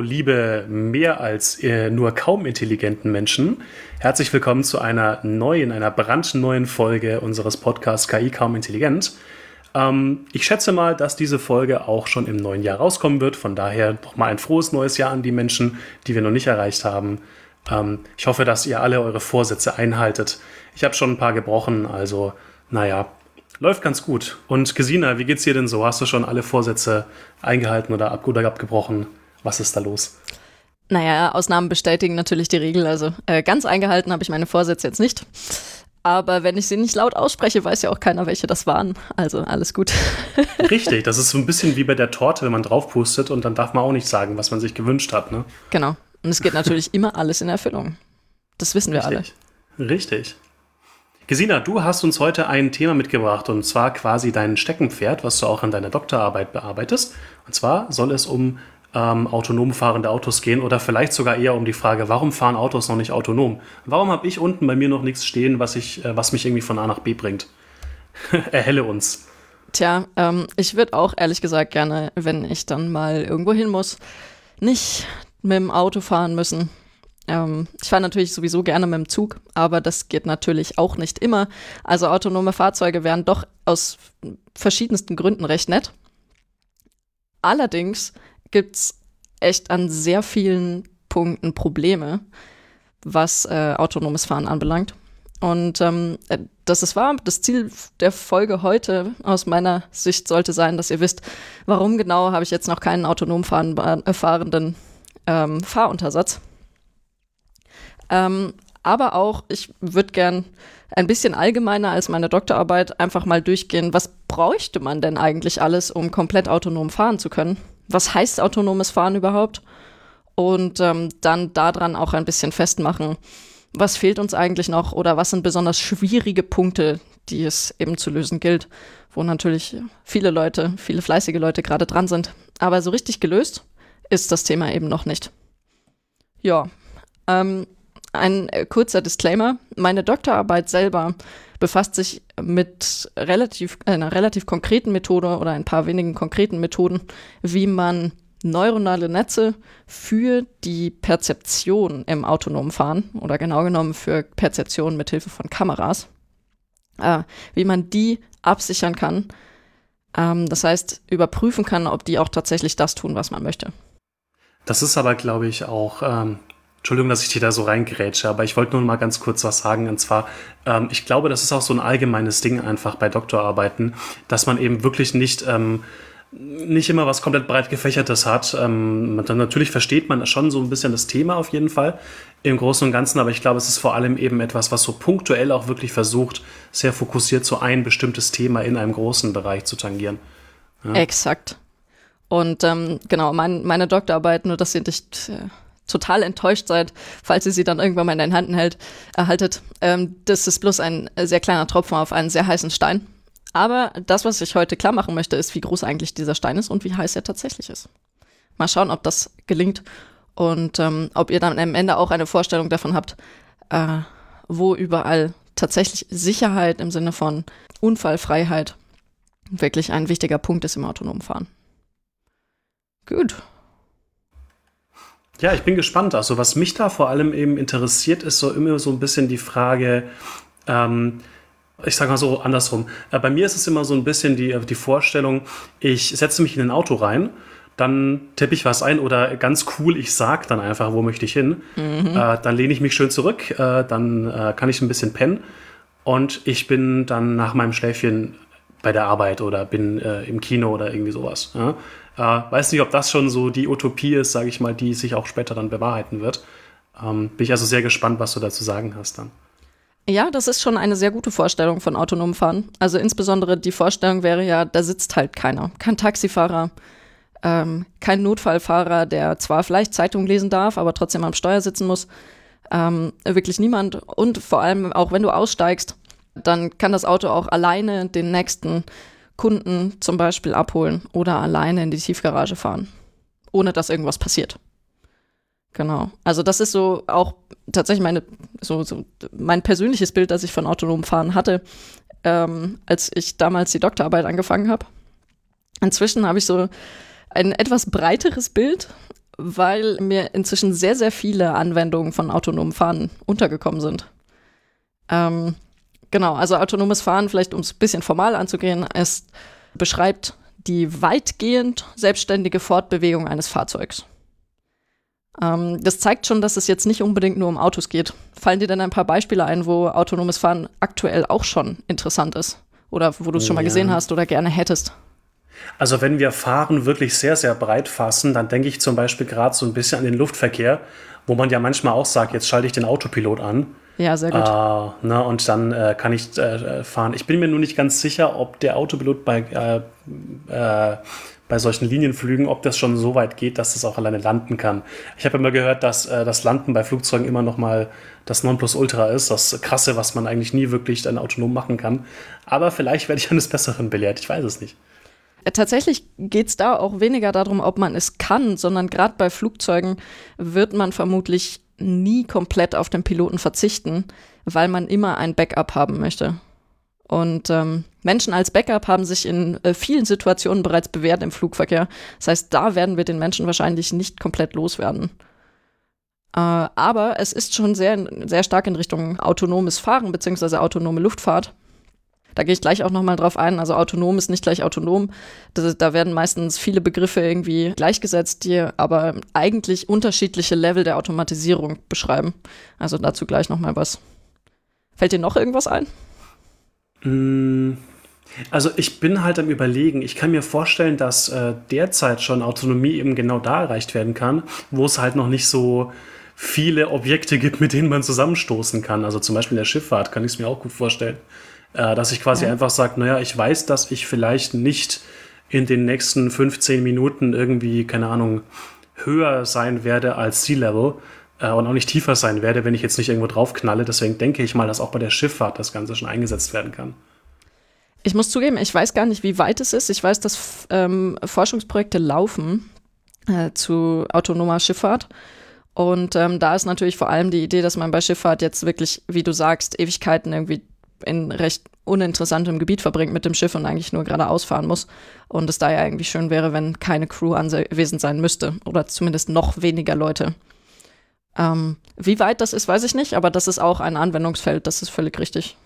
Liebe mehr als äh, nur kaum intelligenten Menschen. Herzlich willkommen zu einer neuen, einer brandneuen Folge unseres Podcasts KI kaum intelligent. Ähm, ich schätze mal, dass diese Folge auch schon im neuen Jahr rauskommen wird. Von daher nochmal ein frohes neues Jahr an die Menschen, die wir noch nicht erreicht haben. Ähm, ich hoffe, dass ihr alle eure Vorsätze einhaltet. Ich habe schon ein paar gebrochen, also naja, läuft ganz gut. Und Gesina, wie geht's dir denn so? Hast du schon alle Vorsätze eingehalten oder, ab oder abgebrochen? Was ist da los? Naja, Ausnahmen bestätigen natürlich die Regel. Also äh, ganz eingehalten habe ich meine Vorsätze jetzt nicht. Aber wenn ich sie nicht laut ausspreche, weiß ja auch keiner, welche das waren. Also alles gut. Richtig, das ist so ein bisschen wie bei der Torte, wenn man draufpustet und dann darf man auch nicht sagen, was man sich gewünscht hat. Ne? Genau. Und es geht natürlich immer alles in Erfüllung. Das wissen wir Richtig. alle. Richtig. Gesina, du hast uns heute ein Thema mitgebracht und zwar quasi dein Steckenpferd, was du auch in deiner Doktorarbeit bearbeitest. Und zwar soll es um ähm, autonom fahrende Autos gehen oder vielleicht sogar eher um die Frage, warum fahren Autos noch nicht autonom? Warum habe ich unten bei mir noch nichts stehen, was, ich, äh, was mich irgendwie von A nach B bringt? Erhelle uns. Tja, ähm, ich würde auch ehrlich gesagt gerne, wenn ich dann mal irgendwo hin muss, nicht mit dem Auto fahren müssen. Ähm, ich fahre natürlich sowieso gerne mit dem Zug, aber das geht natürlich auch nicht immer. Also autonome Fahrzeuge wären doch aus verschiedensten Gründen recht nett. Allerdings gibt es echt an sehr vielen Punkten Probleme, was äh, autonomes Fahren anbelangt. Und ähm, äh, das ist wahr. Das Ziel der Folge heute aus meiner Sicht sollte sein, dass ihr wisst, warum genau habe ich jetzt noch keinen autonom äh, fahrenden ähm, Fahruntersatz. Ähm, aber auch, ich würde gern ein bisschen allgemeiner als meine Doktorarbeit einfach mal durchgehen, was bräuchte man denn eigentlich alles, um komplett autonom fahren zu können? Was heißt autonomes Fahren überhaupt? Und ähm, dann daran auch ein bisschen festmachen, was fehlt uns eigentlich noch oder was sind besonders schwierige Punkte, die es eben zu lösen gilt, wo natürlich viele Leute, viele fleißige Leute gerade dran sind. Aber so richtig gelöst ist das Thema eben noch nicht. Ja, ähm, ein äh, kurzer Disclaimer. Meine Doktorarbeit selber befasst sich mit relativ, einer relativ konkreten Methode oder ein paar wenigen konkreten Methoden, wie man neuronale Netze für die Perzeption im autonomen Fahren oder genau genommen für Perzeption mit Hilfe von Kameras, äh, wie man die absichern kann. Ähm, das heißt, überprüfen kann, ob die auch tatsächlich das tun, was man möchte. Das ist aber, glaube ich, auch ähm, Entschuldigung, dass ich dir da so reingrätsche, aber ich wollte nur mal ganz kurz was sagen. Und zwar, ähm, ich glaube, das ist auch so ein allgemeines Ding einfach bei Doktorarbeiten, dass man eben wirklich nicht, ähm, nicht immer was komplett breit gefächertes hat. Ähm, natürlich versteht man schon so ein bisschen das Thema auf jeden Fall im Großen und Ganzen, aber ich glaube, es ist vor allem eben etwas, was so punktuell auch wirklich versucht, sehr fokussiert so ein bestimmtes Thema in einem großen Bereich zu tangieren. Ja. Exakt. Und ähm, genau, mein, meine Doktorarbeit, nur dass ihr nicht äh, total enttäuscht seid, falls ihr sie dann irgendwann mal in den Händen hält, erhaltet. Ähm, das ist bloß ein sehr kleiner Tropfen auf einen sehr heißen Stein. Aber das, was ich heute klar machen möchte, ist, wie groß eigentlich dieser Stein ist und wie heiß er tatsächlich ist. Mal schauen, ob das gelingt und ähm, ob ihr dann am Ende auch eine Vorstellung davon habt, äh, wo überall tatsächlich Sicherheit im Sinne von Unfallfreiheit wirklich ein wichtiger Punkt ist im autonomen Fahren. Gut, ja, ich bin gespannt. Also was mich da vor allem eben interessiert, ist so immer so ein bisschen die Frage, ähm, ich sage mal so andersrum. Äh, bei mir ist es immer so ein bisschen die, die Vorstellung, ich setze mich in ein Auto rein, dann tippe ich was ein oder ganz cool, ich sage dann einfach, wo möchte ich hin. Mhm. Äh, dann lehne ich mich schön zurück, äh, dann äh, kann ich ein bisschen pennen und ich bin dann nach meinem Schläfchen bei der Arbeit oder bin äh, im Kino oder irgendwie sowas. Ja? Äh, weiß nicht, ob das schon so die Utopie ist, sage ich mal, die sich auch später dann bewahrheiten wird. Ähm, bin ich also sehr gespannt, was du dazu sagen hast dann. Ja, das ist schon eine sehr gute Vorstellung von autonomem Fahren. Also insbesondere die Vorstellung wäre ja, da sitzt halt keiner. Kein Taxifahrer, ähm, kein Notfallfahrer, der zwar vielleicht Zeitung lesen darf, aber trotzdem am Steuer sitzen muss. Ähm, wirklich niemand. Und vor allem auch wenn du aussteigst, dann kann das Auto auch alleine den nächsten Kunden zum Beispiel abholen oder alleine in die Tiefgarage fahren, ohne dass irgendwas passiert. Genau. Also das ist so auch tatsächlich meine, so, so mein persönliches Bild, das ich von autonomem Fahren hatte, ähm, als ich damals die Doktorarbeit angefangen habe. Inzwischen habe ich so ein etwas breiteres Bild weil mir inzwischen sehr, sehr viele Anwendungen von autonomen Fahren untergekommen sind. Ähm, genau, also autonomes Fahren, vielleicht um es ein bisschen formal anzugehen, es beschreibt die weitgehend selbstständige Fortbewegung eines Fahrzeugs. Ähm, das zeigt schon, dass es jetzt nicht unbedingt nur um Autos geht. Fallen dir denn ein paar Beispiele ein, wo autonomes Fahren aktuell auch schon interessant ist? Oder wo du es schon mal gesehen hast oder gerne hättest? Also wenn wir Fahren wirklich sehr, sehr breit fassen, dann denke ich zum Beispiel gerade so ein bisschen an den Luftverkehr, wo man ja manchmal auch sagt, jetzt schalte ich den Autopilot an. Ja, sehr gut. Äh, ne, und dann äh, kann ich äh, fahren. Ich bin mir nur nicht ganz sicher, ob der Autopilot bei, äh, äh, bei solchen Linienflügen, ob das schon so weit geht, dass es auch alleine landen kann. Ich habe immer gehört, dass äh, das Landen bei Flugzeugen immer noch mal das Nonplusultra ist, das Krasse, was man eigentlich nie wirklich dann autonom machen kann. Aber vielleicht werde ich eines Besseren belehrt, ich weiß es nicht. Tatsächlich geht es da auch weniger darum, ob man es kann, sondern gerade bei Flugzeugen wird man vermutlich nie komplett auf den Piloten verzichten, weil man immer ein Backup haben möchte. Und ähm, Menschen als Backup haben sich in äh, vielen Situationen bereits bewährt im Flugverkehr. Das heißt, da werden wir den Menschen wahrscheinlich nicht komplett loswerden. Äh, aber es ist schon sehr, sehr stark in Richtung autonomes Fahren bzw. autonome Luftfahrt. Da gehe ich gleich auch nochmal drauf ein. Also autonom ist nicht gleich autonom. Das, da werden meistens viele Begriffe irgendwie gleichgesetzt, die aber eigentlich unterschiedliche Level der Automatisierung beschreiben. Also dazu gleich nochmal was. Fällt dir noch irgendwas ein? Mm, also ich bin halt am Überlegen. Ich kann mir vorstellen, dass äh, derzeit schon Autonomie eben genau da erreicht werden kann, wo es halt noch nicht so viele Objekte gibt, mit denen man zusammenstoßen kann. Also zum Beispiel in der Schifffahrt kann ich es mir auch gut vorstellen. Äh, dass ich quasi ja. einfach sage, naja, ich weiß, dass ich vielleicht nicht in den nächsten 15 Minuten irgendwie, keine Ahnung, höher sein werde als Sea Level äh, und auch nicht tiefer sein werde, wenn ich jetzt nicht irgendwo draufknalle. Deswegen denke ich mal, dass auch bei der Schifffahrt das Ganze schon eingesetzt werden kann. Ich muss zugeben, ich weiß gar nicht, wie weit es ist. Ich weiß, dass ähm, Forschungsprojekte laufen äh, zu autonomer Schifffahrt. Und ähm, da ist natürlich vor allem die Idee, dass man bei Schifffahrt jetzt wirklich, wie du sagst, Ewigkeiten irgendwie in recht uninteressantem Gebiet verbringt mit dem Schiff und eigentlich nur geradeaus fahren muss. Und es da ja eigentlich schön wäre, wenn keine Crew anwesend sein müsste oder zumindest noch weniger Leute. Ähm, wie weit das ist, weiß ich nicht, aber das ist auch ein Anwendungsfeld, das ist völlig richtig.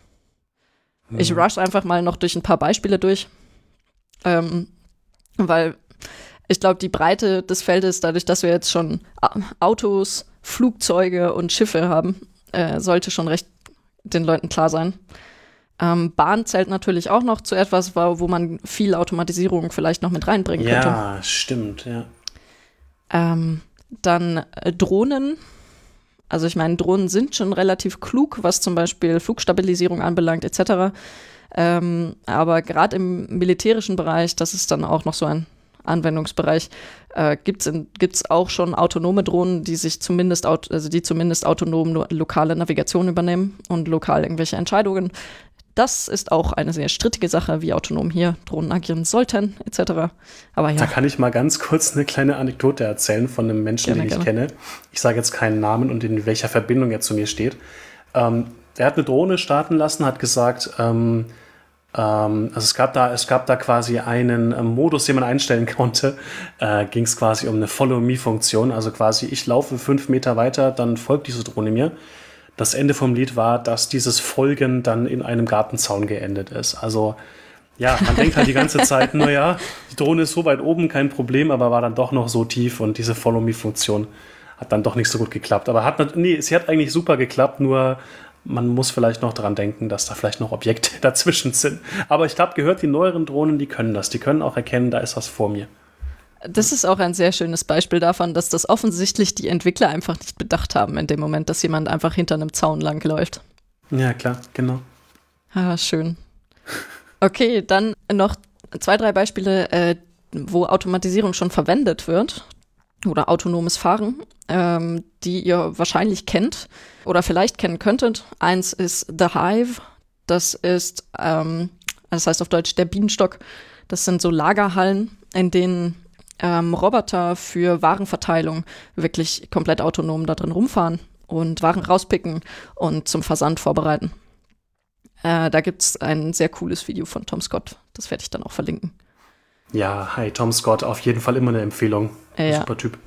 Mhm. Ich rush einfach mal noch durch ein paar Beispiele durch, ähm, weil ich glaube, die Breite des Feldes, dadurch, dass wir jetzt schon Autos, Flugzeuge und Schiffe haben, äh, sollte schon recht den Leuten klar sein. Ähm, Bahn zählt natürlich auch noch zu etwas, wo man viel Automatisierung vielleicht noch mit reinbringen könnte. Ja, stimmt, ja. Ähm, dann äh, Drohnen. Also ich meine, Drohnen sind schon relativ klug, was zum Beispiel Flugstabilisierung anbelangt, etc. Ähm, aber gerade im militärischen Bereich, das ist dann auch noch so ein Anwendungsbereich, äh, gibt es auch schon autonome Drohnen, die sich zumindest, also die zumindest autonom lo lokale Navigation übernehmen und lokal irgendwelche Entscheidungen. Das ist auch eine sehr strittige Sache, wie autonom hier Drohnen agieren sollten, etc. Aber ja. Da kann ich mal ganz kurz eine kleine Anekdote erzählen von einem Menschen, gerne, den ich gerne. kenne. Ich sage jetzt keinen Namen und in welcher Verbindung er zu mir steht. Ähm, er hat eine Drohne starten lassen, hat gesagt, ähm, ähm, also es gab da, es gab da quasi einen äh, Modus, den man einstellen konnte. Äh, Ging es quasi um eine Follow-Me-Funktion. Also quasi, ich laufe fünf Meter weiter, dann folgt diese Drohne mir. Das Ende vom Lied war, dass dieses Folgen dann in einem Gartenzaun geendet ist. Also ja, man denkt halt die ganze Zeit, naja, die Drohne ist so weit oben, kein Problem, aber war dann doch noch so tief und diese Follow-Me-Funktion hat dann doch nicht so gut geklappt. Aber hat, nee, sie hat eigentlich super geklappt, nur man muss vielleicht noch daran denken, dass da vielleicht noch Objekte dazwischen sind. Aber ich glaube, gehört die neueren Drohnen, die können das. Die können auch erkennen, da ist was vor mir. Das ist auch ein sehr schönes Beispiel davon, dass das offensichtlich die Entwickler einfach nicht bedacht haben in dem Moment, dass jemand einfach hinter einem Zaun langläuft. Ja, klar, genau. Ah, schön. Okay, dann noch zwei, drei Beispiele, äh, wo Automatisierung schon verwendet wird oder autonomes Fahren, ähm, die ihr wahrscheinlich kennt oder vielleicht kennen könntet. Eins ist The Hive. Das ist, ähm, das heißt auf Deutsch der Bienenstock. Das sind so Lagerhallen, in denen ähm, Roboter für Warenverteilung wirklich komplett autonom da drin rumfahren und Waren rauspicken und zum Versand vorbereiten. Äh, da gibt es ein sehr cooles Video von Tom Scott. Das werde ich dann auch verlinken. Ja, hi, Tom Scott, auf jeden Fall immer eine Empfehlung. Ja. Super Typ.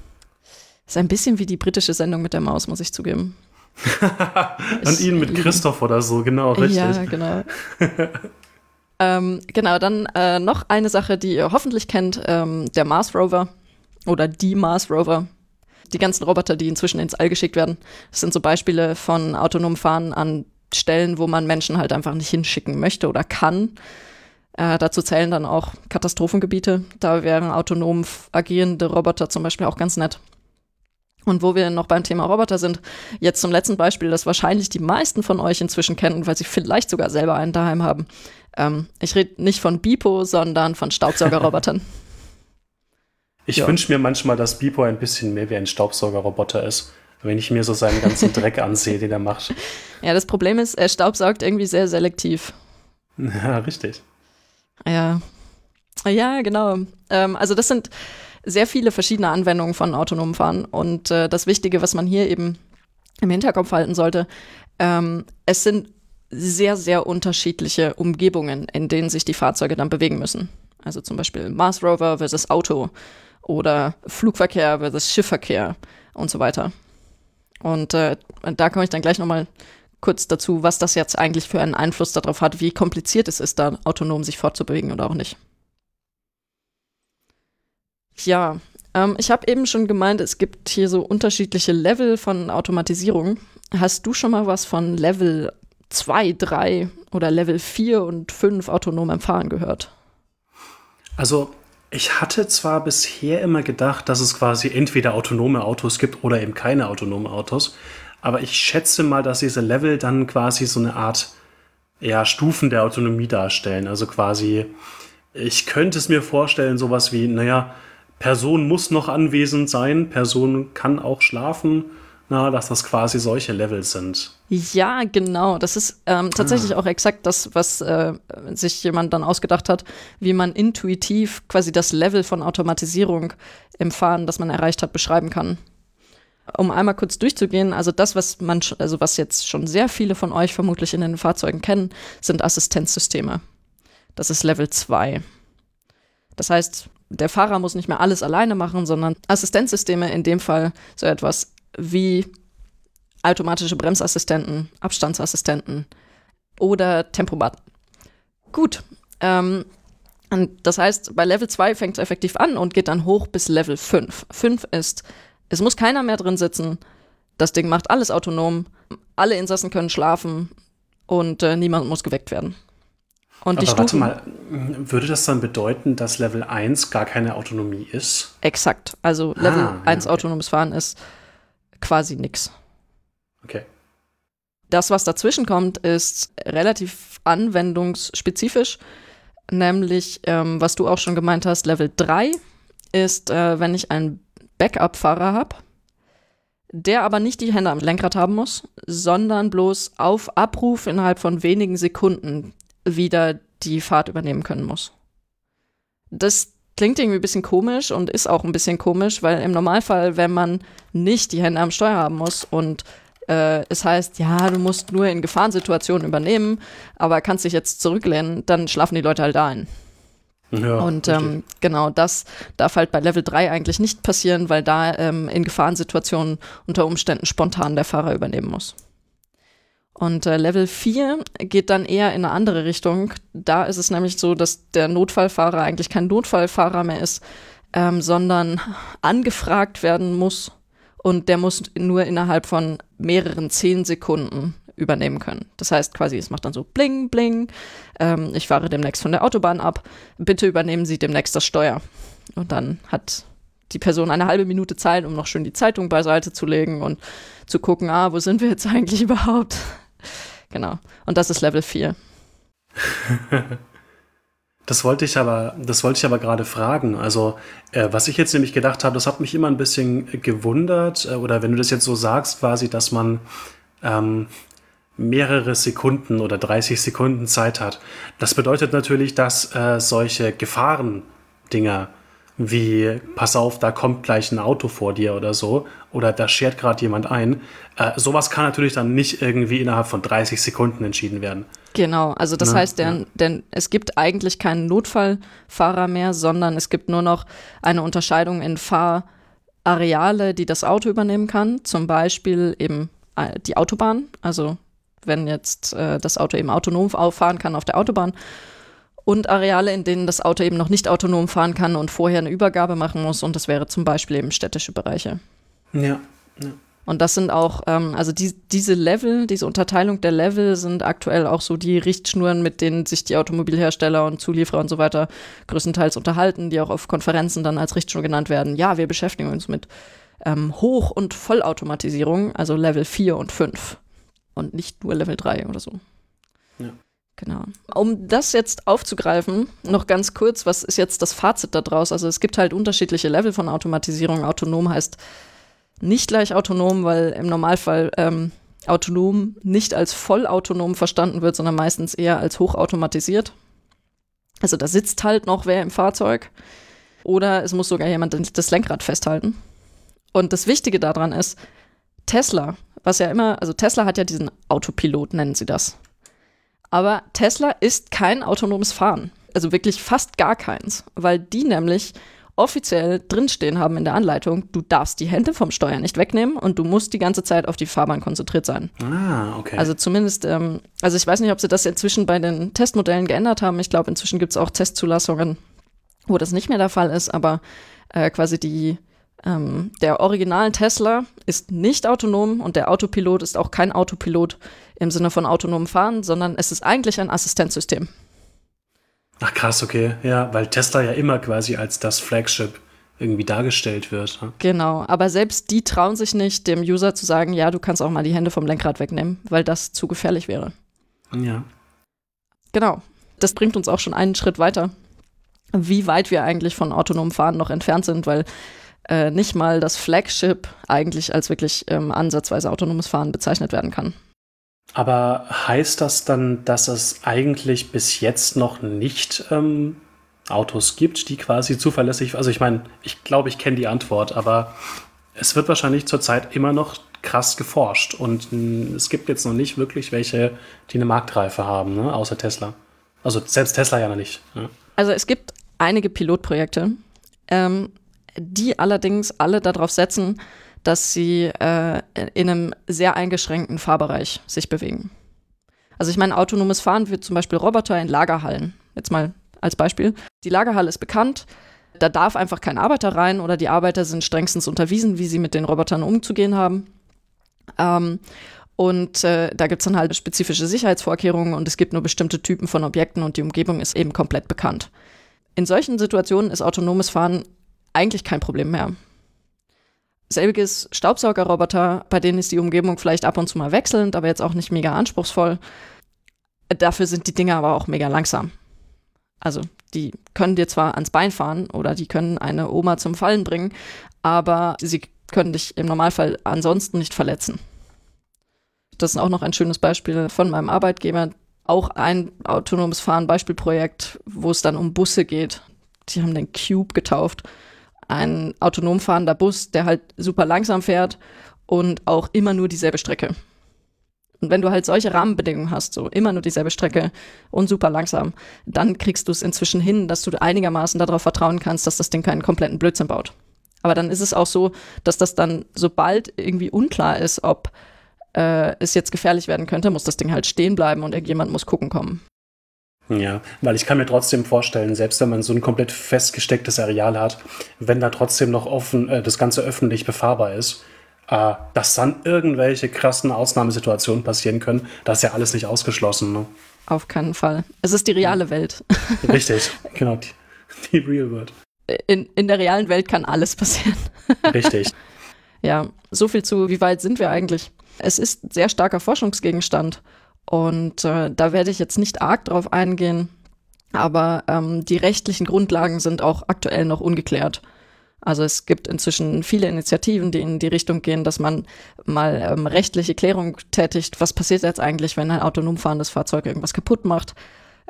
Ist ein bisschen wie die britische Sendung mit der Maus, muss ich zugeben. Und ihn mit Christoph oder so, genau, richtig. Ja, genau. ähm, genau, dann äh, noch eine Sache, die ihr hoffentlich kennt, ähm, der Mars Rover oder die Mars Rover. Die ganzen Roboter, die inzwischen ins All geschickt werden, das sind so Beispiele von autonomem Fahren an Stellen, wo man Menschen halt einfach nicht hinschicken möchte oder kann. Äh, dazu zählen dann auch Katastrophengebiete. Da wären autonom agierende Roboter zum Beispiel auch ganz nett. Und wo wir noch beim Thema Roboter sind, jetzt zum letzten Beispiel, das wahrscheinlich die meisten von euch inzwischen kennen, weil sie vielleicht sogar selber einen daheim haben. Ähm, ich rede nicht von Bipo, sondern von Staubsaugerrobotern. Ich ja. wünsche mir manchmal, dass Bipo ein bisschen mehr wie ein Staubsaugerroboter ist, wenn ich mir so seinen ganzen Dreck ansehe, den er macht. Ja, das Problem ist, er staubsaugt irgendwie sehr selektiv. Ja, richtig. Ja. Ja, genau. Ähm, also das sind sehr viele verschiedene Anwendungen von autonomem Fahren. Und äh, das Wichtige, was man hier eben im Hinterkopf halten sollte, ähm, es sind sehr, sehr unterschiedliche Umgebungen, in denen sich die Fahrzeuge dann bewegen müssen. Also zum Beispiel Mars Rover versus Auto oder Flugverkehr versus Schiffverkehr und so weiter. Und äh, da komme ich dann gleich nochmal kurz dazu, was das jetzt eigentlich für einen Einfluss darauf hat, wie kompliziert es ist, da autonom sich fortzubewegen oder auch nicht. Ja, ähm, ich habe eben schon gemeint, es gibt hier so unterschiedliche Level von Automatisierung. Hast du schon mal was von Level 2, 3 oder Level 4 und 5 autonomem Fahren gehört? Also, ich hatte zwar bisher immer gedacht, dass es quasi entweder autonome Autos gibt oder eben keine autonomen Autos, aber ich schätze mal, dass diese Level dann quasi so eine Art ja, Stufen der Autonomie darstellen. Also quasi, ich könnte es mir vorstellen, sowas wie, naja, Person muss noch anwesend sein, Person kann auch schlafen, na, dass das quasi solche Level sind. Ja, genau. Das ist ähm, tatsächlich ah. auch exakt das, was äh, sich jemand dann ausgedacht hat, wie man intuitiv quasi das Level von Automatisierung im Fahren, das man erreicht hat, beschreiben kann. Um einmal kurz durchzugehen, also das, was man, also was jetzt schon sehr viele von euch vermutlich in den Fahrzeugen kennen, sind Assistenzsysteme. Das ist Level 2. Das heißt, der Fahrer muss nicht mehr alles alleine machen, sondern Assistenzsysteme, in dem Fall so etwas wie automatische Bremsassistenten, Abstandsassistenten oder Tempomat. Gut. Ähm, das heißt, bei Level 2 fängt es effektiv an und geht dann hoch bis Level 5. 5 ist, es muss keiner mehr drin sitzen, das Ding macht alles autonom, alle Insassen können schlafen und äh, niemand muss geweckt werden. Und Aber warte mal, würde das dann bedeuten, dass Level 1 gar keine Autonomie ist? Exakt. Also Level ah, 1 ja, okay. autonomes Fahren ist quasi nix. Okay. Das, was dazwischen kommt, ist relativ anwendungsspezifisch. Nämlich, ähm, was du auch schon gemeint hast, Level 3 ist, äh, wenn ich einen Backup-Fahrer habe, der aber nicht die Hände am Lenkrad haben muss, sondern bloß auf Abruf innerhalb von wenigen Sekunden wieder die Fahrt übernehmen können muss. Das klingt irgendwie ein bisschen komisch und ist auch ein bisschen komisch, weil im Normalfall, wenn man nicht die Hände am Steuer haben muss und äh, es heißt, ja, du musst nur in Gefahrensituationen übernehmen, aber kannst dich jetzt zurücklehnen, dann schlafen die Leute halt ein. Ja, und ähm, genau das darf halt bei Level 3 eigentlich nicht passieren, weil da ähm, in Gefahrensituationen unter Umständen spontan der Fahrer übernehmen muss. Und äh, Level 4 geht dann eher in eine andere Richtung. Da ist es nämlich so, dass der Notfallfahrer eigentlich kein Notfallfahrer mehr ist, ähm, sondern angefragt werden muss. Und der muss nur innerhalb von mehreren zehn Sekunden übernehmen können. Das heißt quasi, es macht dann so bling, bling. Ähm, ich fahre demnächst von der Autobahn ab. Bitte übernehmen Sie demnächst das Steuer. Und dann hat die Person eine halbe Minute Zeit, um noch schön die Zeitung beiseite zu legen und zu gucken, ah, wo sind wir jetzt eigentlich überhaupt? Genau. Und das ist Level 4. Das wollte ich aber, das wollte ich aber gerade fragen. Also, äh, was ich jetzt nämlich gedacht habe, das hat mich immer ein bisschen gewundert, äh, oder wenn du das jetzt so sagst, quasi, dass man ähm, mehrere Sekunden oder 30 Sekunden Zeit hat. Das bedeutet natürlich, dass äh, solche Gefahrendinger wie, pass auf, da kommt gleich ein Auto vor dir oder so, oder da schert gerade jemand ein. Äh, sowas kann natürlich dann nicht irgendwie innerhalb von 30 Sekunden entschieden werden. Genau, also das ne? heißt, der, ja. denn es gibt eigentlich keinen Notfallfahrer mehr, sondern es gibt nur noch eine Unterscheidung in Fahr, Areale, die das Auto übernehmen kann, zum Beispiel eben äh, die Autobahn, also wenn jetzt äh, das Auto eben autonom auffahren kann auf der Autobahn und Areale, in denen das Auto eben noch nicht autonom fahren kann und vorher eine Übergabe machen muss und das wäre zum Beispiel eben städtische Bereiche. Ja. ja. Und das sind auch, ähm, also die, diese Level, diese Unterteilung der Level sind aktuell auch so die Richtschnuren, mit denen sich die Automobilhersteller und Zulieferer und so weiter größtenteils unterhalten, die auch auf Konferenzen dann als Richtschnur genannt werden. Ja, wir beschäftigen uns mit ähm, Hoch- und Vollautomatisierung, also Level 4 und 5 und nicht nur Level 3 oder so. Ja. Genau. Um das jetzt aufzugreifen, noch ganz kurz, was ist jetzt das Fazit daraus? Also es gibt halt unterschiedliche Level von Automatisierung. Autonom heißt nicht gleich autonom, weil im Normalfall ähm, autonom nicht als vollautonom verstanden wird, sondern meistens eher als hochautomatisiert. Also da sitzt halt noch wer im Fahrzeug oder es muss sogar jemand das Lenkrad festhalten. Und das Wichtige daran ist, Tesla, was ja immer, also Tesla hat ja diesen Autopilot, nennen sie das. Aber Tesla ist kein autonomes Fahren. Also wirklich fast gar keins, weil die nämlich offiziell drinstehen haben in der Anleitung, du darfst die Hände vom Steuer nicht wegnehmen und du musst die ganze Zeit auf die Fahrbahn konzentriert sein. Ah, okay. Also zumindest, ähm, also ich weiß nicht, ob sie das inzwischen bei den Testmodellen geändert haben. Ich glaube, inzwischen gibt es auch Testzulassungen, wo das nicht mehr der Fall ist, aber äh, quasi die, ähm, der originalen Tesla ist nicht autonom und der Autopilot ist auch kein Autopilot im Sinne von autonomem Fahren, sondern es ist eigentlich ein Assistenzsystem. Ach krass, okay. Ja, weil Tesla ja immer quasi als das Flagship irgendwie dargestellt wird. Ne? Genau, aber selbst die trauen sich nicht, dem User zu sagen, ja, du kannst auch mal die Hände vom Lenkrad wegnehmen, weil das zu gefährlich wäre. Ja. Genau. Das bringt uns auch schon einen Schritt weiter, wie weit wir eigentlich von autonomem Fahren noch entfernt sind, weil äh, nicht mal das Flagship eigentlich als wirklich ähm, ansatzweise autonomes Fahren bezeichnet werden kann. Aber heißt das dann, dass es eigentlich bis jetzt noch nicht ähm, Autos gibt, die quasi zuverlässig, also ich meine, ich glaube, ich kenne die Antwort, aber es wird wahrscheinlich zurzeit immer noch krass geforscht und mh, es gibt jetzt noch nicht wirklich welche, die eine Marktreife haben, ne? außer Tesla. Also selbst Tesla ja noch nicht. Ne? Also es gibt einige Pilotprojekte, ähm, die allerdings alle darauf setzen, dass sie äh, in einem sehr eingeschränkten Fahrbereich sich bewegen. Also ich meine, autonomes Fahren wird zum Beispiel Roboter in Lagerhallen. Jetzt mal als Beispiel. Die Lagerhalle ist bekannt. Da darf einfach kein Arbeiter rein oder die Arbeiter sind strengstens unterwiesen, wie sie mit den Robotern umzugehen haben. Ähm, und äh, da gibt es dann halt spezifische Sicherheitsvorkehrungen und es gibt nur bestimmte Typen von Objekten und die Umgebung ist eben komplett bekannt. In solchen Situationen ist autonomes Fahren eigentlich kein Problem mehr. Selbiges Staubsaugerroboter, bei denen ist die Umgebung vielleicht ab und zu mal wechselnd, aber jetzt auch nicht mega anspruchsvoll. Dafür sind die Dinger aber auch mega langsam. Also die können dir zwar ans Bein fahren oder die können eine Oma zum Fallen bringen, aber sie können dich im Normalfall ansonsten nicht verletzen. Das ist auch noch ein schönes Beispiel von meinem Arbeitgeber. Auch ein autonomes Fahren Beispielprojekt, wo es dann um Busse geht. Die haben den Cube getauft ein autonom fahrender Bus, der halt super langsam fährt und auch immer nur dieselbe Strecke. Und wenn du halt solche Rahmenbedingungen hast, so immer nur dieselbe Strecke und super langsam, dann kriegst du es inzwischen hin, dass du einigermaßen darauf vertrauen kannst, dass das Ding keinen kompletten Blödsinn baut. Aber dann ist es auch so, dass das dann, sobald irgendwie unklar ist, ob äh, es jetzt gefährlich werden könnte, muss das Ding halt stehen bleiben und irgendjemand muss gucken kommen. Ja, weil ich kann mir trotzdem vorstellen, selbst wenn man so ein komplett festgestecktes Areal hat, wenn da trotzdem noch offen äh, das Ganze öffentlich befahrbar ist, äh, dass dann irgendwelche krassen Ausnahmesituationen passieren können, das ist ja alles nicht ausgeschlossen. Ne? Auf keinen Fall. Es ist die reale Welt. Richtig, genau, die, die Real World. In, in der realen Welt kann alles passieren. Richtig. ja, so viel zu, wie weit sind wir eigentlich? Es ist sehr starker Forschungsgegenstand. Und äh, da werde ich jetzt nicht arg drauf eingehen, aber ähm, die rechtlichen Grundlagen sind auch aktuell noch ungeklärt. Also es gibt inzwischen viele Initiativen, die in die Richtung gehen, dass man mal ähm, rechtliche Klärung tätigt. Was passiert jetzt eigentlich, wenn ein autonom fahrendes Fahrzeug irgendwas kaputt macht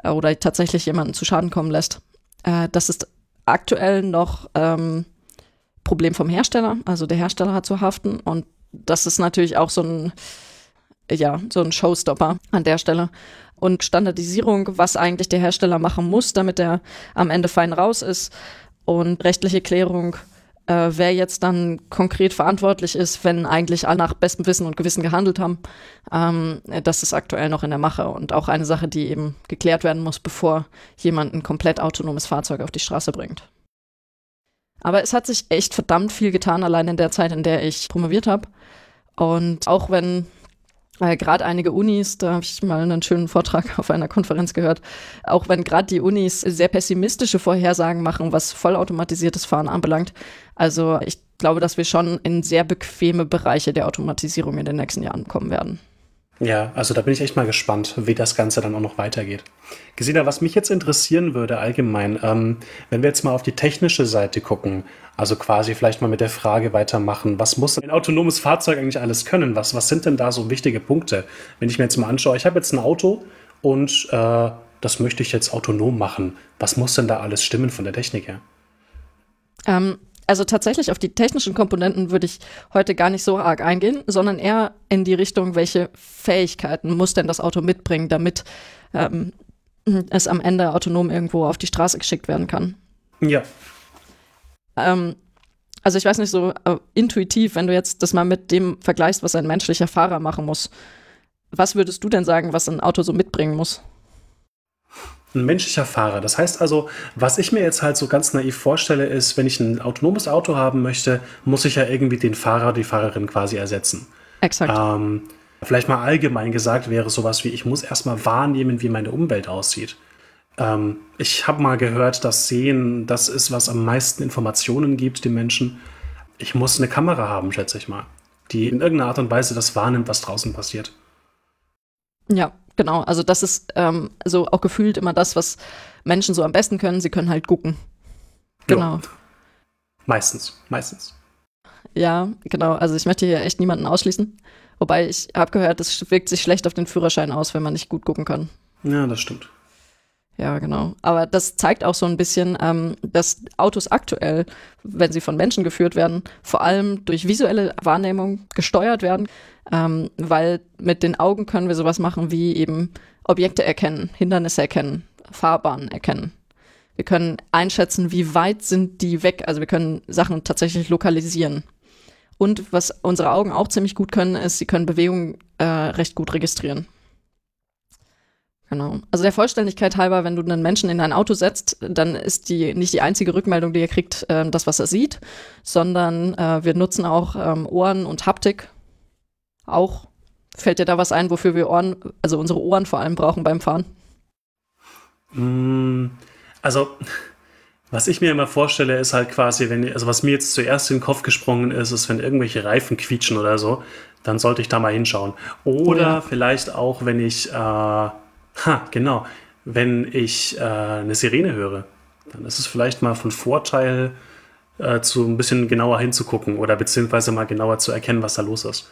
äh, oder tatsächlich jemanden zu Schaden kommen lässt? Äh, das ist aktuell noch ähm, Problem vom Hersteller. Also der Hersteller hat zu haften und das ist natürlich auch so ein ja, so ein Showstopper an der Stelle. Und Standardisierung, was eigentlich der Hersteller machen muss, damit er am Ende fein raus ist. Und rechtliche Klärung äh, wer jetzt dann konkret verantwortlich ist, wenn eigentlich alle nach bestem Wissen und Gewissen gehandelt haben. Ähm, das ist aktuell noch in der Mache und auch eine Sache, die eben geklärt werden muss, bevor jemand ein komplett autonomes Fahrzeug auf die Straße bringt. Aber es hat sich echt verdammt viel getan, allein in der Zeit, in der ich promoviert habe. Und auch wenn äh, gerade einige Unis, da habe ich mal einen schönen Vortrag auf einer Konferenz gehört, auch wenn gerade die Unis sehr pessimistische Vorhersagen machen, was vollautomatisiertes Fahren anbelangt. Also ich glaube, dass wir schon in sehr bequeme Bereiche der Automatisierung in den nächsten Jahren kommen werden. Ja, also da bin ich echt mal gespannt, wie das Ganze dann auch noch weitergeht. Gesina, was mich jetzt interessieren würde allgemein, ähm, wenn wir jetzt mal auf die technische Seite gucken, also quasi vielleicht mal mit der Frage weitermachen, was muss ein autonomes Fahrzeug eigentlich alles können? Was, was sind denn da so wichtige Punkte? Wenn ich mir jetzt mal anschaue, ich habe jetzt ein Auto und äh, das möchte ich jetzt autonom machen. Was muss denn da alles stimmen von der Technik her? Ähm, also tatsächlich auf die technischen Komponenten würde ich heute gar nicht so arg eingehen, sondern eher in die Richtung, welche Fähigkeiten muss denn das Auto mitbringen, damit ähm, es am Ende autonom irgendwo auf die Straße geschickt werden kann. Ja. Ähm, also ich weiß nicht so äh, intuitiv, wenn du jetzt das mal mit dem vergleichst, was ein menschlicher Fahrer machen muss. Was würdest du denn sagen, was ein Auto so mitbringen muss? Ein menschlicher Fahrer. Das heißt also, was ich mir jetzt halt so ganz naiv vorstelle, ist, wenn ich ein autonomes Auto haben möchte, muss ich ja irgendwie den Fahrer, die Fahrerin quasi ersetzen. Exakt. Ähm, vielleicht mal allgemein gesagt wäre sowas wie, ich muss erstmal wahrnehmen, wie meine Umwelt aussieht. Ähm, ich habe mal gehört, dass Sehen das ist, was am meisten Informationen gibt, den Menschen. Ich muss eine Kamera haben, schätze ich mal, die in irgendeiner Art und Weise das wahrnimmt, was draußen passiert. Ja, Genau, also das ist ähm, so auch gefühlt immer das, was Menschen so am besten können. Sie können halt gucken. Genau. Jo. Meistens, meistens. Ja, genau. Also ich möchte hier echt niemanden ausschließen. Wobei ich habe gehört, das wirkt sich schlecht auf den Führerschein aus, wenn man nicht gut gucken kann. Ja, das stimmt. Ja, genau. Aber das zeigt auch so ein bisschen, ähm, dass Autos aktuell, wenn sie von Menschen geführt werden, vor allem durch visuelle Wahrnehmung gesteuert werden ähm, weil mit den Augen können wir sowas machen wie eben Objekte erkennen, Hindernisse erkennen, Fahrbahnen erkennen. Wir können einschätzen, wie weit sind die weg. Also wir können Sachen tatsächlich lokalisieren. Und was unsere Augen auch ziemlich gut können, ist, sie können Bewegungen äh, recht gut registrieren. Genau. Also der Vollständigkeit halber, wenn du einen Menschen in ein Auto setzt, dann ist die nicht die einzige Rückmeldung, die er kriegt, äh, das, was er sieht, sondern äh, wir nutzen auch ähm, Ohren und Haptik auch. Fällt dir da was ein, wofür wir Ohren, also unsere Ohren vor allem brauchen beim Fahren? Mm, also, was ich mir immer vorstelle, ist halt quasi, wenn, also was mir jetzt zuerst in den Kopf gesprungen ist, ist, wenn irgendwelche Reifen quietschen oder so, dann sollte ich da mal hinschauen. Oder ja. vielleicht auch, wenn ich, äh, ha, genau, wenn ich äh, eine Sirene höre, dann ist es vielleicht mal von Vorteil, äh, zu ein bisschen genauer hinzugucken oder beziehungsweise mal genauer zu erkennen, was da los ist.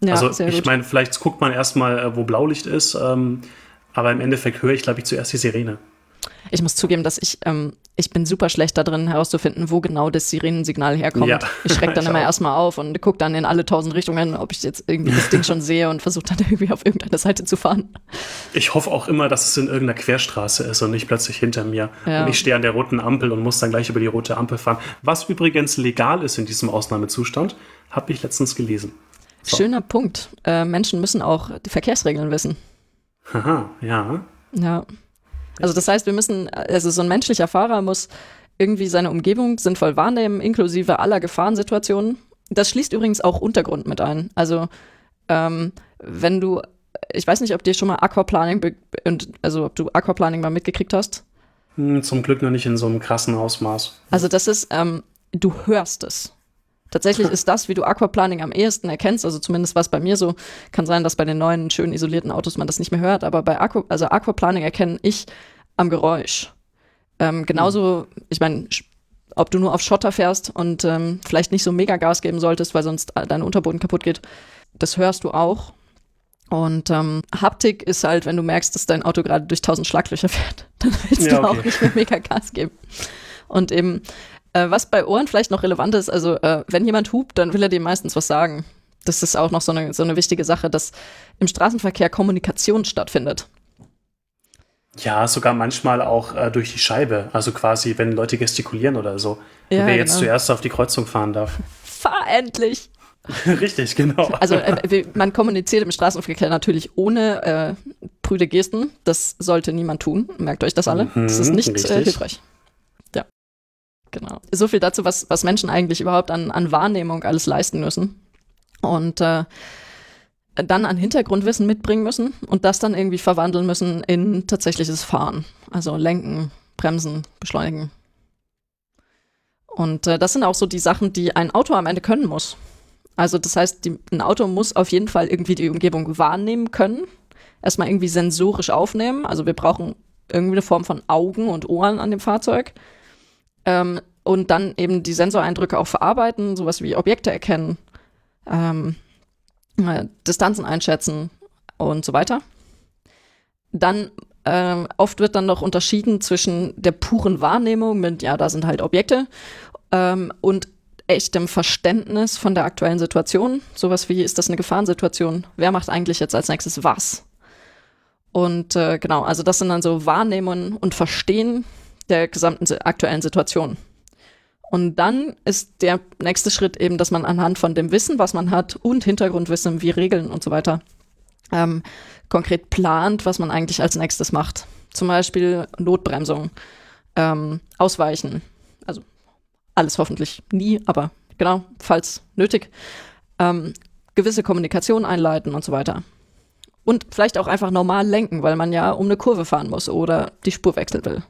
Ja, also ich meine, vielleicht guckt man erstmal, äh, wo Blaulicht ist, ähm, aber im Endeffekt höre ich, glaube ich, zuerst die Sirene. Ich muss zugeben, dass ich, ähm, ich bin super schlecht darin herauszufinden, wo genau das Sirenensignal herkommt. Ja. Ich schrecke dann immer erstmal auf und gucke dann in alle tausend Richtungen, ob ich jetzt irgendwie das Ding schon sehe und versuche dann irgendwie auf irgendeine Seite zu fahren. Ich hoffe auch immer, dass es in irgendeiner Querstraße ist und nicht plötzlich hinter mir. Ja. Und ich stehe an der roten Ampel und muss dann gleich über die rote Ampel fahren. Was übrigens legal ist in diesem Ausnahmezustand, habe ich letztens gelesen. Schöner Punkt. Äh, Menschen müssen auch die Verkehrsregeln wissen. Haha, ja. Ja. Also das heißt, wir müssen, also so ein menschlicher Fahrer muss irgendwie seine Umgebung sinnvoll wahrnehmen, inklusive aller Gefahrensituationen. Das schließt übrigens auch Untergrund mit ein. Also ähm, wenn du, ich weiß nicht, ob dir schon mal Aquaplaning, und also ob du Aquaplaning mal mitgekriegt hast. Hm, zum Glück noch nicht in so einem krassen Ausmaß. Also das ist, ähm, du hörst es. Tatsächlich ist das, wie du Aquaplaning am ehesten erkennst, also zumindest was bei mir so, kann sein, dass bei den neuen, schön isolierten Autos man das nicht mehr hört, aber bei Aqua, also Aquaplaning erkenne ich am Geräusch. Ähm, genauso, ich meine, ob du nur auf Schotter fährst und ähm, vielleicht nicht so mega Gas geben solltest, weil sonst dein Unterboden kaputt geht, das hörst du auch. Und ähm, Haptik ist halt, wenn du merkst, dass dein Auto gerade durch tausend Schlaglöcher fährt, dann willst ja, du okay. auch nicht mehr mega Gas geben. Und eben äh, was bei Ohren vielleicht noch relevant ist, also äh, wenn jemand hupt, dann will er dir meistens was sagen. Das ist auch noch so eine, so eine wichtige Sache, dass im Straßenverkehr Kommunikation stattfindet. Ja, sogar manchmal auch äh, durch die Scheibe. Also quasi, wenn Leute gestikulieren oder so. Ja, wer jetzt genau. zuerst auf die Kreuzung fahren darf. Fahr endlich! Richtig, genau. Also äh, man kommuniziert im Straßenverkehr natürlich ohne äh, prüde Gesten. Das sollte niemand tun. Merkt euch das alle. Mhm, das ist nicht äh, hilfreich. Genau. So viel dazu, was, was Menschen eigentlich überhaupt an, an Wahrnehmung alles leisten müssen. Und äh, dann an Hintergrundwissen mitbringen müssen und das dann irgendwie verwandeln müssen in tatsächliches Fahren. Also lenken, bremsen, beschleunigen. Und äh, das sind auch so die Sachen, die ein Auto am Ende können muss. Also das heißt, die, ein Auto muss auf jeden Fall irgendwie die Umgebung wahrnehmen können. Erstmal irgendwie sensorisch aufnehmen. Also wir brauchen irgendwie eine Form von Augen und Ohren an dem Fahrzeug. Ähm, und dann eben die Sensoreindrücke auch verarbeiten, sowas wie Objekte erkennen, ähm, äh, Distanzen einschätzen und so weiter. Dann äh, oft wird dann noch unterschieden zwischen der puren Wahrnehmung mit, ja, da sind halt Objekte ähm, und echtem Verständnis von der aktuellen Situation. Sowas wie, ist das eine Gefahrensituation? Wer macht eigentlich jetzt als nächstes was? Und äh, genau, also das sind dann so Wahrnehmungen und Verstehen der gesamten aktuellen Situation. Und dann ist der nächste Schritt eben, dass man anhand von dem Wissen, was man hat und Hintergrundwissen wie Regeln und so weiter, ähm, konkret plant, was man eigentlich als nächstes macht. Zum Beispiel Notbremsung, ähm, Ausweichen, also alles hoffentlich nie, aber genau, falls nötig, ähm, gewisse Kommunikation einleiten und so weiter. Und vielleicht auch einfach normal lenken, weil man ja um eine Kurve fahren muss oder die Spur wechseln will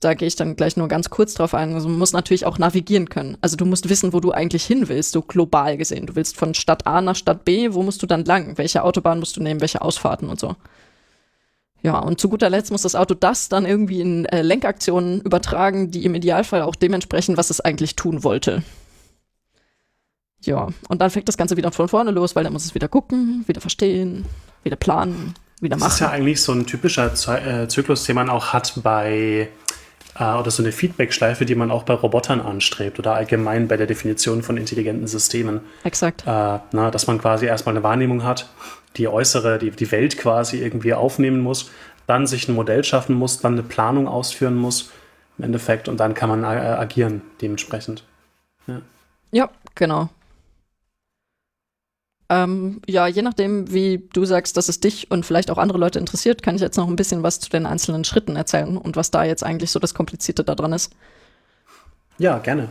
da gehe ich dann gleich nur ganz kurz drauf ein. Also man muss natürlich auch navigieren können. Also du musst wissen, wo du eigentlich hin willst, so global gesehen. Du willst von Stadt A nach Stadt B, wo musst du dann lang? Welche Autobahn musst du nehmen, welche Ausfahrten und so. Ja, und zu guter Letzt muss das Auto das dann irgendwie in äh, Lenkaktionen übertragen, die im Idealfall auch dementsprechend, was es eigentlich tun wollte. Ja, und dann fängt das Ganze wieder von vorne los, weil dann muss es wieder gucken, wieder verstehen, wieder planen, wieder machen. Das ist ja eigentlich so ein typischer äh, Zyklus, den man auch hat bei äh, oder so eine Feedback-Schleife, die man auch bei Robotern anstrebt oder allgemein bei der Definition von intelligenten Systemen. Exakt. Äh, na, dass man quasi erstmal eine Wahrnehmung hat, die äußere, die, die Welt quasi irgendwie aufnehmen muss, dann sich ein Modell schaffen muss, dann eine Planung ausführen muss im Endeffekt und dann kann man äh, agieren dementsprechend. Ja, ja genau. Ähm, ja, je nachdem, wie du sagst, dass es dich und vielleicht auch andere Leute interessiert, kann ich jetzt noch ein bisschen was zu den einzelnen Schritten erzählen und was da jetzt eigentlich so das Komplizierte daran ist. Ja, gerne.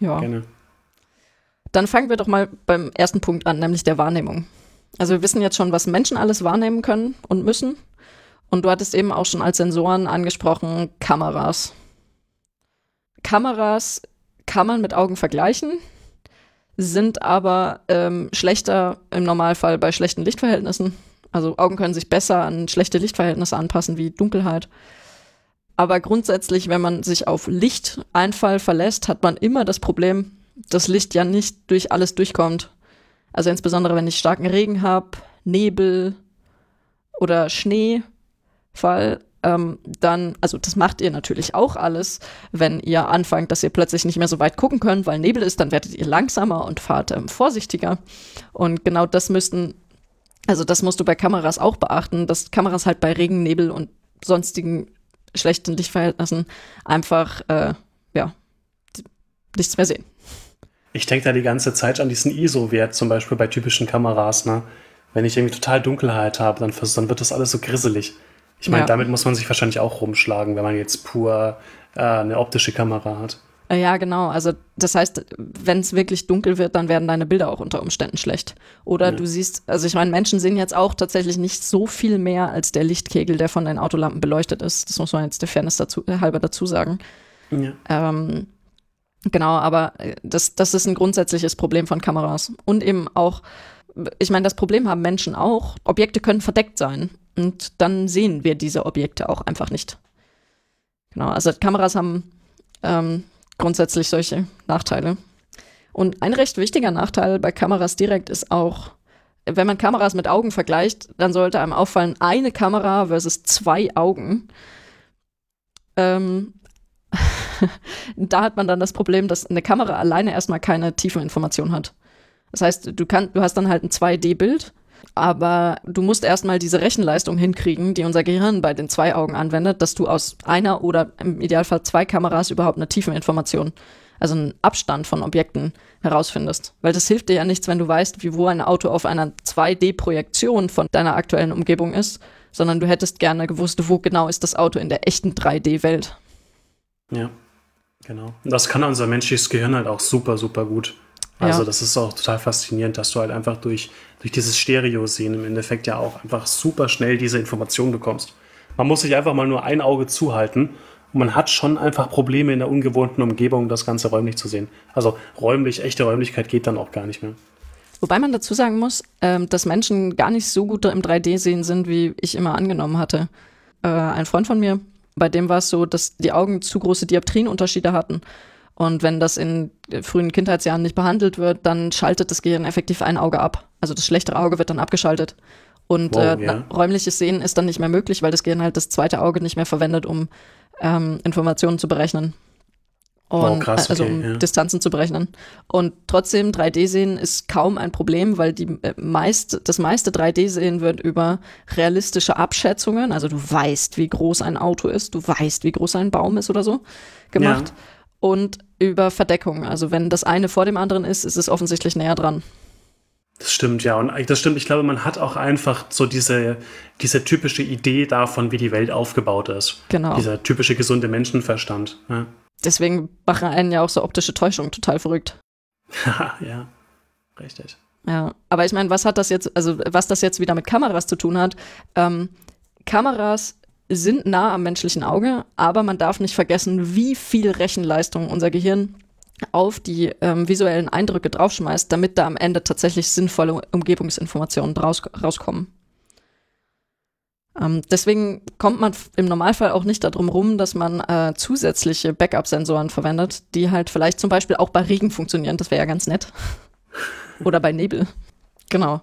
Ja. Gerne. Dann fangen wir doch mal beim ersten Punkt an, nämlich der Wahrnehmung. Also wir wissen jetzt schon, was Menschen alles wahrnehmen können und müssen. Und du hattest eben auch schon als Sensoren angesprochen, Kameras. Kameras kann man mit Augen vergleichen sind aber ähm, schlechter im Normalfall bei schlechten Lichtverhältnissen. Also Augen können sich besser an schlechte Lichtverhältnisse anpassen, wie Dunkelheit. Aber grundsätzlich, wenn man sich auf Lichteinfall verlässt, hat man immer das Problem, dass Licht ja nicht durch alles durchkommt. Also insbesondere, wenn ich starken Regen habe, Nebel oder Schneefall, ähm, dann, also das macht ihr natürlich auch alles, wenn ihr anfangt, dass ihr plötzlich nicht mehr so weit gucken könnt, weil Nebel ist, dann werdet ihr langsamer und fahrt ähm, vorsichtiger. Und genau das müssten, also das musst du bei Kameras auch beachten, dass Kameras halt bei Regen, Nebel und sonstigen schlechten Lichtverhältnissen einfach, äh, ja, nichts mehr sehen. Ich denke da die ganze Zeit an diesen ISO-Wert, zum Beispiel bei typischen Kameras, ne? Wenn ich irgendwie total Dunkelheit habe, dann, dann wird das alles so grisselig. Ich meine, ja. damit muss man sich wahrscheinlich auch rumschlagen, wenn man jetzt pur äh, eine optische Kamera hat. Äh, ja, genau. Also das heißt, wenn es wirklich dunkel wird, dann werden deine Bilder auch unter Umständen schlecht. Oder ja. du siehst, also ich meine, Menschen sehen jetzt auch tatsächlich nicht so viel mehr als der Lichtkegel, der von den Autolampen beleuchtet ist. Das muss man jetzt der Fairness dazu, äh, halber dazu sagen. Ja. Ähm, genau, aber äh, das, das ist ein grundsätzliches Problem von Kameras. Und eben auch, ich meine, das Problem haben Menschen auch. Objekte können verdeckt sein. Und dann sehen wir diese Objekte auch einfach nicht. Genau, also Kameras haben ähm, grundsätzlich solche Nachteile. Und ein recht wichtiger Nachteil bei Kameras direkt ist auch, wenn man Kameras mit Augen vergleicht, dann sollte einem auffallen, eine Kamera versus zwei Augen. Ähm, da hat man dann das Problem, dass eine Kamera alleine erstmal keine Tiefeninformation hat. Das heißt, du, kann, du hast dann halt ein 2D-Bild Aber du musst erstmal diese Rechenleistung hinkriegen, die unser Gehirn bei den zwei Augen anwendet, dass du aus einer oder im Idealfall zwei Kameras überhaupt eine Tiefeninformation, also einen Abstand von Objekten herausfindest. Weil das hilft dir ja nichts, wenn du weißt, wie wo ein Auto auf einer 2D-Projektion von deiner aktuellen Umgebung ist, sondern du hättest gerne gewusst, wo genau ist das Auto in der echten 3D-Welt. Ja, genau. Und das kann unser menschliches Gehirn halt auch super, super gut. Also ja. das ist auch total faszinierend, dass du halt einfach durch, durch dieses Stereo-Sehen im Endeffekt ja auch einfach super schnell diese Information bekommst. Man muss sich einfach mal nur ein Auge zuhalten und man hat schon einfach Probleme in der ungewohnten Umgebung, das Ganze räumlich zu sehen. Also räumlich, echte Räumlichkeit geht dann auch gar nicht mehr. Wobei man dazu sagen muss, äh, dass Menschen gar nicht so gut im 3D-Sehen sind, wie ich immer angenommen hatte. Äh, ein Freund von mir, bei dem war es so, dass die Augen zu große Dioptrienunterschiede hatten. Und wenn das in frühen Kindheitsjahren nicht behandelt wird, dann schaltet das Gehirn effektiv ein Auge ab. Also das schlechtere Auge wird dann abgeschaltet. Und wow, äh, ja. räumliches Sehen ist dann nicht mehr möglich, weil das Gehirn halt das zweite Auge nicht mehr verwendet, um ähm, Informationen zu berechnen. Und, wow, krass, also um ja. Distanzen zu berechnen. Und trotzdem, 3D-Sehen ist kaum ein Problem, weil die äh, meist, das meiste 3D-Sehen wird über realistische Abschätzungen, also du weißt, wie groß ein Auto ist, du weißt, wie groß ein Baum ist oder so, gemacht. Ja und über Verdeckung. Also wenn das eine vor dem anderen ist, ist es offensichtlich näher dran. Das stimmt, ja. Und das stimmt. Ich glaube, man hat auch einfach so diese, diese typische Idee davon, wie die Welt aufgebaut ist. Genau. Dieser typische gesunde Menschenverstand. Ja. Deswegen machen einen ja auch so optische Täuschungen total verrückt. ja, richtig. Ja, aber ich meine, was hat das jetzt, also was das jetzt wieder mit Kameras zu tun hat? Ähm, Kameras sind nah am menschlichen Auge, aber man darf nicht vergessen, wie viel Rechenleistung unser Gehirn auf die ähm, visuellen Eindrücke draufschmeißt, damit da am Ende tatsächlich sinnvolle Umgebungsinformationen raus rauskommen. Ähm, deswegen kommt man im Normalfall auch nicht darum rum, dass man äh, zusätzliche Backup-Sensoren verwendet, die halt vielleicht zum Beispiel auch bei Regen funktionieren. Das wäre ja ganz nett. Oder bei Nebel. Genau.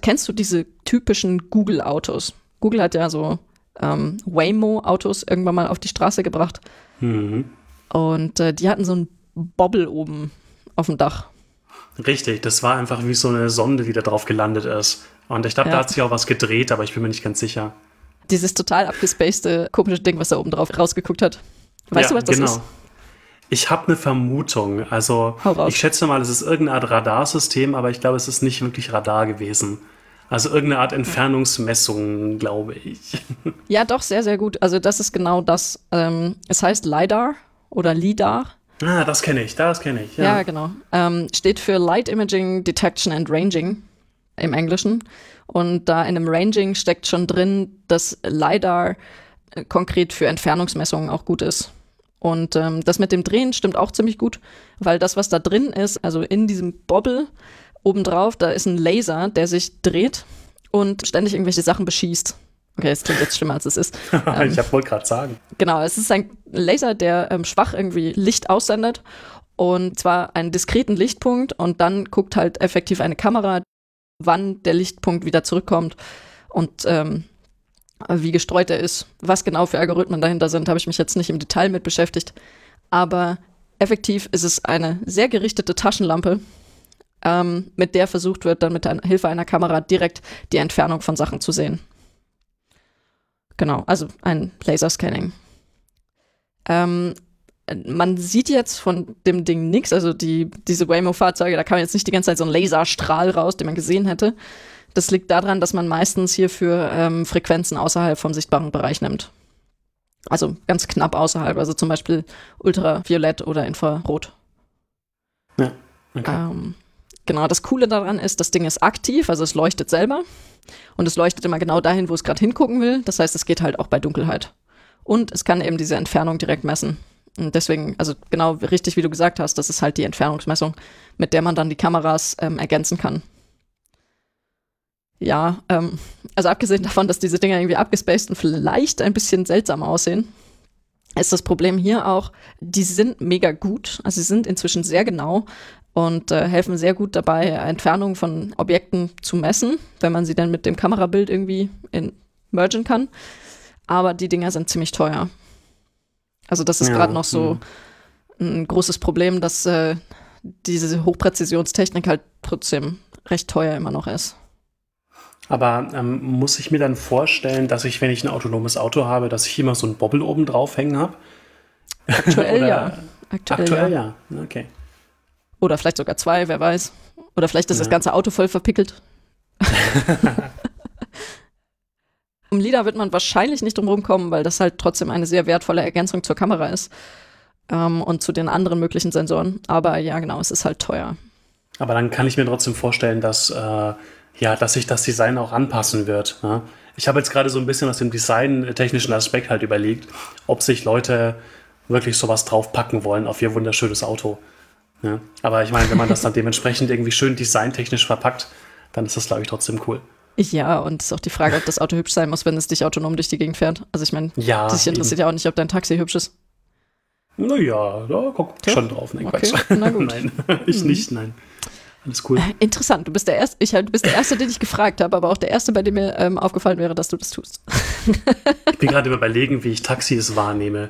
Kennst du diese typischen Google-Autos? Google hat ja so ähm, Waymo-Autos irgendwann mal auf die Straße gebracht. Mhm. Und äh, die hatten so einen Bobble oben auf dem Dach. Richtig, das war einfach wie so eine Sonde, die da drauf gelandet ist. Und ich glaube, ja. da hat sich auch was gedreht, aber ich bin mir nicht ganz sicher. Dieses total abgespacede, komische Ding, was da oben drauf rausgeguckt hat. Weißt ja, du, was das genau. ist? Ich habe eine Vermutung. Also, ich schätze mal, es ist irgendeine Art Radarsystem, aber ich glaube, es ist nicht wirklich Radar gewesen. Also irgendeine Art Entfernungsmessung, glaube ich. Ja, doch, sehr, sehr gut. Also das ist genau das. Ähm, es heißt LIDAR oder LIDAR. Ah, das kenne ich, das kenne ich. Ja, ja genau. Ähm, steht für Light Imaging Detection and Ranging im Englischen. Und da in einem Ranging steckt schon drin, dass LIDAR äh, konkret für Entfernungsmessungen auch gut ist. Und ähm, das mit dem Drehen stimmt auch ziemlich gut, weil das, was da drin ist, also in diesem Bobble, obendrauf, da ist ein Laser, der sich dreht und ständig irgendwelche Sachen beschießt. Okay, es klingt jetzt schlimmer, als es ist. ähm, ich wollte gerade sagen. Genau, es ist ein Laser, der ähm, schwach irgendwie Licht aussendet und zwar einen diskreten Lichtpunkt und dann guckt halt effektiv eine Kamera, wann der Lichtpunkt wieder zurückkommt und ähm, wie gestreut er ist. Was genau für Algorithmen dahinter sind, habe ich mich jetzt nicht im Detail mit beschäftigt. Aber effektiv ist es eine sehr gerichtete Taschenlampe, ähm, mit der versucht wird, dann mit Hilfe einer Kamera direkt die Entfernung von Sachen zu sehen. Genau, also ein Laserscanning. Ähm, man sieht jetzt von dem Ding nichts, also die, diese Waymo-Fahrzeuge, da kam jetzt nicht die ganze Zeit so ein Laserstrahl raus, den man gesehen hätte. Das liegt daran, dass man meistens hierfür ähm, Frequenzen außerhalb vom sichtbaren Bereich nimmt. Also ganz knapp außerhalb, also zum Beispiel Ultraviolett oder Infrarot. Ja, okay. Ähm, Genau, das Coole daran ist, das Ding ist aktiv, also es leuchtet selber und es leuchtet immer genau dahin, wo es gerade hingucken will. Das heißt, es geht halt auch bei Dunkelheit. Und es kann eben diese Entfernung direkt messen. Und deswegen, also genau richtig, wie du gesagt hast, das ist halt die Entfernungsmessung, mit der man dann die Kameras ähm, ergänzen kann. Ja, ähm, also abgesehen davon, dass diese Dinger irgendwie abgespaced und vielleicht ein bisschen seltsam aussehen, ist das Problem hier auch, die sind mega gut, also sie sind inzwischen sehr genau, und äh, helfen sehr gut dabei, Entfernungen von Objekten zu messen, wenn man sie dann mit dem Kamerabild irgendwie in mergen kann. Aber die Dinger sind ziemlich teuer. Also das ist ja, gerade noch so mh. ein großes Problem, dass äh, diese Hochpräzisionstechnik halt trotzdem recht teuer immer noch ist. Aber ähm, muss ich mir dann vorstellen, dass ich, wenn ich ein autonomes Auto habe, dass ich immer so einen Bobbel oben drauf hängen habe? Aktuell ja. Aktuell, Aktuell ja. ja. Okay. Oder vielleicht sogar zwei, wer weiß. Oder vielleicht ist ja. das ganze Auto voll verpickelt. um LIDAR wird man wahrscheinlich nicht drum kommen, weil das halt trotzdem eine sehr wertvolle Ergänzung zur Kamera ist ähm, und zu den anderen möglichen Sensoren. Aber ja, genau, es ist halt teuer. Aber dann kann ich mir trotzdem vorstellen, dass, äh, ja, dass sich das Design auch anpassen wird. Ne? Ich habe jetzt gerade so ein bisschen aus dem designtechnischen Aspekt halt überlegt, ob sich Leute wirklich sowas draufpacken wollen auf ihr wunderschönes Auto. Ja. Aber ich meine, wenn man das dann dementsprechend irgendwie schön designtechnisch verpackt, dann ist das, glaube ich, trotzdem cool. Ja, und es ist auch die Frage, ob das Auto hübsch sein muss, wenn es dich autonom durch die Gegend fährt. Also ich meine, ja, dich interessiert eben. ja auch nicht, ob dein Taxi hübsch ist. Naja, da guckt ja? schon drauf. Nein, okay. Na gut. nein, ich hm. nicht, nein. Alles cool. Interessant. Du bist der erste, ich, du bist der erste, den ich gefragt habe, aber auch der erste, bei dem mir ähm, aufgefallen wäre, dass du das tust. ich bin gerade überlegen, wie ich Taxis wahrnehme.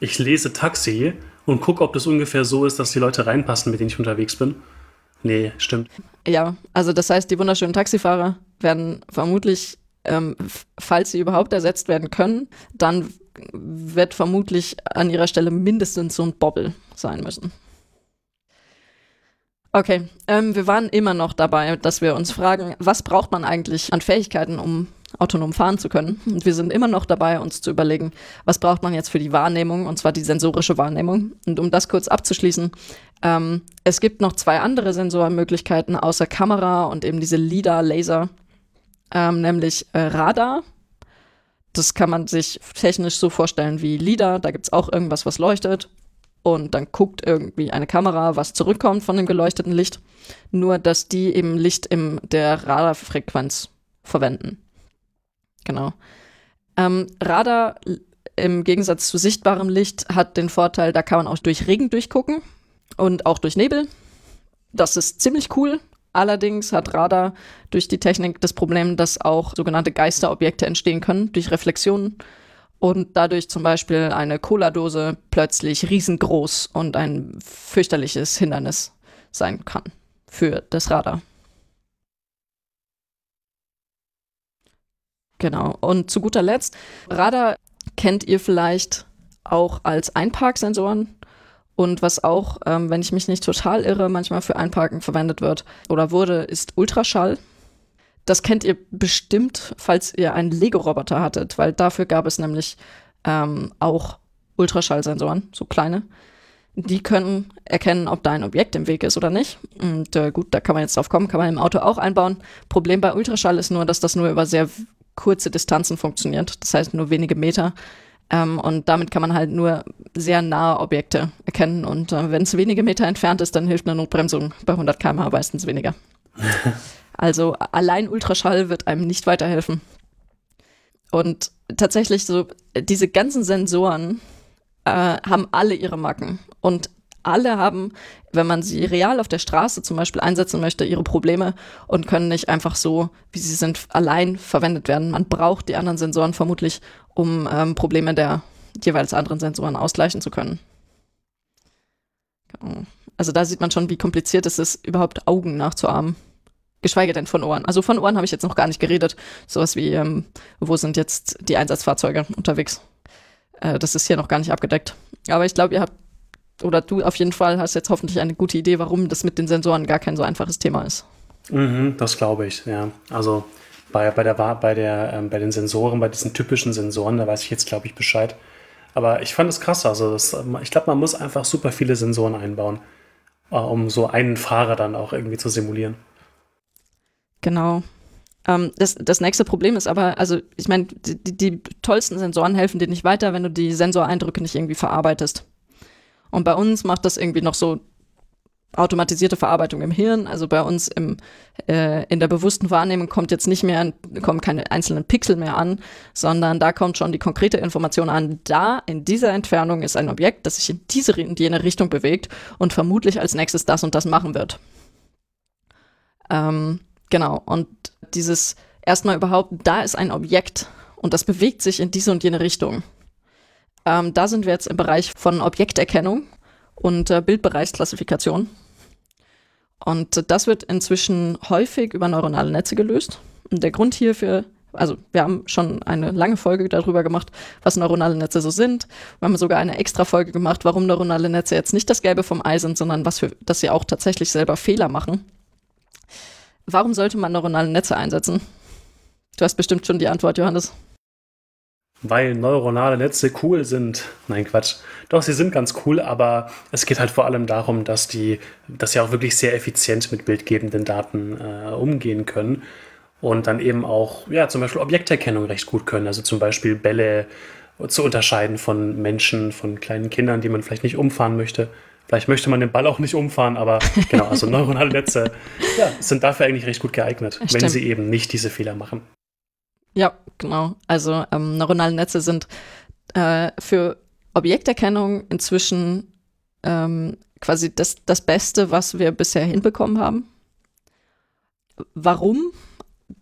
Ich lese Taxi und gucke, ob das ungefähr so ist, dass die Leute reinpassen, mit denen ich unterwegs bin. Nee, stimmt. Ja, also das heißt, die wunderschönen Taxifahrer werden vermutlich, ähm, falls sie überhaupt ersetzt werden können, dann wird vermutlich an ihrer Stelle mindestens so ein Bobbel sein müssen. Okay, ähm, wir waren immer noch dabei, dass wir uns fragen, was braucht man eigentlich an Fähigkeiten, um autonom fahren zu können. Und wir sind immer noch dabei, uns zu überlegen, was braucht man jetzt für die Wahrnehmung, und zwar die sensorische Wahrnehmung. Und um das kurz abzuschließen, ähm, es gibt noch zwei andere Sensormöglichkeiten außer Kamera und eben diese LIDAR-Laser, ähm, nämlich äh, Radar. Das kann man sich technisch so vorstellen wie LIDAR. Da gibt es auch irgendwas, was leuchtet und dann guckt irgendwie eine Kamera, was zurückkommt von dem geleuchteten Licht. Nur, dass die eben Licht in der Radarfrequenz verwenden. Genau. Ähm, Radar im Gegensatz zu sichtbarem Licht hat den Vorteil, da kann man auch durch Regen durchgucken und auch durch Nebel. Das ist ziemlich cool. Allerdings hat Radar durch die Technik das Problem, dass auch sogenannte Geisterobjekte entstehen können durch Reflexionen und dadurch zum Beispiel eine Cola-Dose plötzlich riesengroß und ein fürchterliches Hindernis sein kann für das Radar. Genau. Und zu guter Letzt, Radar kennt ihr vielleicht auch als Einparksensoren. Und was auch, ähm, wenn ich mich nicht total irre, manchmal für Einparken verwendet wird oder wurde, ist Ultraschall. Das kennt ihr bestimmt, falls ihr einen Lego-Roboter hattet, weil dafür gab es nämlich ähm, auch Ultraschallsensoren, so kleine. Die können erkennen, ob da ein Objekt im Weg ist oder nicht. Und äh, gut, da kann man jetzt drauf kommen, kann man im Auto auch einbauen. Problem bei Ultraschall ist nur, dass das nur über sehr kurze Distanzen funktioniert. Das heißt nur wenige Meter. Ähm, und damit kann man halt nur sehr nahe Objekte erkennen. Und äh, wenn es wenige Meter entfernt ist, dann hilft eine Notbremsung bei 100 km/h meistens weniger. also allein Ultraschall wird einem nicht weiterhelfen. Und tatsächlich so, diese ganzen Sensoren äh, haben alle ihre Macken. Und alle haben, wenn man sie real auf der Straße zum Beispiel einsetzen möchte, ihre Probleme und können nicht einfach so, wie sie sind, allein verwendet werden. Man braucht die anderen Sensoren vermutlich, um ähm, Probleme der jeweils anderen Sensoren ausgleichen zu können. Genau. Also da sieht man schon, wie kompliziert es ist, überhaupt Augen nachzuahmen. Geschweige denn von Ohren. Also von Ohren habe ich jetzt noch gar nicht geredet. Sowas wie, ähm, wo sind jetzt die Einsatzfahrzeuge unterwegs? Äh, das ist hier noch gar nicht abgedeckt. Aber ich glaube, ihr habt oder du auf jeden Fall hast jetzt hoffentlich eine gute Idee, warum das mit den Sensoren gar kein so einfaches Thema ist. Mhm, das glaube ich, ja. Also bei, bei, der, bei, der, ähm, bei den Sensoren, bei diesen typischen Sensoren, da weiß ich jetzt, glaube ich, Bescheid. Aber ich fand es krass. Also das, ich glaube, man muss einfach super viele Sensoren einbauen, äh, um so einen Fahrer dann auch irgendwie zu simulieren. Genau. Ähm, das, das nächste Problem ist aber, also ich meine, die, die tollsten Sensoren helfen dir nicht weiter, wenn du die Sensoreindrücke nicht irgendwie verarbeitest. Und bei uns macht das irgendwie noch so automatisierte Verarbeitung im Hirn. Also bei uns im, äh, in der bewussten Wahrnehmung kommt jetzt nicht mehr, kommen keine einzelnen Pixel mehr an, sondern da kommt schon die konkrete Information an. Da in dieser Entfernung ist ein Objekt, das sich in diese in jene Richtung bewegt und vermutlich als nächstes das und das machen wird. Ähm, genau. Und dieses erstmal überhaupt, da ist ein Objekt und das bewegt sich in diese und jene Richtung. Ähm, da sind wir jetzt im Bereich von Objekterkennung und äh, Bildbereichsklassifikation. Und äh, das wird inzwischen häufig über neuronale Netze gelöst. Der Grund hierfür, also wir haben schon eine lange Folge darüber gemacht, was neuronale Netze so sind. Wir haben sogar eine extra Folge gemacht, warum neuronale Netze jetzt nicht das Gelbe vom Ei sind, sondern was für, dass sie auch tatsächlich selber Fehler machen. Warum sollte man neuronale Netze einsetzen? Du hast bestimmt schon die Antwort, Johannes. Weil neuronale Netze cool sind. Nein, Quatsch. Doch, sie sind ganz cool, aber es geht halt vor allem darum, dass die, dass sie auch wirklich sehr effizient mit bildgebenden Daten äh, umgehen können und dann eben auch, ja, zum Beispiel Objekterkennung recht gut können. Also zum Beispiel Bälle zu unterscheiden von Menschen, von kleinen Kindern, die man vielleicht nicht umfahren möchte. Vielleicht möchte man den Ball auch nicht umfahren, aber genau, also neuronale Netze ja, sind dafür eigentlich recht gut geeignet, Stimmt. wenn sie eben nicht diese Fehler machen. Ja, genau. Also ähm, neuronale Netze sind äh, für Objekterkennung inzwischen ähm, quasi das, das Beste, was wir bisher hinbekommen haben. Warum?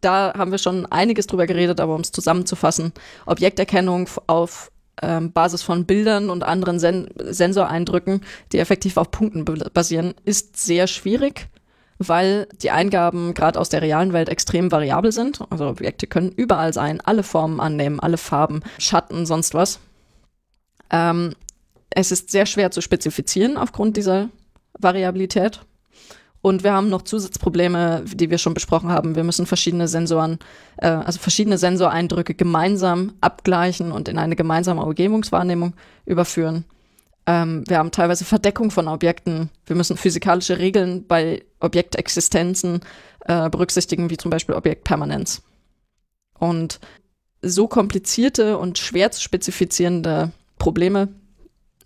Da haben wir schon einiges drüber geredet, aber um es zusammenzufassen, Objekterkennung auf ähm, Basis von Bildern und anderen Sen Sensoreindrücken, die effektiv auf Punkten basieren, ist sehr schwierig weil die Eingaben gerade aus der realen Welt extrem variabel sind. Also Objekte können überall sein, alle Formen annehmen, alle Farben, Schatten, sonst was. Ähm, es ist sehr schwer zu spezifizieren aufgrund dieser Variabilität. Und wir haben noch Zusatzprobleme, die wir schon besprochen haben. Wir müssen verschiedene Sensoren, äh, also verschiedene Sensoreindrücke gemeinsam abgleichen und in eine gemeinsame Umgebungswahrnehmung überführen. Ähm, wir haben teilweise Verdeckung von Objekten. Wir müssen physikalische Regeln bei Objektexistenzen äh, berücksichtigen, wie zum Beispiel Objektpermanenz. Und so komplizierte und schwer zu spezifizierende Probleme,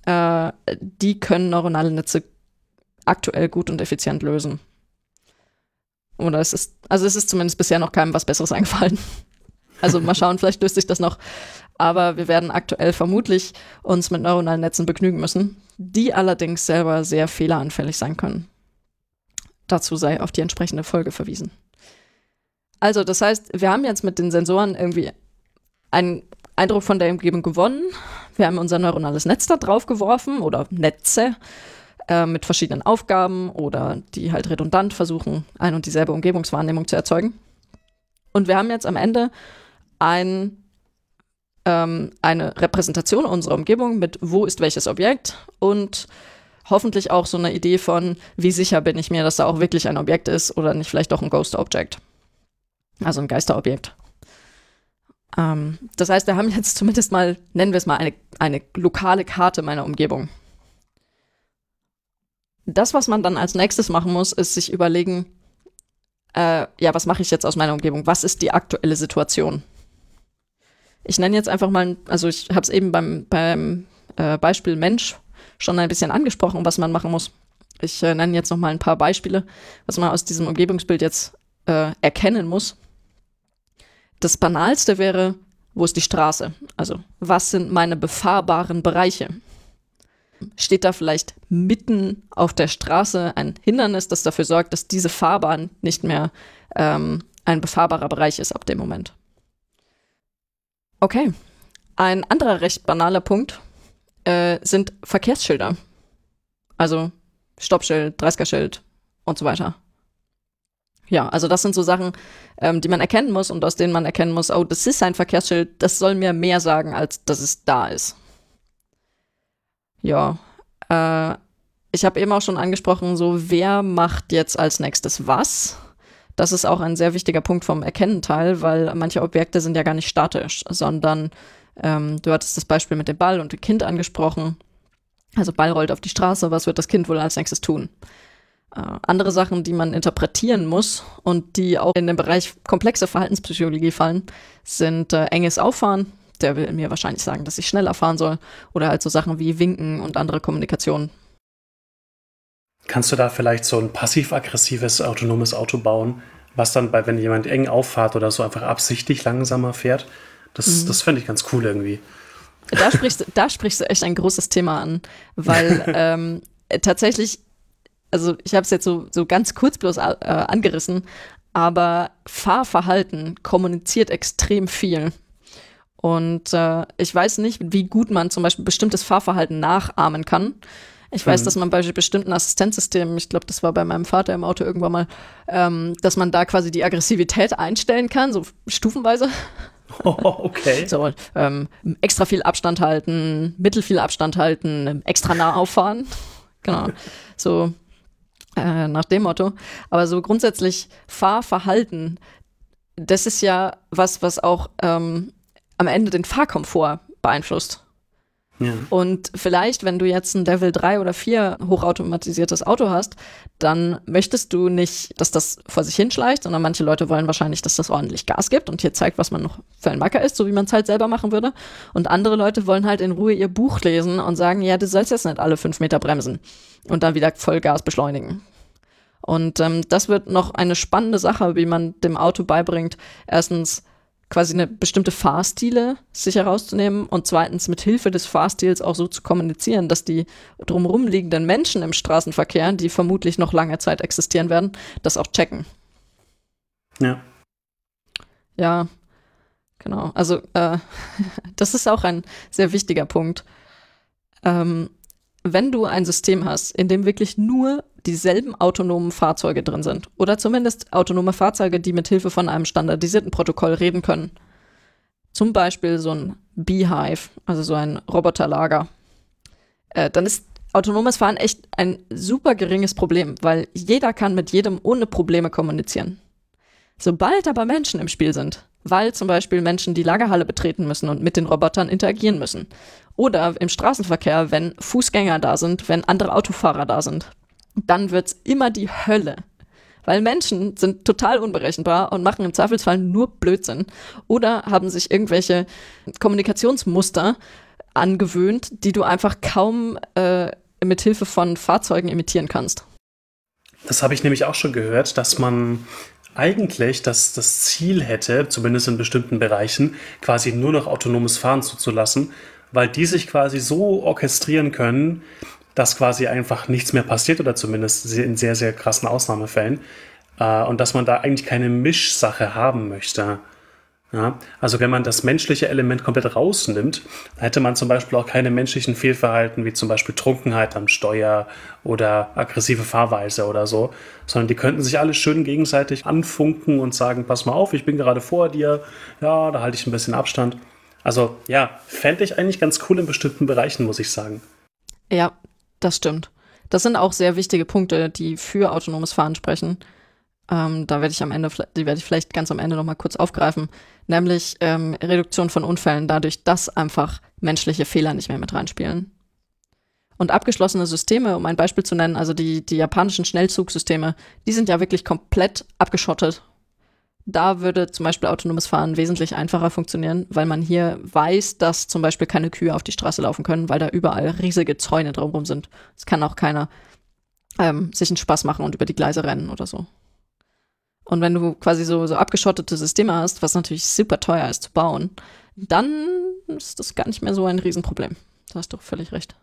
äh, die können neuronale Netze aktuell gut und effizient lösen. Oder es ist, also es ist zumindest bisher noch keinem was Besseres eingefallen. Also mal schauen, vielleicht löst sich das noch aber wir werden aktuell vermutlich uns mit neuronalen Netzen begnügen müssen, die allerdings selber sehr fehleranfällig sein können. Dazu sei auf die entsprechende Folge verwiesen. Also, das heißt, wir haben jetzt mit den Sensoren irgendwie einen Eindruck von der Umgebung gewonnen. Wir haben unser neuronales Netz da drauf geworfen oder Netze äh, mit verschiedenen Aufgaben oder die halt redundant versuchen, ein und dieselbe Umgebungswahrnehmung zu erzeugen. Und wir haben jetzt am Ende ein ähm, eine Repräsentation unserer Umgebung mit, wo ist welches Objekt und hoffentlich auch so eine Idee von, wie sicher bin ich mir, dass da auch wirklich ein Objekt ist oder nicht vielleicht auch ein Ghost Object. Also ein Geisterobjekt. Ähm, das heißt, wir haben jetzt zumindest mal, nennen wir es mal, eine, eine lokale Karte meiner Umgebung. Das, was man dann als nächstes machen muss, ist sich überlegen, äh, ja, was mache ich jetzt aus meiner Umgebung? Was ist die aktuelle Situation? Ich nenne jetzt einfach mal, also ich habe es eben beim, beim äh, Beispiel Mensch schon ein bisschen angesprochen, was man machen muss. Ich äh, nenne jetzt noch mal ein paar Beispiele, was man aus diesem Umgebungsbild jetzt äh, erkennen muss. Das Banalste wäre, wo ist die Straße? Also, was sind meine befahrbaren Bereiche? Steht da vielleicht mitten auf der Straße ein Hindernis, das dafür sorgt, dass diese Fahrbahn nicht mehr ähm, ein befahrbarer Bereich ist ab dem Moment? Okay. Ein anderer recht banaler Punkt äh, sind Verkehrsschilder. Also Stoppschild, 30er-Schild und so weiter. Ja, also das sind so Sachen, ähm, die man erkennen muss und aus denen man erkennen muss, oh, das ist ein Verkehrsschild, das soll mir mehr sagen, als dass es da ist. Ja, äh, ich habe eben auch schon angesprochen, so wer macht jetzt als nächstes was? Das ist auch ein sehr wichtiger Punkt vom Erkennen-Teil, weil manche Objekte sind ja gar nicht statisch, sondern ähm, du hattest das Beispiel mit dem Ball und dem Kind angesprochen. Also Ball rollt auf die Straße, was wird das Kind wohl als nächstes tun? Äh, andere Sachen, die man interpretieren muss und die auch in den Bereich komplexe Verhaltenspsychologie fallen, sind äh, enges Auffahren. Der will mir wahrscheinlich sagen, dass ich schneller fahren soll. Oder halt so Sachen wie Winken und andere Kommunikation. Kannst du da vielleicht so ein passiv-aggressives autonomes Auto bauen, was dann bei, wenn jemand eng auffahrt oder so einfach absichtlich langsamer fährt? Das, mhm. das fände ich ganz cool irgendwie. Da sprichst, da sprichst du echt ein großes Thema an, weil ähm, tatsächlich, also ich habe es jetzt so, so ganz kurz bloß äh, angerissen, aber Fahrverhalten kommuniziert extrem viel. Und äh, ich weiß nicht, wie gut man zum Beispiel bestimmtes Fahrverhalten nachahmen kann. Ich weiß, mhm. dass man bei bestimmten Assistenzsystemen, ich glaube, das war bei meinem Vater im Auto irgendwann mal, ähm, dass man da quasi die Aggressivität einstellen kann, so stufenweise. Oh, okay. So, ähm, extra viel Abstand halten, mittel viel Abstand halten, extra nah auffahren. Genau. So äh, nach dem Motto. Aber so grundsätzlich Fahrverhalten, das ist ja was, was auch ähm, am Ende den Fahrkomfort beeinflusst. Und vielleicht, wenn du jetzt ein Level 3 oder 4 hochautomatisiertes Auto hast, dann möchtest du nicht, dass das vor sich hinschleicht, sondern manche Leute wollen wahrscheinlich, dass das ordentlich Gas gibt und hier zeigt, was man noch für ein Macker ist, so wie man es halt selber machen würde. Und andere Leute wollen halt in Ruhe ihr Buch lesen und sagen, ja, du sollst jetzt nicht alle fünf Meter bremsen und dann wieder Vollgas beschleunigen. Und ähm, das wird noch eine spannende Sache, wie man dem Auto beibringt, erstens quasi eine bestimmte Fahrstile sich herauszunehmen und zweitens mit Hilfe des Fahrstils auch so zu kommunizieren, dass die drumherum liegenden Menschen im Straßenverkehr, die vermutlich noch lange Zeit existieren werden, das auch checken. Ja. Ja, genau. Also äh, das ist auch ein sehr wichtiger Punkt. Ähm, wenn du ein System hast, in dem wirklich nur dieselben autonomen Fahrzeuge drin sind. Oder zumindest autonome Fahrzeuge, die mit Hilfe von einem standardisierten Protokoll reden können. Zum Beispiel so ein Beehive, also so ein Roboterlager. Äh, dann ist autonomes Fahren echt ein super geringes Problem, weil jeder kann mit jedem ohne Probleme kommunizieren. Sobald aber Menschen im Spiel sind, weil zum Beispiel Menschen die Lagerhalle betreten müssen und mit den Robotern interagieren müssen, oder im Straßenverkehr, wenn Fußgänger da sind, wenn andere Autofahrer da sind, dann wird's immer die Hölle. Weil Menschen sind total unberechenbar und machen im Zweifelsfall nur Blödsinn oder haben sich irgendwelche Kommunikationsmuster angewöhnt, die du einfach kaum äh, mit Hilfe von Fahrzeugen imitieren kannst. Das habe ich nämlich auch schon gehört, dass man eigentlich das, das Ziel hätte, zumindest in bestimmten Bereichen, quasi nur noch autonomes Fahren zuzulassen, weil die sich quasi so orchestrieren können, dass quasi einfach nichts mehr passiert oder zumindest in sehr, sehr krassen Ausnahmefällen. Äh, und dass man da eigentlich keine Mischsache haben möchte. Ja, also wenn man das menschliche Element komplett rausnimmt, hätte man zum Beispiel auch keine menschlichen Fehlverhalten wie zum Beispiel Trunkenheit am Steuer oder aggressive Fahrweise oder so, sondern die könnten sich alle schön gegenseitig anfunken und sagen, pass mal auf, ich bin gerade vor dir, ja, da halte ich ein bisschen Abstand. Also ja, fände ich eigentlich ganz cool in bestimmten Bereichen, muss ich sagen. Ja, das stimmt. Das sind auch sehr wichtige Punkte, die für autonomes Fahren sprechen. Ähm, da werde ich am Ende, die werde ich vielleicht ganz am Ende nochmal kurz aufgreifen, nämlich ähm, Reduktion von Unfällen, dadurch, dass einfach menschliche Fehler nicht mehr mit reinspielen. Und abgeschlossene Systeme, um ein Beispiel zu nennen, also die, die japanischen Schnellzugsysteme, die sind ja wirklich komplett abgeschottet da würde zum Beispiel autonomes Fahren wesentlich einfacher funktionieren, weil man hier weiß, dass zum Beispiel keine Kühe auf die Straße laufen können, weil da überall riesige Zäune drumherum sind. Es kann auch keiner ähm, sich einen Spaß machen und über die Gleise rennen oder so. Und wenn du quasi so, so abgeschottete Systeme hast, was natürlich super teuer ist zu bauen, dann ist das gar nicht mehr so ein Riesenproblem. Da hast du völlig recht.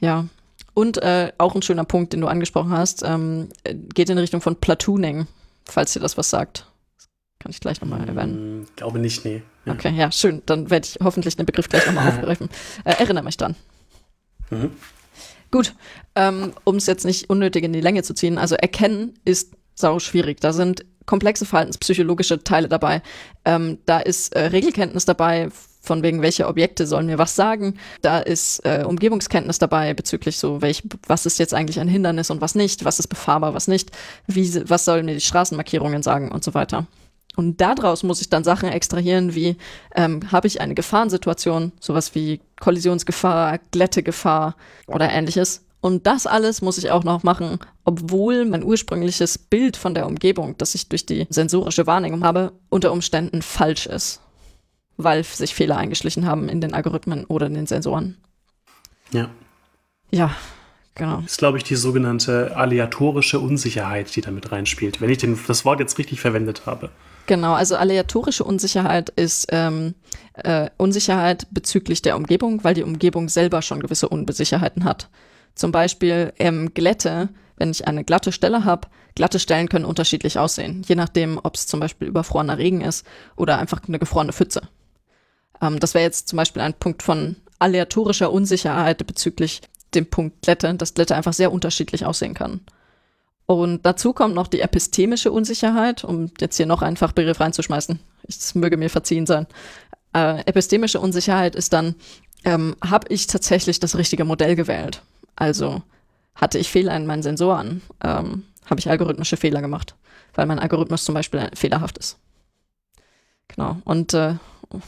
Ja. Und äh, auch ein schöner Punkt, den du angesprochen hast, ähm, geht in Richtung von Platooning falls dir das was sagt. kann ich gleich nochmal erwähnen. Mm, glaube nicht, nee. Ja. Okay, ja, schön. Dann werde ich hoffentlich den Begriff gleich nochmal aufgreifen. Äh, erinnere mich dran. Mhm. Gut, ähm, um es jetzt nicht unnötig in die Länge zu ziehen, also erkennen ist sau schwierig. Da sind komplexe verhaltenspsychologische Teile dabei. Ähm, da ist äh, Regelkenntnis dabei, von wegen welche Objekte sollen mir was sagen. Da ist äh, Umgebungskenntnis dabei bezüglich so, welch, was ist jetzt eigentlich ein Hindernis und was nicht, was ist befahrbar, was nicht, wie, was sollen mir die Straßenmarkierungen sagen und so weiter. Und daraus muss ich dann Sachen extrahieren, wie ähm, habe ich eine Gefahrensituation, sowas wie Kollisionsgefahr, Glättegefahr oder ähnliches. Und das alles muss ich auch noch machen, obwohl mein ursprüngliches Bild von der Umgebung, das ich durch die sensorische Wahrnehmung habe, unter Umständen falsch ist weil sich Fehler eingeschlichen haben in den Algorithmen oder in den Sensoren. Ja. Ja, genau. Das ist, glaube ich, die sogenannte aleatorische Unsicherheit, die damit reinspielt, wenn ich den, das Wort jetzt richtig verwendet habe. Genau, also aleatorische Unsicherheit ist ähm, äh, Unsicherheit bezüglich der Umgebung, weil die Umgebung selber schon gewisse Unbesicherheiten hat. Zum Beispiel ähm, Glätte, wenn ich eine glatte Stelle habe, glatte Stellen können unterschiedlich aussehen, je nachdem, ob es zum Beispiel überfrorener Regen ist oder einfach eine gefrorene Pfütze. Ähm, das wäre jetzt zum Beispiel ein Punkt von aleatorischer Unsicherheit bezüglich dem Punkt Glätte, dass Glätte einfach sehr unterschiedlich aussehen kann. Und dazu kommt noch die epistemische Unsicherheit, um jetzt hier noch einen Fachbegriff reinzuschmeißen. Es möge mir verziehen sein. Äh, epistemische Unsicherheit ist dann, ähm, habe ich tatsächlich das richtige Modell gewählt? Also hatte ich Fehler in meinen Sensoren? Ähm, habe ich algorithmische Fehler gemacht? Weil mein Algorithmus zum Beispiel fehlerhaft ist. Genau. Und äh,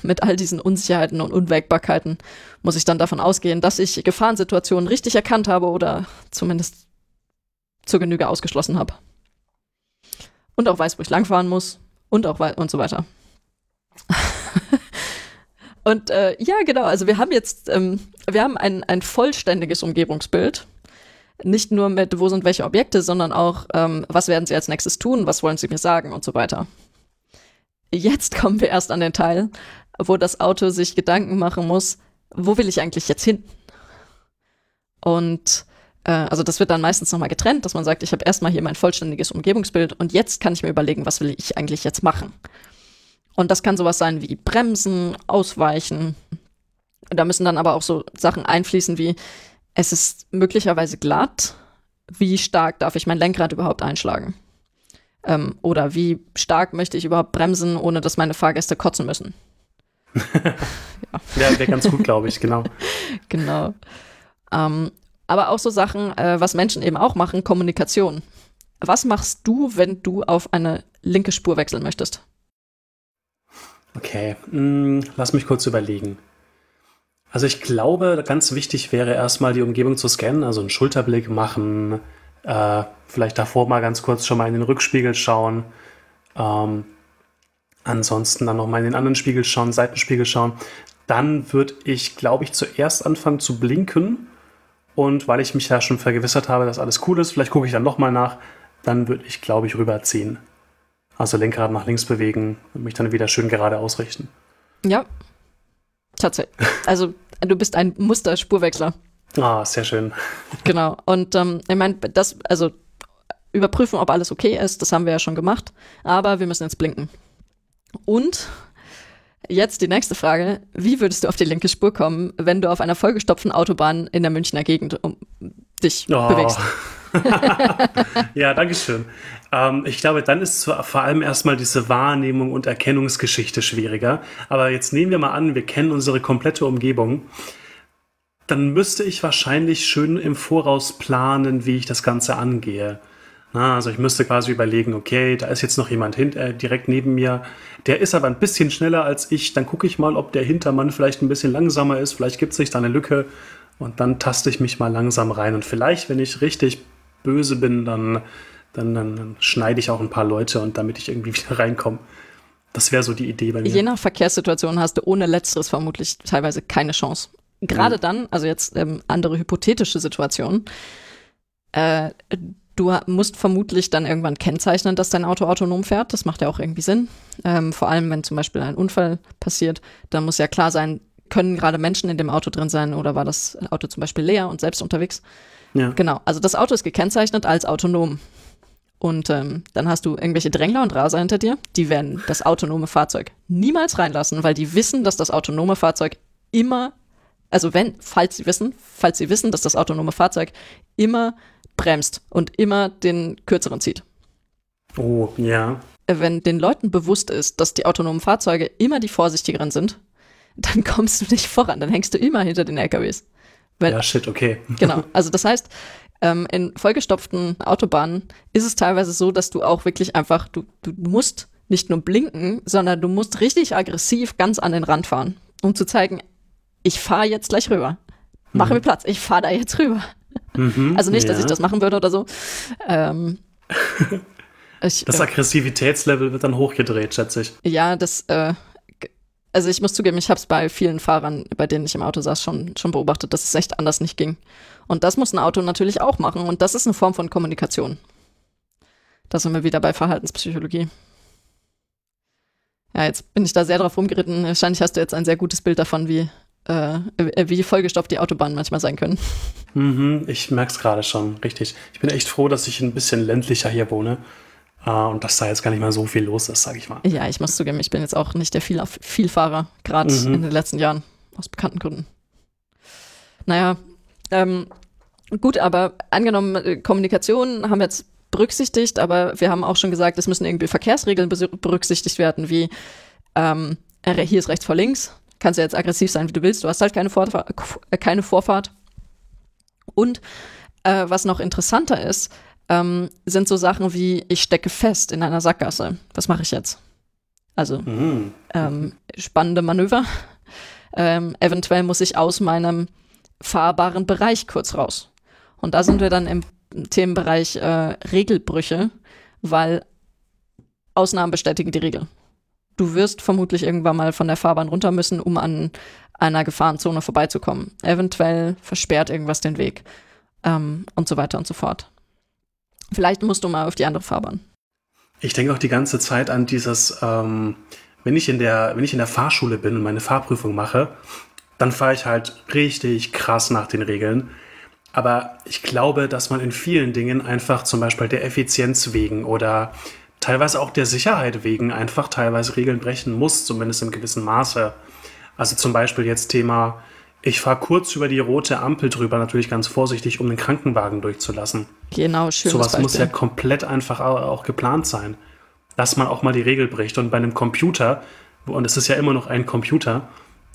mit all diesen Unsicherheiten und Unwägbarkeiten muss ich dann davon ausgehen, dass ich Gefahrensituationen richtig erkannt habe oder zumindest zur Genüge ausgeschlossen habe. Und auch weiß, wo ich langfahren muss und auch und so weiter. und äh, ja, genau, also wir haben jetzt, ähm, wir haben ein, ein vollständiges Umgebungsbild. Nicht nur mit, wo sind welche Objekte, sondern auch, ähm, was werden sie als nächstes tun, was wollen sie mir sagen und so weiter. Jetzt kommen wir erst an den Teil, wo das Auto sich Gedanken machen muss, wo will ich eigentlich jetzt hin? Und äh, also das wird dann meistens nochmal getrennt, dass man sagt, ich habe erstmal hier mein vollständiges Umgebungsbild und jetzt kann ich mir überlegen, was will ich eigentlich jetzt machen. Und das kann sowas sein wie Bremsen, Ausweichen. Da müssen dann aber auch so Sachen einfließen wie, es ist möglicherweise glatt, wie stark darf ich mein Lenkrad überhaupt einschlagen? Ähm, oder wie stark möchte ich überhaupt bremsen, ohne dass meine Fahrgäste kotzen müssen? ja, ja wäre ganz gut, glaube ich, genau. genau. Ähm, aber auch so Sachen, äh, was Menschen eben auch machen, Kommunikation. Was machst du, wenn du auf eine linke Spur wechseln möchtest? Okay, hm, lass mich kurz überlegen. Also ich glaube, ganz wichtig wäre erstmal die Umgebung zu scannen, also einen Schulterblick machen, äh, vielleicht davor mal ganz kurz schon mal in den Rückspiegel schauen. Ähm, ansonsten dann noch mal in den anderen Spiegel schauen, Seitenspiegel schauen. Dann würde ich, glaube ich, zuerst anfangen zu blinken und weil ich mich ja schon vergewissert habe, dass alles cool ist, vielleicht gucke ich dann nochmal nach, dann würde ich, glaube ich, rüberziehen. Also Lenkrad nach links bewegen und mich dann wieder schön gerade ausrichten. Ja, tatsächlich. Also du bist ein Musterspurwechsler. Ah, sehr schön. Genau. Und ähm, ich meine, das, also überprüfen, ob alles okay ist, das haben wir ja schon gemacht. Aber wir müssen jetzt blinken. Und Jetzt die nächste Frage. Wie würdest du auf die linke Spur kommen, wenn du auf einer vollgestopften Autobahn in der Münchner Gegend um dich oh. bewegst? ja, danke schön. Ähm, ich glaube, dann ist vor allem erstmal diese Wahrnehmung und Erkennungsgeschichte schwieriger. Aber jetzt nehmen wir mal an, wir kennen unsere komplette Umgebung. Dann müsste ich wahrscheinlich schön im Voraus planen, wie ich das Ganze angehe. Na, also ich müsste quasi überlegen, okay, da ist jetzt noch jemand hin, äh, direkt neben mir, der ist aber ein bisschen schneller als ich, dann gucke ich mal, ob der Hintermann vielleicht ein bisschen langsamer ist, vielleicht gibt es sich da eine Lücke und dann taste ich mich mal langsam rein und vielleicht, wenn ich richtig böse bin, dann, dann, dann, schneide ich auch ein paar Leute und damit ich irgendwie wieder reinkomme. Das wäre so die Idee bei mir. Je nach Verkehrssituation hast du ohne Letzteres vermutlich teilweise keine Chance. Gerade mhm. dann, also jetzt ähm, andere hypothetische Situationen, äh, Du musst vermutlich dann irgendwann kennzeichnen, dass dein Auto autonom fährt. Das macht ja auch irgendwie Sinn. Ähm, vor allem, wenn zum Beispiel ein Unfall passiert, dann muss ja klar sein, können gerade Menschen in dem Auto drin sein oder war das Auto zum Beispiel leer und selbst unterwegs. Ja. Genau. Also das Auto ist gekennzeichnet als autonom. Und ähm, dann hast du irgendwelche Drängler und Raser hinter dir, die werden das autonome Fahrzeug niemals reinlassen, weil die wissen, dass das autonome Fahrzeug immer, also wenn, falls sie wissen, falls sie wissen, dass das autonome Fahrzeug immer bremst und immer den kürzeren zieht. Oh, ja. Wenn den Leuten bewusst ist, dass die autonomen Fahrzeuge immer die vorsichtigeren sind, dann kommst du nicht voran, dann hängst du immer hinter den LKWs. Weil, ja, shit, okay. Genau. Also das heißt, ähm, in vollgestopften Autobahnen ist es teilweise so, dass du auch wirklich einfach, du, du musst nicht nur blinken, sondern du musst richtig aggressiv ganz an den Rand fahren, um zu zeigen, ich fahre jetzt gleich rüber. Mach mhm. mir Platz, ich fahre da jetzt rüber. Mhm, also nicht, ja. dass ich das machen würde oder so. Ähm, ich, das äh, Aggressivitätslevel wird dann hochgedreht, schätze ich. Ja, das, äh, also ich muss zugeben, ich habe es bei vielen Fahrern, bei denen ich im Auto saß, schon, schon beobachtet, dass es echt anders nicht ging. Und das muss ein Auto natürlich auch machen. Und das ist eine Form von Kommunikation. Da sind wir wieder bei Verhaltenspsychologie. Ja, jetzt bin ich da sehr drauf rumgeritten. Wahrscheinlich hast du jetzt ein sehr gutes Bild davon, wie äh, wie vollgestopft die Autobahnen manchmal sein können. Mhm, ich merke es gerade schon, richtig. Ich bin echt froh, dass ich ein bisschen ländlicher hier wohne. Uh, und dass da jetzt gar nicht mal so viel los ist, sage ich mal. Ja, ich muss zugeben, ich bin jetzt auch nicht der viel Vielfahrer, gerade mhm. in den letzten Jahren, aus bekannten Gründen. naja, ähm, gut, aber angenommen, äh, Kommunikation haben wir jetzt berücksichtigt, aber wir haben auch schon gesagt, es müssen irgendwie Verkehrsregeln berücksichtigt werden, wie ähm, hier ist rechts vor links, kannst ja jetzt aggressiv sein, wie du willst, du hast halt keine Vorfahrt. Äh, keine Vorfahrt. Und äh, was noch interessanter ist, ähm, sind so Sachen wie, ich stecke fest in einer Sackgasse. Was mache ich jetzt? Also mhm. ähm, spannende Manöver. Ähm, eventuell muss ich aus meinem fahrbaren Bereich kurz raus. Und da sind wir dann im Themenbereich äh, Regelbrüche, weil Ausnahmen bestätigen die Regel. Du wirst vermutlich irgendwann mal von der Fahrbahn runter müssen, um an einer Gefahrenzone vorbeizukommen. Eventuell versperrt irgendwas den Weg ähm, und so weiter und so fort. Vielleicht musst du mal auf die andere Fahrbahn. Ich denke auch die ganze Zeit an dieses, ähm, wenn ich in der, wenn ich in der Fahrschule bin und meine Fahrprüfung mache, dann fahre ich halt richtig krass nach den Regeln. Aber ich glaube, dass man in vielen Dingen einfach zum Beispiel der Effizienz wegen oder teilweise auch der Sicherheit wegen einfach teilweise Regeln brechen muss, zumindest im gewissen Maße. Also zum Beispiel jetzt Thema, ich fahre kurz über die rote Ampel drüber, natürlich ganz vorsichtig, um den Krankenwagen durchzulassen. Genau, schön. Sowas Beispiel. muss ja komplett einfach auch geplant sein, dass man auch mal die Regel bricht. Und bei einem Computer, und es ist ja immer noch ein Computer,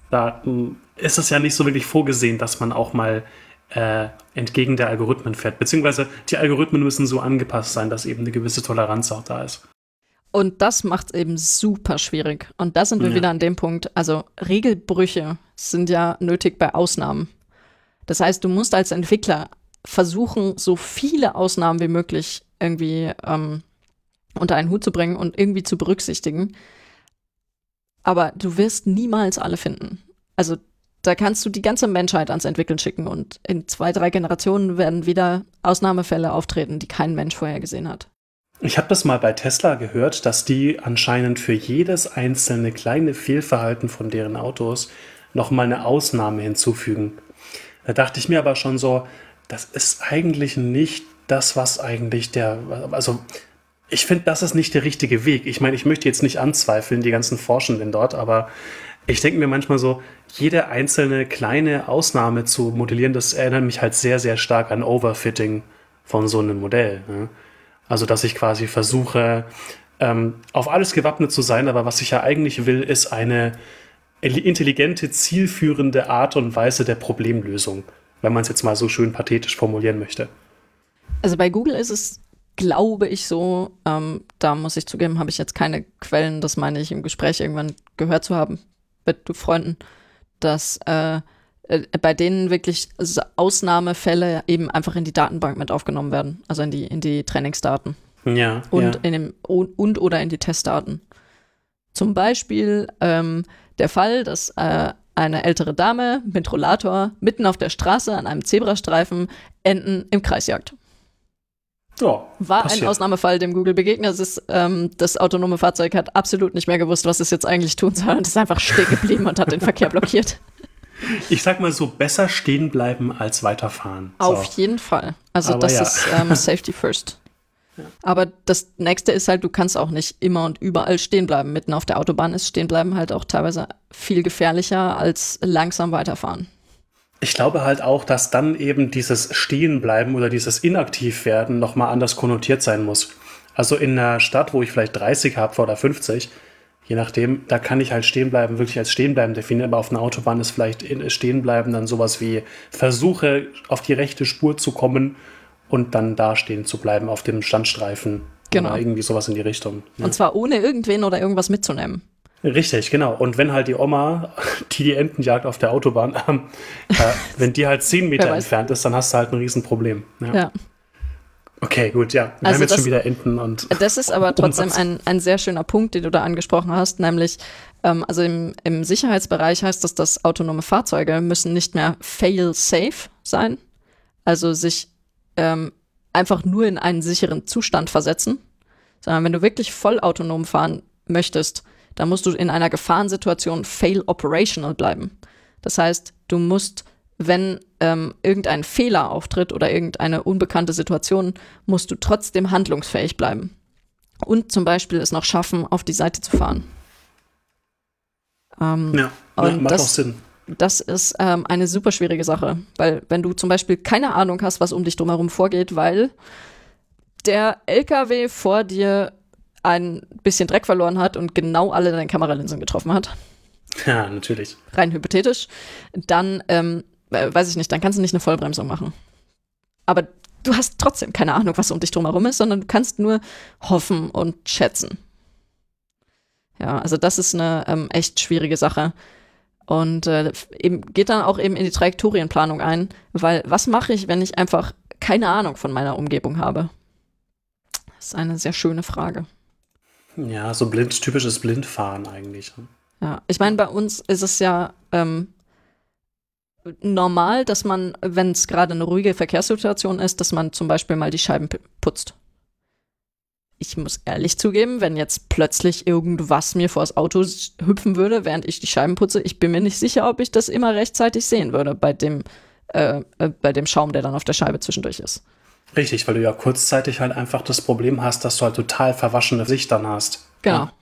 da hm, ist es ja nicht so wirklich vorgesehen, dass man auch mal äh, entgegen der Algorithmen fährt. Beziehungsweise die Algorithmen müssen so angepasst sein, dass eben eine gewisse Toleranz auch da ist. Und das macht es eben super schwierig. Und da sind wir ja. wieder an dem Punkt. Also Regelbrüche sind ja nötig bei Ausnahmen. Das heißt, du musst als Entwickler versuchen, so viele Ausnahmen wie möglich irgendwie ähm, unter einen Hut zu bringen und irgendwie zu berücksichtigen. Aber du wirst niemals alle finden. Also da kannst du die ganze Menschheit ans Entwickeln schicken und in zwei, drei Generationen werden wieder Ausnahmefälle auftreten, die kein Mensch vorher gesehen hat. Ich habe das mal bei Tesla gehört, dass die anscheinend für jedes einzelne kleine Fehlverhalten von deren Autos nochmal eine Ausnahme hinzufügen. Da dachte ich mir aber schon so, das ist eigentlich nicht das, was eigentlich der, also ich finde, das ist nicht der richtige Weg. Ich meine, ich möchte jetzt nicht anzweifeln, die ganzen Forschenden dort, aber ich denke mir manchmal so, jede einzelne kleine Ausnahme zu modellieren, das erinnert mich halt sehr, sehr stark an Overfitting von so einem Modell. Ne? Also, dass ich quasi versuche, ähm, auf alles gewappnet zu sein, aber was ich ja eigentlich will, ist eine intelligente, zielführende Art und Weise der Problemlösung, wenn man es jetzt mal so schön pathetisch formulieren möchte. Also bei Google ist es, glaube ich, so, ähm, da muss ich zugeben, habe ich jetzt keine Quellen, das meine ich im Gespräch irgendwann gehört zu haben, mit Freunden, dass äh, bei denen wirklich Ausnahmefälle eben einfach in die Datenbank mit aufgenommen werden, also in die, in die Trainingsdaten. Ja. Und, ja. In dem, und oder in die Testdaten. Zum Beispiel ähm, der Fall, dass äh, eine ältere Dame mit Rollator mitten auf der Straße an einem Zebrastreifen Enten im Kreis jagt. Ja, War passiert. ein Ausnahmefall, dem Google begegnet ist. Ähm, das autonome Fahrzeug hat absolut nicht mehr gewusst, was es jetzt eigentlich tun soll und ist einfach stehen geblieben und hat den Verkehr blockiert. Ich sag mal so, besser stehen bleiben als weiterfahren. Auf so. jeden Fall. Also Aber das ja. ist ähm, Safety First. Ja. Aber das nächste ist halt, du kannst auch nicht immer und überall stehen bleiben. Mitten auf der Autobahn ist stehen bleiben halt auch teilweise viel gefährlicher als langsam weiterfahren. Ich glaube halt auch, dass dann eben dieses Stehenbleiben oder dieses Inaktivwerden nochmal anders konnotiert sein muss. Also in einer Stadt, wo ich vielleicht 30 habe oder 50, je nachdem, da kann ich halt stehen bleiben, wirklich als stehen bleiben definieren, aber auf einer Autobahn ist vielleicht stehen bleiben dann sowas wie Versuche auf die rechte Spur zu kommen und dann da stehen zu bleiben auf dem Standstreifen. Genau. Oder irgendwie sowas in die Richtung. Ja. Und zwar ohne irgendwen oder irgendwas mitzunehmen. Richtig, genau. Und wenn halt die Oma, die die Enten jagt auf der Autobahn, äh, wenn die halt zehn Meter entfernt ist, dann hast du halt ein Riesenproblem. Ja. ja. Okay, gut, ja. Wir also haben jetzt das, schon wieder Enten und. Das ist aber trotzdem ein, ein sehr schöner Punkt, den du da angesprochen hast, nämlich, ähm, also im, im Sicherheitsbereich heißt das, dass autonome Fahrzeuge müssen nicht mehr fail-safe sein, also sich ähm, einfach nur in einen sicheren Zustand versetzen, sondern wenn du wirklich voll autonom fahren möchtest, dann musst du in einer Gefahrensituation fail operational bleiben. Das heißt, du musst wenn ähm, irgendein Fehler auftritt oder irgendeine unbekannte Situation, musst du trotzdem handlungsfähig bleiben. Und zum Beispiel es noch schaffen, auf die Seite zu fahren. Ähm, ja, macht das, auch Sinn. das ist ähm, eine super schwierige Sache, weil wenn du zum Beispiel keine Ahnung hast, was um dich drumherum vorgeht, weil der LKW vor dir ein bisschen Dreck verloren hat und genau alle deine Kameralinsen getroffen hat. Ja, natürlich. Rein hypothetisch. Dann, ähm, äh, weiß ich nicht, dann kannst du nicht eine Vollbremsung machen. Aber du hast trotzdem keine Ahnung, was um dich drumherum ist, sondern du kannst nur hoffen und schätzen. Ja, also das ist eine ähm, echt schwierige Sache. Und äh, eben geht dann auch eben in die Trajektorienplanung ein, weil was mache ich, wenn ich einfach keine Ahnung von meiner Umgebung habe? Das ist eine sehr schöne Frage. Ja, so blind, typisches Blindfahren eigentlich. Ne? Ja, ich meine, bei uns ist es ja ähm, normal, dass man, wenn es gerade eine ruhige Verkehrssituation ist, dass man zum Beispiel mal die Scheiben putzt. Ich muss ehrlich zugeben, wenn jetzt plötzlich irgendwas mir vors Auto hüpfen würde, während ich die Scheiben putze, ich bin mir nicht sicher, ob ich das immer rechtzeitig sehen würde bei dem, äh, äh, bei dem Schaum, der dann auf der Scheibe zwischendurch ist. Richtig, weil du ja kurzzeitig halt einfach das Problem hast, dass du halt total verwaschene Sicht dann hast. Genau. Ja.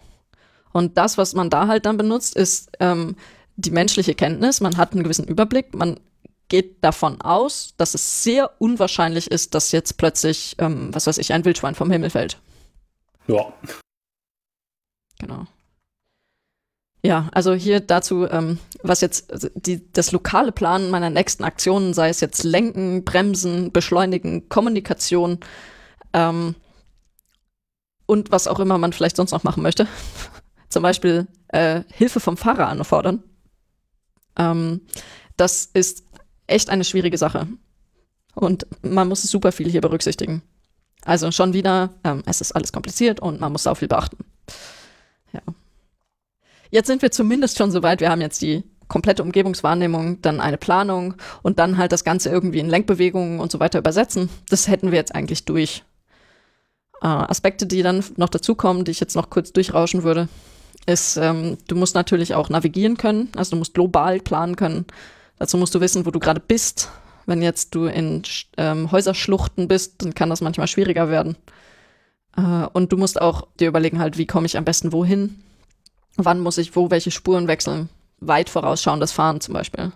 Und das, was man da halt dann benutzt, ist ähm, die menschliche Kenntnis. Man hat einen gewissen Überblick. Man geht davon aus, dass es sehr unwahrscheinlich ist, dass jetzt plötzlich, ähm, was weiß ich, ein Wildschwein vom Himmel fällt. Ja. Genau. Ja, also hier dazu, ähm, was jetzt also die, das lokale Planen meiner nächsten Aktionen, sei es jetzt Lenken, Bremsen, Beschleunigen, Kommunikation ähm, und was auch immer man vielleicht sonst noch machen möchte. Zum Beispiel äh, Hilfe vom Fahrer anfordern. Ähm, das ist echt eine schwierige Sache. Und man muss super viel hier berücksichtigen. Also schon wieder, ähm, es ist alles kompliziert und man muss auch viel beachten. Ja. Jetzt sind wir zumindest schon so weit, wir haben jetzt die komplette Umgebungswahrnehmung, dann eine Planung und dann halt das Ganze irgendwie in Lenkbewegungen und so weiter übersetzen. Das hätten wir jetzt eigentlich durch. Äh, Aspekte, die dann noch dazukommen, die ich jetzt noch kurz durchrauschen würde, ist, ähm, du musst natürlich auch navigieren können, also du musst global planen können. Dazu musst du wissen, wo du gerade bist. Wenn jetzt du in ähm, Häuserschluchten bist, dann kann das manchmal schwieriger werden. Äh, und du musst auch dir überlegen halt, wie komme ich am besten wohin? Wann muss ich wo welche Spuren wechseln? Weit vorausschauendes Fahren zum Beispiel.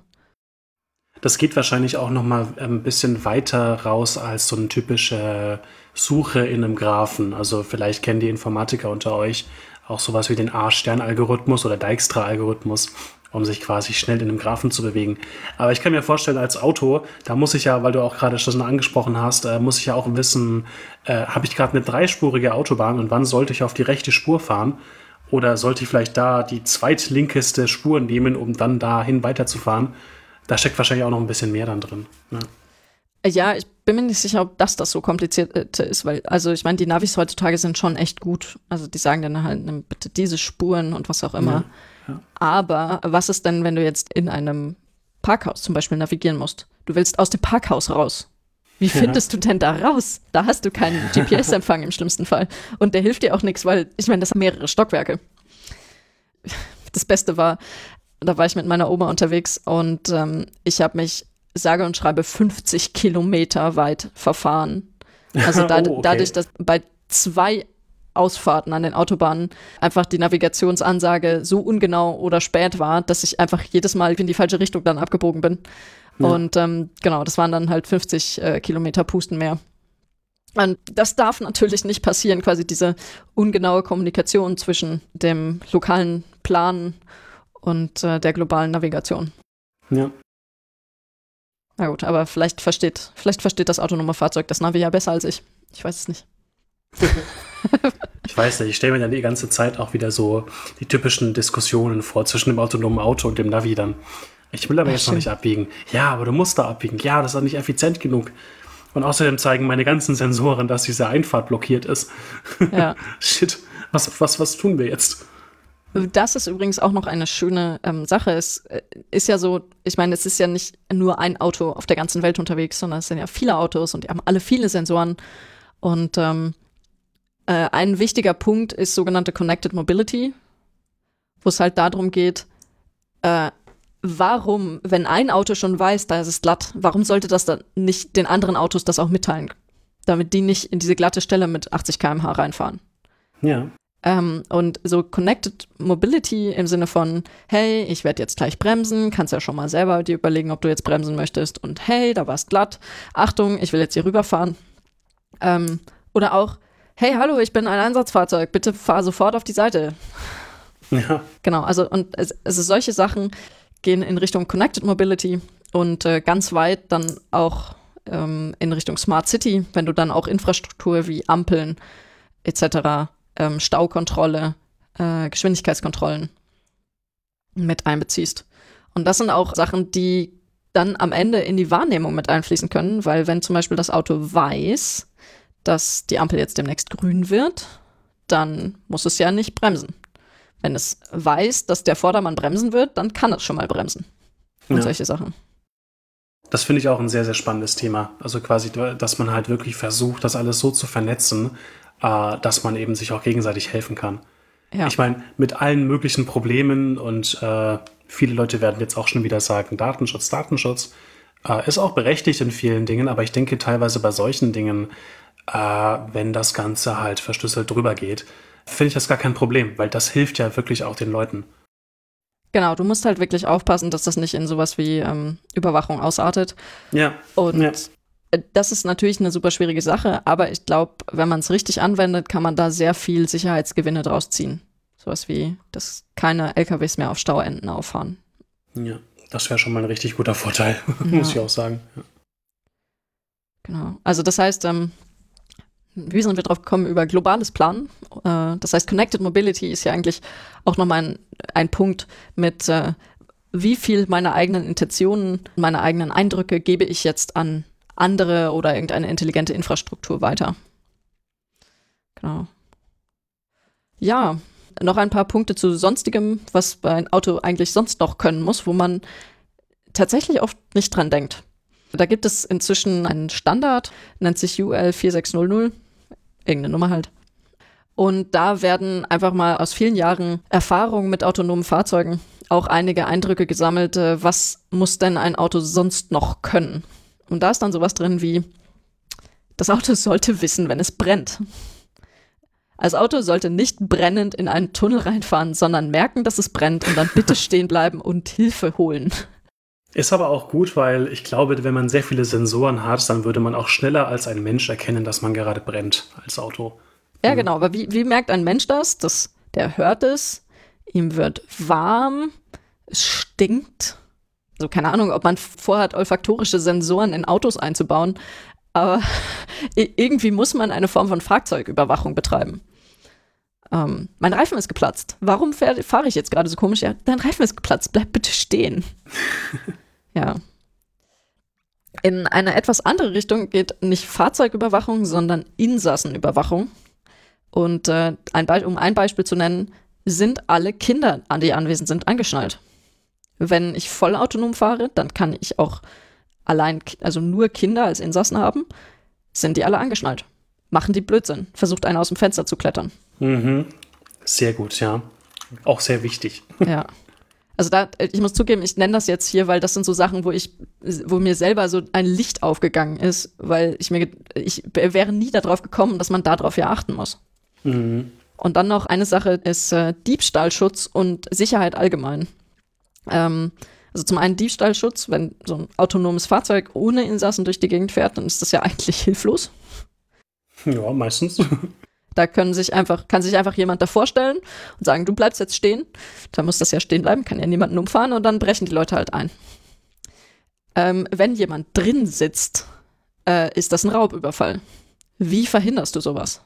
Das geht wahrscheinlich auch noch mal ein bisschen weiter raus als so eine typische Suche in einem Graphen. Also vielleicht kennen die Informatiker unter euch auch sowas wie den A-Stern-Algorithmus oder Dijkstra-Algorithmus, um sich quasi schnell in einem Graphen zu bewegen. Aber ich kann mir vorstellen, als Auto, da muss ich ja, weil du auch gerade schon angesprochen hast, äh, muss ich ja auch wissen, äh, habe ich gerade eine dreispurige Autobahn und wann sollte ich auf die rechte Spur fahren? Oder sollte ich vielleicht da die zweitlinkeste Spur nehmen, um dann dahin weiterzufahren? Da steckt wahrscheinlich auch noch ein bisschen mehr dann drin. Ja. Ja, ich bin mir nicht sicher, ob das das so kompliziert ist, weil, also ich meine, die Navis heutzutage sind schon echt gut. Also die sagen dann halt, nimm bitte diese Spuren und was auch immer. Ja, ja. Aber was ist denn, wenn du jetzt in einem Parkhaus zum Beispiel navigieren musst? Du willst aus dem Parkhaus raus. Wie findest ja. du denn da raus? Da hast du keinen GPS-Empfang im schlimmsten Fall. Und der hilft dir auch nichts, weil ich meine, das haben mehrere Stockwerke. Das Beste war, da war ich mit meiner Oma unterwegs und ähm, ich habe mich sage und schreibe 50 Kilometer weit verfahren. Also da, oh, okay. dadurch, dass bei zwei Ausfahrten an den Autobahnen einfach die Navigationsansage so ungenau oder spät war, dass ich einfach jedes Mal in die falsche Richtung dann abgebogen bin. Ja. Und ähm, genau, das waren dann halt 50 äh, Kilometer Pusten mehr. Und das darf natürlich nicht passieren, quasi diese ungenaue Kommunikation zwischen dem lokalen Plan und äh, der globalen Navigation. Ja. Na gut, aber vielleicht versteht, vielleicht versteht das autonome Fahrzeug das Navi ja besser als ich. Ich weiß es nicht. ich weiß nicht, ich stelle mir dann die ganze Zeit auch wieder so die typischen Diskussionen vor zwischen dem autonomen Auto und dem Navi dann. Ich will aber Ach, jetzt noch nicht abbiegen. Ja, aber du musst da abbiegen. Ja, das ist doch nicht effizient genug. Und außerdem zeigen meine ganzen Sensoren, dass diese Einfahrt blockiert ist. Ja. Shit, was, was, was tun wir jetzt? Das ist übrigens auch noch eine schöne ähm, Sache. Es äh, ist ja so, ich meine, es ist ja nicht nur ein Auto auf der ganzen Welt unterwegs, sondern es sind ja viele Autos und die haben alle viele Sensoren. Und ähm, äh, ein wichtiger Punkt ist sogenannte Connected Mobility, wo es halt darum geht, äh, warum, wenn ein Auto schon weiß, da ist es glatt, warum sollte das dann nicht den anderen Autos das auch mitteilen, damit die nicht in diese glatte Stelle mit 80 km/h reinfahren? Ja. Ähm, und so Connected Mobility im Sinne von, hey, ich werde jetzt gleich bremsen, kannst ja schon mal selber dir überlegen, ob du jetzt bremsen möchtest. Und hey, da war es glatt. Achtung, ich will jetzt hier rüberfahren. Ähm, oder auch, hey, hallo, ich bin ein Einsatzfahrzeug, bitte fahr sofort auf die Seite. Ja. Genau, also und es, also solche Sachen gehen in Richtung Connected Mobility und äh, ganz weit dann auch ähm, in Richtung Smart City, wenn du dann auch Infrastruktur wie Ampeln etc., ähm, Staukontrolle, äh, Geschwindigkeitskontrollen mit einbeziehst. Und das sind auch Sachen, die dann am Ende in die Wahrnehmung mit einfließen können, weil wenn zum Beispiel das Auto weiß, dass die Ampel jetzt demnächst grün wird, dann muss es ja nicht bremsen. Wenn es weiß, dass der Vordermann bremsen wird, dann kann es schon mal bremsen. Und ja. solche Sachen. Das finde ich auch ein sehr, sehr spannendes Thema. Also quasi, dass man halt wirklich versucht, das alles so zu vernetzen, äh, dass man eben sich auch gegenseitig helfen kann. Ja. Ich meine, mit allen möglichen Problemen und äh, viele Leute werden jetzt auch schon wieder sagen, Datenschutz, Datenschutz äh, ist auch berechtigt in vielen Dingen, aber ich denke teilweise bei solchen Dingen, äh, wenn das Ganze halt verschlüsselt drüber geht, finde ich das gar kein Problem, weil das hilft ja wirklich auch den Leuten. Genau, du musst halt wirklich aufpassen, dass das nicht in sowas wie ähm, Überwachung ausartet. Ja. Und ja. Äh, das ist natürlich eine super schwierige Sache, aber ich glaube, wenn man es richtig anwendet, kann man da sehr viel Sicherheitsgewinne draus ziehen. Sowas wie, dass keine LKWs mehr auf Stauenden auffahren. Ja, das wäre schon mal ein richtig guter Vorteil, ja. muss ich auch sagen. Ja. Genau. Also das heißt, ähm, wie sind wir drauf gekommen über globales Planen? Äh, das heißt, Connected Mobility ist ja eigentlich auch nochmal ein, ein Punkt mit, äh, wie viel meiner eigenen Intentionen, meiner eigenen Eindrücke gebe ich jetzt an andere oder irgendeine intelligente Infrastruktur weiter. Genau. Ja, noch ein paar Punkte zu sonstigem, was ein Auto eigentlich sonst noch können muss, wo man tatsächlich oft nicht dran denkt. Da gibt es inzwischen einen Standard, nennt sich UL 4600 irgendeine Nummer halt. Und da werden einfach mal aus vielen Jahren Erfahrungen mit autonomen Fahrzeugen auch einige Eindrücke gesammelt, äh, was muss denn ein Auto sonst noch können. Und da ist dann sowas drin wie, das Auto sollte wissen, wenn es brennt. Als Auto sollte nicht brennend in einen Tunnel reinfahren, sondern merken, dass es brennt und dann bitte stehen bleiben und Hilfe holen. Ist aber auch gut, weil ich glaube, wenn man sehr viele Sensoren hat, dann würde man auch schneller als ein Mensch erkennen, dass man gerade brennt als Auto. Ja, mhm. genau. Aber wie, wie merkt ein Mensch das? das? Der hört es, ihm wird warm, es stinkt. Also keine Ahnung, ob man vorhat, olfaktorische Sensoren in Autos einzubauen, aber irgendwie muss man eine Form von Fahrzeugüberwachung betreiben. Ähm, mein Reifen ist geplatzt. Warum fahre ich jetzt gerade so komisch? Ja, dein Reifen ist geplatzt. Bleib bitte stehen. Ja. In eine etwas andere Richtung geht nicht Fahrzeugüberwachung, sondern Insassenüberwachung. Und äh, ein um ein Beispiel zu nennen, sind alle Kinder, die anwesend sind, angeschnallt. Wenn ich vollautonom fahre, dann kann ich auch allein, also nur Kinder als Insassen haben. Sind die alle angeschnallt? Machen die Blödsinn? Versucht einer aus dem Fenster zu klettern. Mhm. Sehr gut, ja. Auch sehr wichtig. Ja. Also da, ich muss zugeben, ich nenne das jetzt hier, weil das sind so Sachen, wo ich, wo mir selber so ein Licht aufgegangen ist, weil ich mir, ich wäre nie darauf gekommen, dass man darauf ja achten muss. Mhm. Und dann noch eine Sache ist äh, Diebstahlschutz und Sicherheit allgemein. Ähm, also zum einen Diebstahlschutz, wenn so ein autonomes Fahrzeug ohne Insassen durch die Gegend fährt, dann ist das ja eigentlich hilflos. Ja, meistens. Da können sich einfach, kann sich einfach jemand davor stellen und sagen, du bleibst jetzt stehen. Dann muss das ja stehen bleiben, kann ja niemanden umfahren und dann brechen die Leute halt ein. Ähm, wenn jemand drin sitzt, äh, ist das ein Raubüberfall. Wie verhinderst du sowas?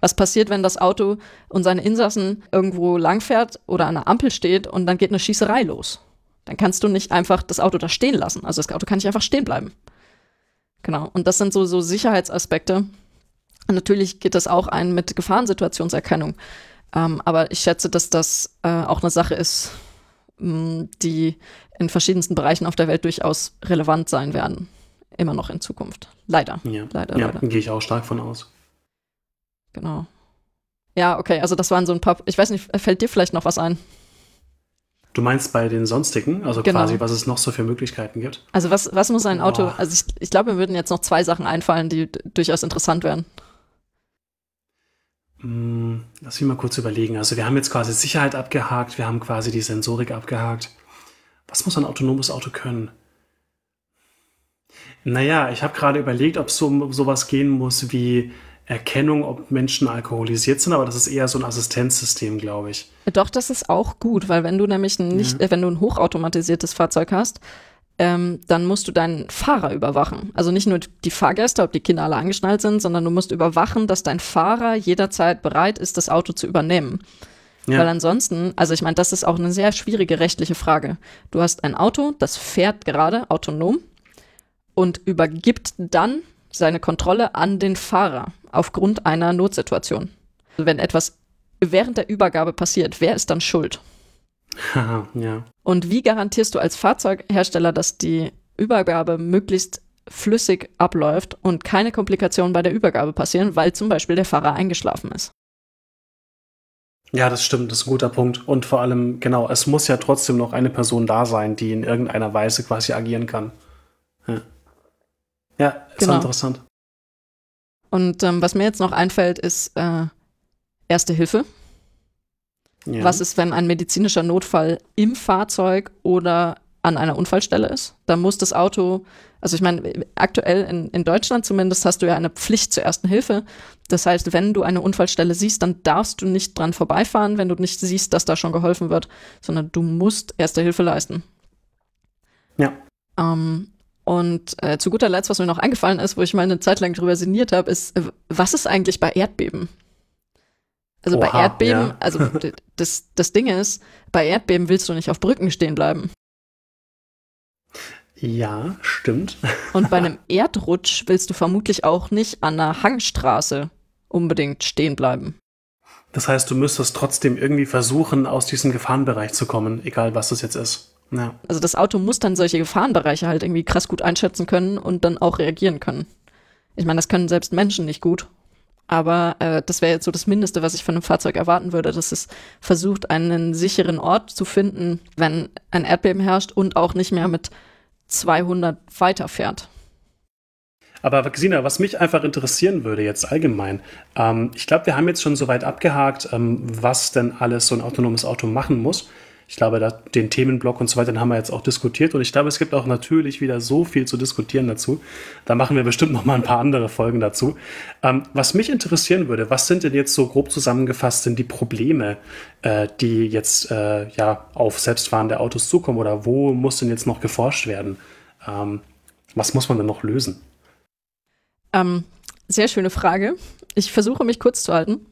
Was passiert, wenn das Auto und seine Insassen irgendwo langfährt oder an einer Ampel steht und dann geht eine Schießerei los? Dann kannst du nicht einfach das Auto da stehen lassen. Also das Auto kann nicht einfach stehen bleiben. Genau. Und das sind so, so Sicherheitsaspekte, Natürlich geht das auch ein mit Gefahrensituationserkennung. Ähm, aber ich schätze, dass das äh, auch eine Sache ist, mh, mm, die in verschiedensten Bereichen auf der Welt durchaus relevant sein werden. Immer noch in Zukunft. Leider. Ja, leider, ja, leider. gehe ich auch stark von aus. Genau. Ja, okay, also das waren so ein paar. Ich weiß nicht, fällt dir vielleicht noch was ein? Du meinst bei den sonstigen, also genau. quasi, was es noch so für Möglichkeiten gibt? Also was, was muss ein Auto, Boah. also ich, ich glaube, mir würden jetzt noch zwei Sachen einfallen, die durchaus interessant wären. Hm, lass mich mal kurz überlegen. Also wir haben jetzt quasi Sicherheit abgehakt, wir haben quasi die Sensorik abgehakt. Was muss ein autonomes Auto können? Naja, ich habe gerade überlegt, ob es so um sowas gehen muss wie Erkennung, ob Menschen alkoholisiert sind, aber das ist eher so ein Assistenzsystem, glaube ich. Doch, das ist auch gut, weil wenn du nämlich nicht, ja. äh, wenn du ein hochautomatisiertes Fahrzeug hast, ähm, dann musst du deinen Fahrer überwachen. Also nicht nur die Fahrgäste, ob die Kinder alle angeschnallt sind, sondern du musst überwachen, dass dein Fahrer jederzeit bereit ist, das Auto zu übernehmen. Ja. Weil ansonsten, also ich meine, das ist auch eine sehr schwierige rechtliche Frage. Du hast ein Auto, das fährt gerade autonom und übergibt dann seine Kontrolle an den Fahrer aufgrund einer Notsituation. Wenn etwas während der Übergabe passiert, wer ist dann schuld? ja. Und wie garantierst du als Fahrzeughersteller, dass die Übergabe möglichst flüssig abläuft und keine Komplikationen bei der Übergabe passieren, weil zum Beispiel der Fahrer eingeschlafen ist? Ja, das stimmt, das ist ein guter Punkt. Und vor allem, genau, es muss ja trotzdem noch eine Person da sein, die in irgendeiner Weise quasi agieren kann. Ja, ja ist genau. interessant. Und ähm, was mir jetzt noch einfällt, ist äh, Erste Hilfe. Ja. Was ist, wenn ein medizinischer Notfall im Fahrzeug oder an einer Unfallstelle ist? Da muss das Auto, also ich meine, aktuell in, in Deutschland zumindest hast du ja eine Pflicht zur ersten Hilfe. Das heißt, wenn du eine Unfallstelle siehst, dann darfst du nicht dran vorbeifahren, wenn du nicht siehst, dass da schon geholfen wird, sondern du musst erste Hilfe leisten. Ja. Ähm, und äh, zu guter Letzt, was mir noch eingefallen ist, wo ich mal eine Zeit lang drüber sinniert habe, ist, äh, was ist eigentlich bei Erdbeben? Also Oha, bei Erdbeben, ja. also das, das Ding ist, bei Erdbeben willst du nicht auf Brücken stehen bleiben. Ja, stimmt. Und bei einem Erdrutsch willst du vermutlich auch nicht an einer Hangstraße unbedingt stehen bleiben. Das heißt, du müsstest trotzdem irgendwie versuchen, aus diesem Gefahrenbereich zu kommen, egal was das jetzt ist. Ja. Also das Auto muss dann solche Gefahrenbereiche halt irgendwie krass gut einschätzen können und dann auch reagieren können. Ich meine, das können selbst Menschen nicht gut. Aber äh, das wäre jetzt so das Mindeste, was ich von einem Fahrzeug erwarten würde, dass es versucht, einen sicheren Ort zu finden, wenn ein Erdbeben herrscht und auch nicht mehr mit 200 weiterfährt. Aber Gesina, was mich einfach interessieren würde jetzt allgemein, ähm, ich glaube, wir haben jetzt schon so weit abgehakt, ähm, was denn alles so ein autonomes Auto machen muss. Ich glaube, da, den Themenblock und so weiter den haben wir jetzt auch diskutiert und ich glaube, es gibt auch natürlich wieder so viel zu diskutieren dazu. Da machen wir bestimmt noch mal ein paar andere Folgen dazu. Ähm, was mich interessieren würde, was sind denn jetzt so grob zusammengefasst sind die Probleme, äh, die jetzt äh, ja auf selbstfahrende Autos zukommen oder wo muss denn jetzt noch geforscht werden? Ähm, was muss man denn noch lösen? Ähm, sehr schöne Frage. Ich versuche mich kurz zu halten.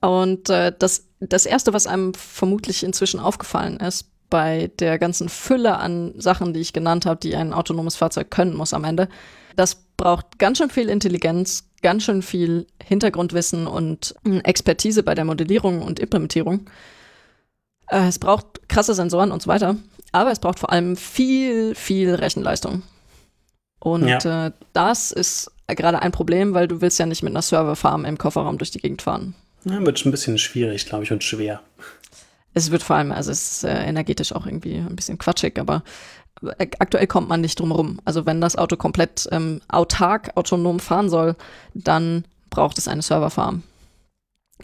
Und äh, das, das Erste, was einem vermutlich inzwischen aufgefallen ist, bei der ganzen Fülle an Sachen, die ich genannt habe, die ein autonomes Fahrzeug können muss am Ende, das braucht ganz schön viel Intelligenz, ganz schön viel Hintergrundwissen und hm, Expertise bei der Modellierung und Implementierung. Äh, es braucht krasse Sensoren und so weiter, aber es braucht vor allem viel, viel Rechenleistung. Und ja. äh, das ist gerade ein Problem, weil du willst ja nicht mit einer Serverfarm im Kofferraum durch die Gegend fahren. Ja, wird ein bisschen schwierig, glaube ich, und schwer. Es wird vor allem, also es ist äh, energetisch auch irgendwie ein bisschen quatschig, aber äh, aktuell kommt man nicht drum rum. Also wenn das Auto komplett ähm, autark, autonom fahren soll, dann braucht es eine Serverfarm.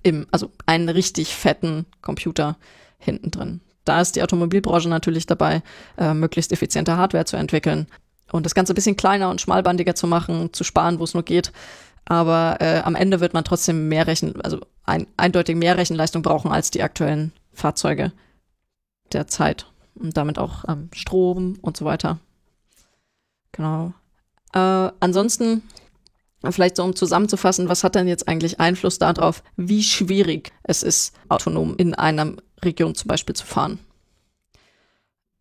Im, also einen richtig fetten Computer hinten drin. Da ist die Automobilbranche natürlich dabei, äh, möglichst effiziente Hardware zu entwickeln und das Ganze ein bisschen kleiner und schmalbandiger zu machen, zu sparen, wo es nur geht. Aber äh, am Ende wird man trotzdem mehr Rechen, also ein, eindeutig mehr Rechenleistung brauchen als die aktuellen Fahrzeuge der Zeit. Und damit auch ähm, Strom und so weiter. Genau. Äh, ansonsten, vielleicht so um zusammenzufassen, was hat denn jetzt eigentlich Einfluss darauf, wie schwierig es ist, autonom in einer Region zum Beispiel zu fahren?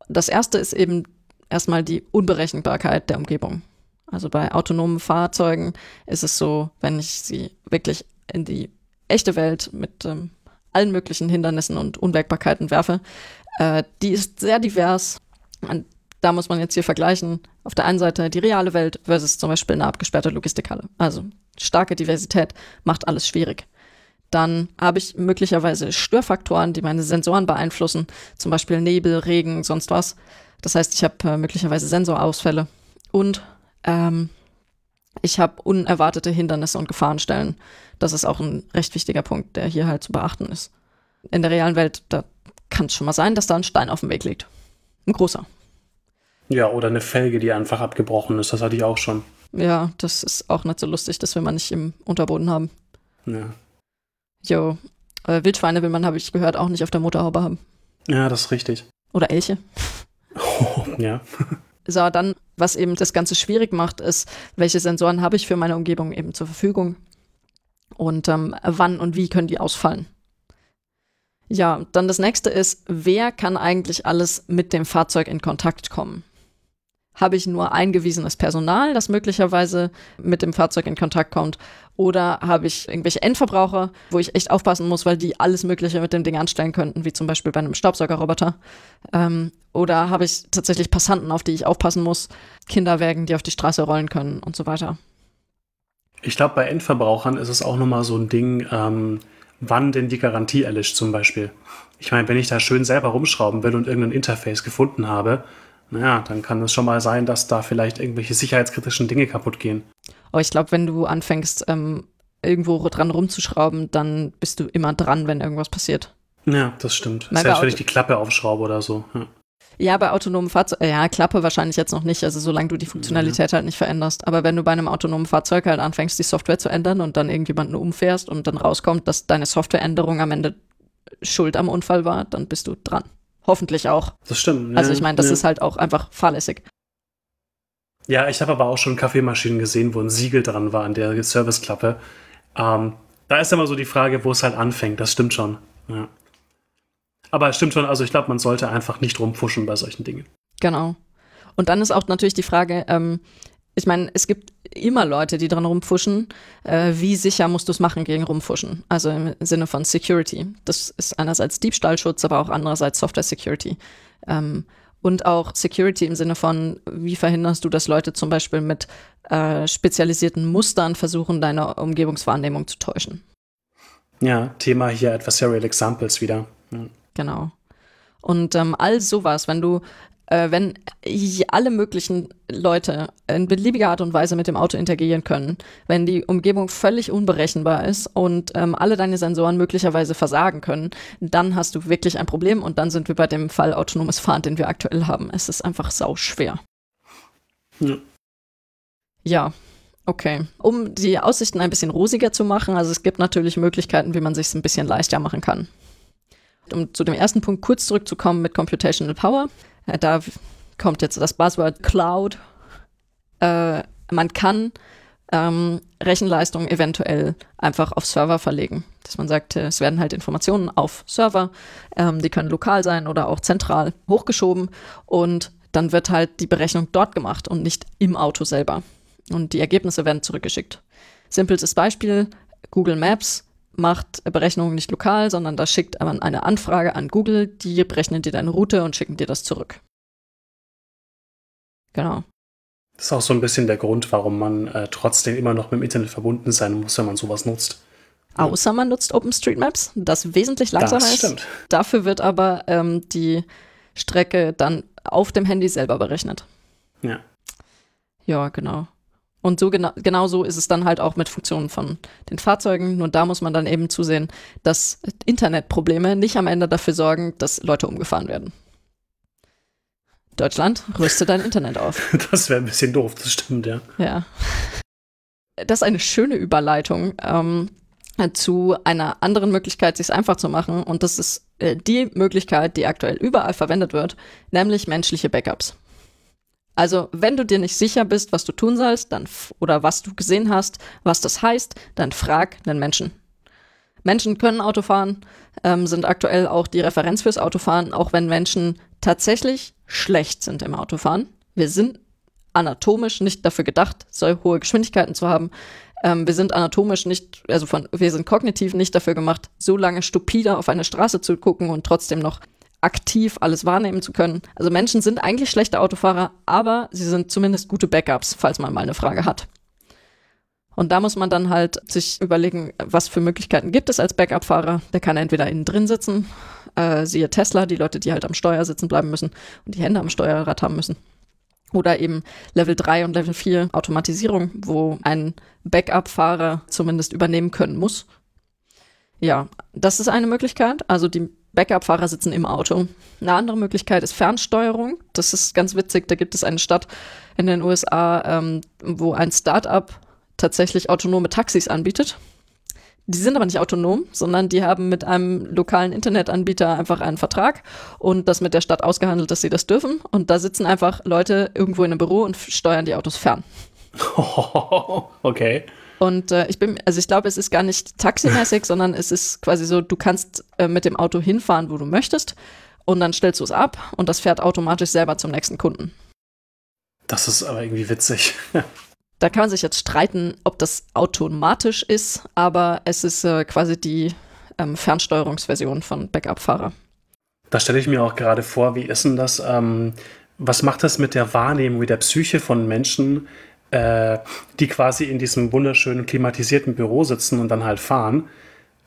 Das erste ist eben erstmal die Unberechenbarkeit der Umgebung. Also bei autonomen Fahrzeugen ist es so, wenn ich sie wirklich in die echte Welt mit ähm, allen möglichen Hindernissen und Unwägbarkeiten werfe, äh, die ist sehr divers. Und da muss man jetzt hier vergleichen. Auf der einen Seite die reale Welt versus zum Beispiel eine abgesperrte Logistikhalle. Also starke Diversität macht alles schwierig. Dann habe ich möglicherweise Störfaktoren, die meine Sensoren beeinflussen, zum Beispiel Nebel, Regen, sonst was. Das heißt, ich habe äh, möglicherweise Sensorausfälle. Und ähm, Ich habe unerwartete Hindernisse und Gefahrenstellen. Das ist auch ein recht wichtiger Punkt, der hier halt zu beachten ist. In der realen Welt, da kann es schon mal sein, dass da ein Stein auf dem Weg liegt. Ein großer. Ja, oder eine Felge, die einfach abgebrochen ist. Das hatte ich auch schon. Ja, das ist auch nicht so lustig. Das will man nicht im Unterboden haben. Ja. Jo. Äh, Wildschweine will man, habe ich gehört, auch nicht auf der Motorhaube haben. Ja, das ist richtig. Oder Elche. Oh, ja. So, dann, was eben das Ganze schwierig macht, ist, welche Sensoren habe ich für meine Umgebung eben zur Verfügung und ähm, wann und wie können die ausfallen. Ja, dann das nächste ist, wer kann eigentlich alles mit dem Fahrzeug in Kontakt kommen? Habe ich nur eingewiesenes Personal, das möglicherweise mit dem Fahrzeug in Kontakt kommt? Oder habe ich irgendwelche Endverbraucher, wo ich echt aufpassen muss, weil die alles Mögliche mit dem Ding anstellen könnten, wie zum Beispiel bei einem Staubsaugerroboter? Ähm, oder habe ich tatsächlich Passanten, auf die ich aufpassen muss, Kinderwägen, die auf die Straße rollen können und so weiter? Ich glaube, bei Endverbrauchern ist es auch nochmal so ein Ding, ähm, wann denn die Garantie erlischt zum Beispiel. Ich meine, wenn ich da schön selber rumschrauben will und irgendein Interface gefunden habe, naja, dann kann es schon mal sein, dass da vielleicht irgendwelche sicherheitskritischen Dinge kaputt gehen. Aber ich glaube, wenn du anfängst, ähm, irgendwo dran rumzuschrauben, dann bist du immer dran, wenn irgendwas passiert. Ja, das stimmt. Nein, Selbst wenn ich die Klappe aufschraube oder so. Ja. Ja, bei autonomen Fahrzeugen, ja, Klappe wahrscheinlich jetzt noch nicht, also solange du die Funktionalität halt nicht veränderst. Aber wenn du bei einem autonomen Fahrzeug halt anfängst, die Software zu ändern und dann irgendjemanden umfährst und dann rauskommt, dass deine Softwareänderung am Ende schuld am Unfall war, dann bist du dran. Hoffentlich auch. Das stimmt. Also ja, ich meine, das ja. ist halt auch einfach fahrlässig. Ja, ich habe aber auch schon Kaffeemaschinen gesehen, wo ein Siegel dran war an der Serviceklappe. Ähm, da ist immer so die Frage, wo es halt anfängt. Das stimmt schon. Ja. Aber es stimmt schon, also ich glaube, man sollte einfach nicht rumfuschen bei solchen Dingen. Genau. Und dann ist auch natürlich die Frage, ähm, ich meine, es gibt immer Leute, die dran rumfuschen. Äh, wie sicher musst du es machen gegen rumfuschen? Also im Sinne von Security. Das ist einerseits Diebstahlschutz, aber auch andererseits Software Security. Ähm, und auch Security im Sinne von, wie verhinderst du, dass Leute zum Beispiel mit äh, spezialisierten Mustern versuchen, deine Umgebungswahrnehmung zu täuschen. Ja, Thema hier Adversarial Examples wieder. Ja. Genau. Und ähm, all sowas, wenn du, äh, wenn alle möglichen Leute in beliebiger Art und Weise mit dem Auto interagieren können, wenn die Umgebung völlig unberechenbar ist und ähm, alle deine Sensoren möglicherweise versagen können, dann hast du wirklich ein Problem und dann sind wir bei dem Fall autonomes Fahren, den wir aktuell haben. Es ist einfach sau schwer. Ja. Ja, okay. Um die Aussichten ein bisschen rosiger zu machen, also es gibt natürlich Möglichkeiten, wie man sich ein bisschen leichter machen kann. Um zu dem ersten Punkt kurz zurückzukommen mit Computational Power, äh, da kommt jetzt das Buzzword Cloud. Äh, man kann ähm, Rechenleistung eventuell einfach auf Server verlegen. Dass man sagt, äh, es werden halt Informationen auf Server, ähm, die können lokal sein oder auch zentral hochgeschoben und dann wird halt die Berechnung dort gemacht und nicht im Auto selber. Und die Ergebnisse werden zurückgeschickt. Simpelstes Beispiel, Google Maps macht Berechnungen nicht lokal, sondern da schickt man eine Anfrage an Google, die berechnen dir deine Route und schicken dir das zurück. Genau. Das ist auch so ein bisschen der Grund, warum man äh, trotzdem immer noch mit dem Internet verbunden sein muss, wenn man sowas nutzt. Außer man nutzt OpenStreetMaps, das wesentlich langsamer das ist. Dafür wird aber ähm, die Strecke dann auf dem Handy selber berechnet. Ja. Ja, genau. Und so genau, genau so ist es dann halt auch mit Funktionen von den Fahrzeugen. Nur da muss man dann eben zusehen, dass Internetprobleme nicht am Ende dafür sorgen, dass Leute umgefahren werden. Deutschland, rüste dein Internet auf. Das wäre ein bisschen doof, das stimmt, ja. Ja. Das ist eine schöne Überleitung ähm, zu einer anderen Möglichkeit, sich einfach zu machen. Und das ist äh, die Möglichkeit, die aktuell überall verwendet wird, nämlich menschliche Backups. Also, wenn du dir nicht sicher bist, was du tun sollst, dann oder was du gesehen hast, was das heißt, dann frag einen Menschen. Menschen können Autofahren, ähm, sind aktuell auch die Referenz fürs Autofahren, auch wenn Menschen tatsächlich schlecht sind im Autofahren. Wir sind anatomisch nicht dafür gedacht, so hohe Geschwindigkeiten zu haben. Ähm, wir sind anatomisch nicht, also von, wir sind kognitiv nicht dafür gemacht, so lange stupide auf eine Straße zu gucken und trotzdem noch aktiv alles wahrnehmen zu können. Also Menschen sind eigentlich schlechte Autofahrer, aber sie sind zumindest gute Backups, falls man mal eine Frage hat. Und da muss man dann halt sich überlegen, was für Möglichkeiten gibt es als Backup-Fahrer. Der kann entweder innen drin sitzen, äh, siehe Tesla, die Leute, die halt am Steuer sitzen bleiben müssen und die Hände am Steuerrad haben müssen. Oder eben Level 3 und Level 4 Automatisierung, wo ein Backup-Fahrer zumindest übernehmen können muss. Ja, das ist eine Möglichkeit. Also die Backup-Fahrer sitzen im Auto. Eine andere Möglichkeit ist Fernsteuerung. Das ist ganz witzig. Da gibt es eine Stadt in den USA, ähm, wo ein Start-up tatsächlich autonome Taxis anbietet. Die sind aber nicht autonom, sondern die haben mit einem lokalen Internetanbieter einfach einen Vertrag und das mit der Stadt ausgehandelt, dass sie das dürfen. Und da sitzen einfach Leute irgendwo in einem Büro und steuern die Autos fern. okay. Und äh, ich bin, also ich glaube, es ist gar nicht taximäßig, sondern es ist quasi so, du kannst äh, mit dem Auto hinfahren, wo du möchtest, und dann stellst du es ab und das fährt automatisch selber zum nächsten Kunden. Das ist aber irgendwie witzig. da kann man sich jetzt streiten, ob das automatisch ist, aber es ist äh, quasi die ähm, Fernsteuerungsversion von Backup-Fahrer. Da stelle ich mir auch gerade vor, wie ist denn das? Ähm, was macht das mit der Wahrnehmung, mit der Psyche von Menschen, äh, die quasi in diesem wunderschönen klimatisierten Büro sitzen und dann halt fahren?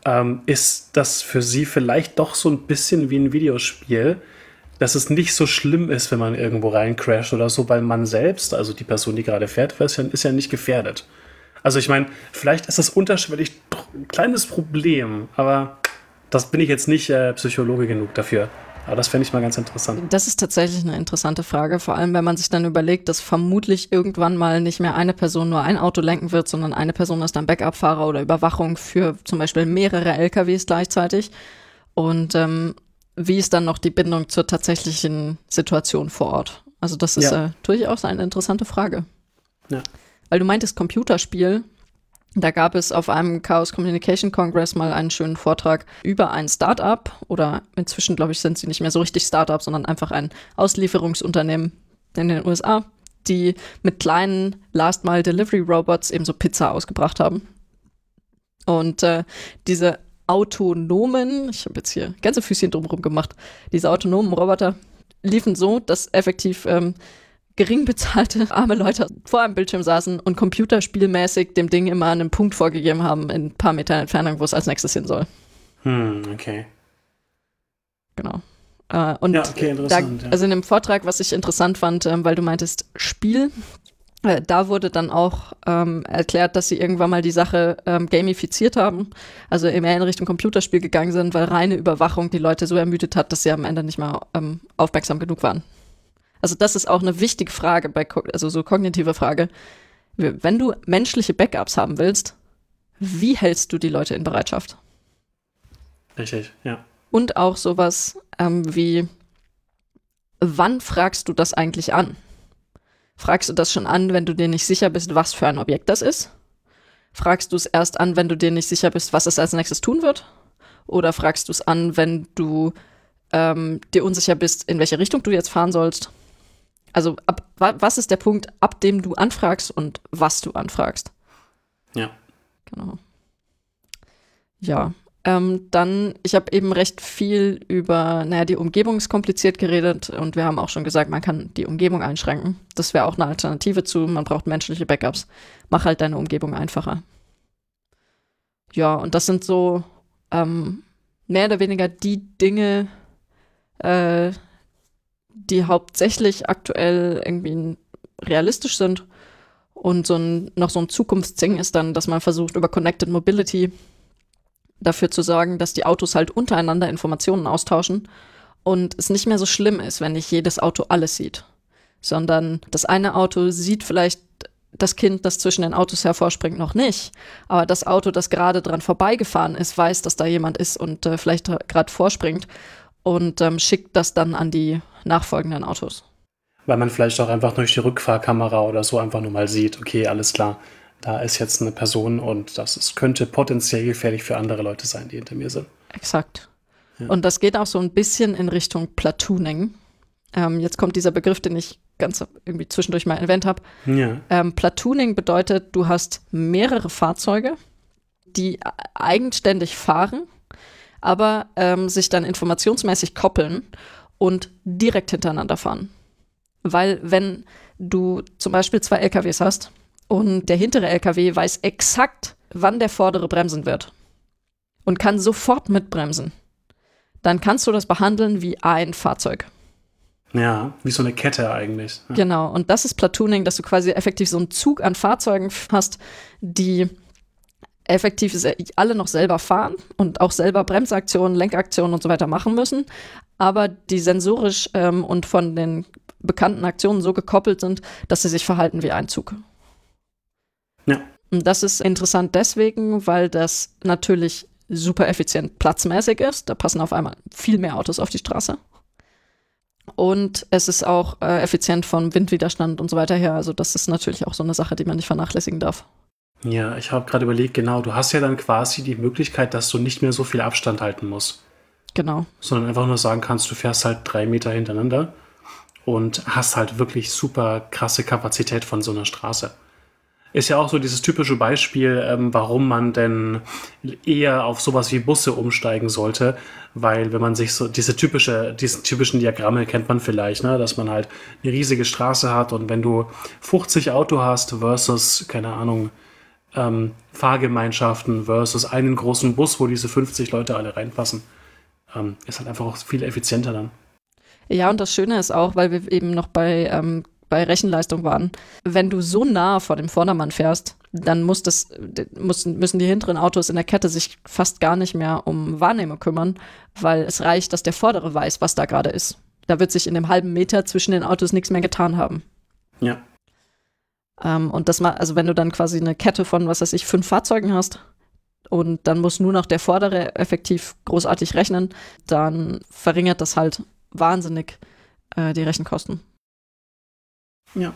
Ähm, ist das für sie vielleicht doch so ein bisschen wie ein Videospiel? dass es nicht so schlimm ist, wenn man irgendwo reincrasht oder so, weil man selbst, also die Person, die gerade fährt, ist ja, ist ja nicht gefährdet. Also ich meine, vielleicht ist das unterschwellig ein kleines Problem, aber das bin ich jetzt nicht äh, Psychologe genug dafür. Aber das fände ich mal ganz interessant. Das ist tatsächlich eine interessante Frage, vor allem wenn man sich dann überlegt, dass vermutlich irgendwann mal nicht mehr eine Person nur ein Auto lenken wird, sondern eine Person ist dann Backup-Fahrer oder Überwachung für zum Beispiel mehrere LKWs gleichzeitig. Und ähm, wie ist dann noch die Bindung zur tatsächlichen Situation vor Ort? Also das ist ja. äh, durchaus eine interessante Frage. Ja. Weil du meintest Computerspiel, da gab es auf einem Chaos Communication Congress mal einen schönen Vortrag über ein Startup oder inzwischen glaube ich sind sie nicht mehr so richtig Startup, sondern einfach ein Auslieferungsunternehmen in den USA, die mit kleinen Last Mile Delivery Robots eben so Pizza ausgebracht haben. Und äh, diese autonomen, ich habe jetzt hier ganze Füßchen drumherum gemacht, diese autonomen Roboter liefen so, dass effektiv ähm, gering bezahlte arme Leute vor einem Bildschirm saßen und computerspielmäßig dem Ding immer einen Punkt vorgegeben haben in ein paar Meter Entfernung, wo es als nächstes hin soll. Hm, okay. Genau. Äh, und ja, okay, da, also in dem Vortrag, was ich interessant fand, ähm, weil du meintest Spiel, äh, da wurde dann auch ähm, erklärt, dass sie irgendwann mal die Sache ähm, gamifiziert haben, also mehr in Richtung Computerspiel gegangen sind, weil reine Überwachung die Leute so ermüdet hat, dass sie am Ende nicht mehr ähm, aufmerksam genug waren. Also das ist auch eine wichtige Frage, bei, also so kognitive Frage. Wenn du menschliche Backups haben willst, wie hältst du die Leute in Bereitschaft? Richtig, ja. Und auch sowas ähm, wie, wann fragst du das eigentlich an? Fragst du das schon an, wenn du dir nicht sicher bist, was für ein Objekt das ist? Fragst du es erst an, wenn du dir nicht sicher bist, was es als nächstes tun wird? Oder fragst du es an, wenn du ähm, dir unsicher bist, in welche Richtung du jetzt fahren sollst? Also ab, was ist der Punkt, ab dem du anfragst und was du anfragst? Ja. Genau. Ja, ähm, dann, ich habe eben recht viel über, naja, die Umgebung ist kompliziert geredet und wir haben auch schon gesagt, man kann die Umgebung einschränken. Das wäre auch eine Alternative zu, man braucht menschliche Backups. Mach halt deine Umgebung einfacher. Ja, und das sind so ähm, mehr oder weniger die Dinge, äh, die hauptsächlich aktuell irgendwie realistisch sind. Und so ein, noch so ein Zukunftsding ist dann, dass man versucht, über Connected Mobility dafür zu sorgen, dass die Autos halt untereinander Informationen austauschen und es nicht mehr so schlimm ist, wenn nicht jedes Auto alles sieht, sondern das eine Auto sieht vielleicht das Kind, das zwischen den Autos hervorspringt, noch nicht. Aber das Auto, das gerade dran vorbeigefahren ist, weiß, dass da jemand ist und äh, vielleicht gerade vorspringt und ähm, schickt das dann an die nachfolgenden Autos. Weil man vielleicht auch einfach durch die Rückfahrkamera oder so einfach nur mal sieht, okay, alles klar, da ist jetzt eine Person und das ist, könnte potenziell gefährlich für andere Leute sein, die hinter mir sind. Exakt. Ja. Und das geht auch so ein bisschen in Richtung Platooning. Ähm, jetzt kommt dieser Begriff, den ich ganz irgendwie zwischendurch mal erwähnt habe. Ja. Ähm, Platooning bedeutet, du hast mehrere Fahrzeuge, die eigenständig fahren, aber ähm, sich dann informationsmäßig koppeln und direkt hintereinander fahren. Weil wenn du zum Beispiel zwei LKWs hast und der hintere LKW weiß exakt, wann der vordere bremsen wird und kann sofort mitbremsen. Dann kannst du das behandeln wie ein Fahrzeug. Ja, wie so eine Kette eigentlich. Ja. Genau, und das ist Platooning, dass du quasi effektiv so einen Zug an Fahrzeugen hast, die effektiv alle noch selber fahren und auch selber Bremsaktionen, Lenkaktionen und so weiter machen müssen, aber die sensorisch ähm, und von den bekannten Aktionen so gekoppelt sind, dass sie sich verhalten wie ein Zug. Ja. Und das ist interessant deswegen, weil das natürlich super effizient platzmäßig ist. Da passen auf einmal viel mehr Autos auf die Straße. Und es ist auch äh, effizient vom Windwiderstand und so weiter her. Also das ist natürlich auch so eine Sache, die man nicht vernachlässigen darf. Ja, ich habe gerade überlegt, genau, du hast ja dann quasi die Möglichkeit, dass du nicht mehr so viel Abstand halten musst. Genau. Sondern einfach nur sagen kannst, du fährst halt drei Meter hintereinander und hast halt wirklich super krasse Kapazität von so einer Straße. Ist ja auch so dieses typische Beispiel, ähm, warum man denn eher auf sowas wie Busse umsteigen sollte, weil wenn man sich so diese typische, diesen typischen Diagramme kennt man vielleicht, ne, dass man halt eine riesige Straße hat und wenn du 50 Auto hast versus, keine Ahnung, ähm, Fahrgemeinschaften versus einen großen Bus, wo diese 50 Leute alle reinpassen, ähm, ist halt einfach auch viel effizienter dann. Ja, und das Schöne ist auch, weil wir eben noch bei ähm, bei Rechenleistung waren. Wenn du so nah vor dem Vordermann fährst, dann muss das, müssen, müssen die hinteren Autos in der Kette sich fast gar nicht mehr um Wahrnehmung kümmern, weil es reicht, dass der vordere weiß, was da gerade ist. Da wird sich in dem halben Meter zwischen den Autos nichts mehr getan haben. Ja. Ähm, und das mal, also wenn du dann quasi eine Kette von, was weiß ich, fünf Fahrzeugen hast und dann muss nur noch der vordere effektiv großartig rechnen, dann verringert das halt wahnsinnig äh, die Rechenkosten. Ja.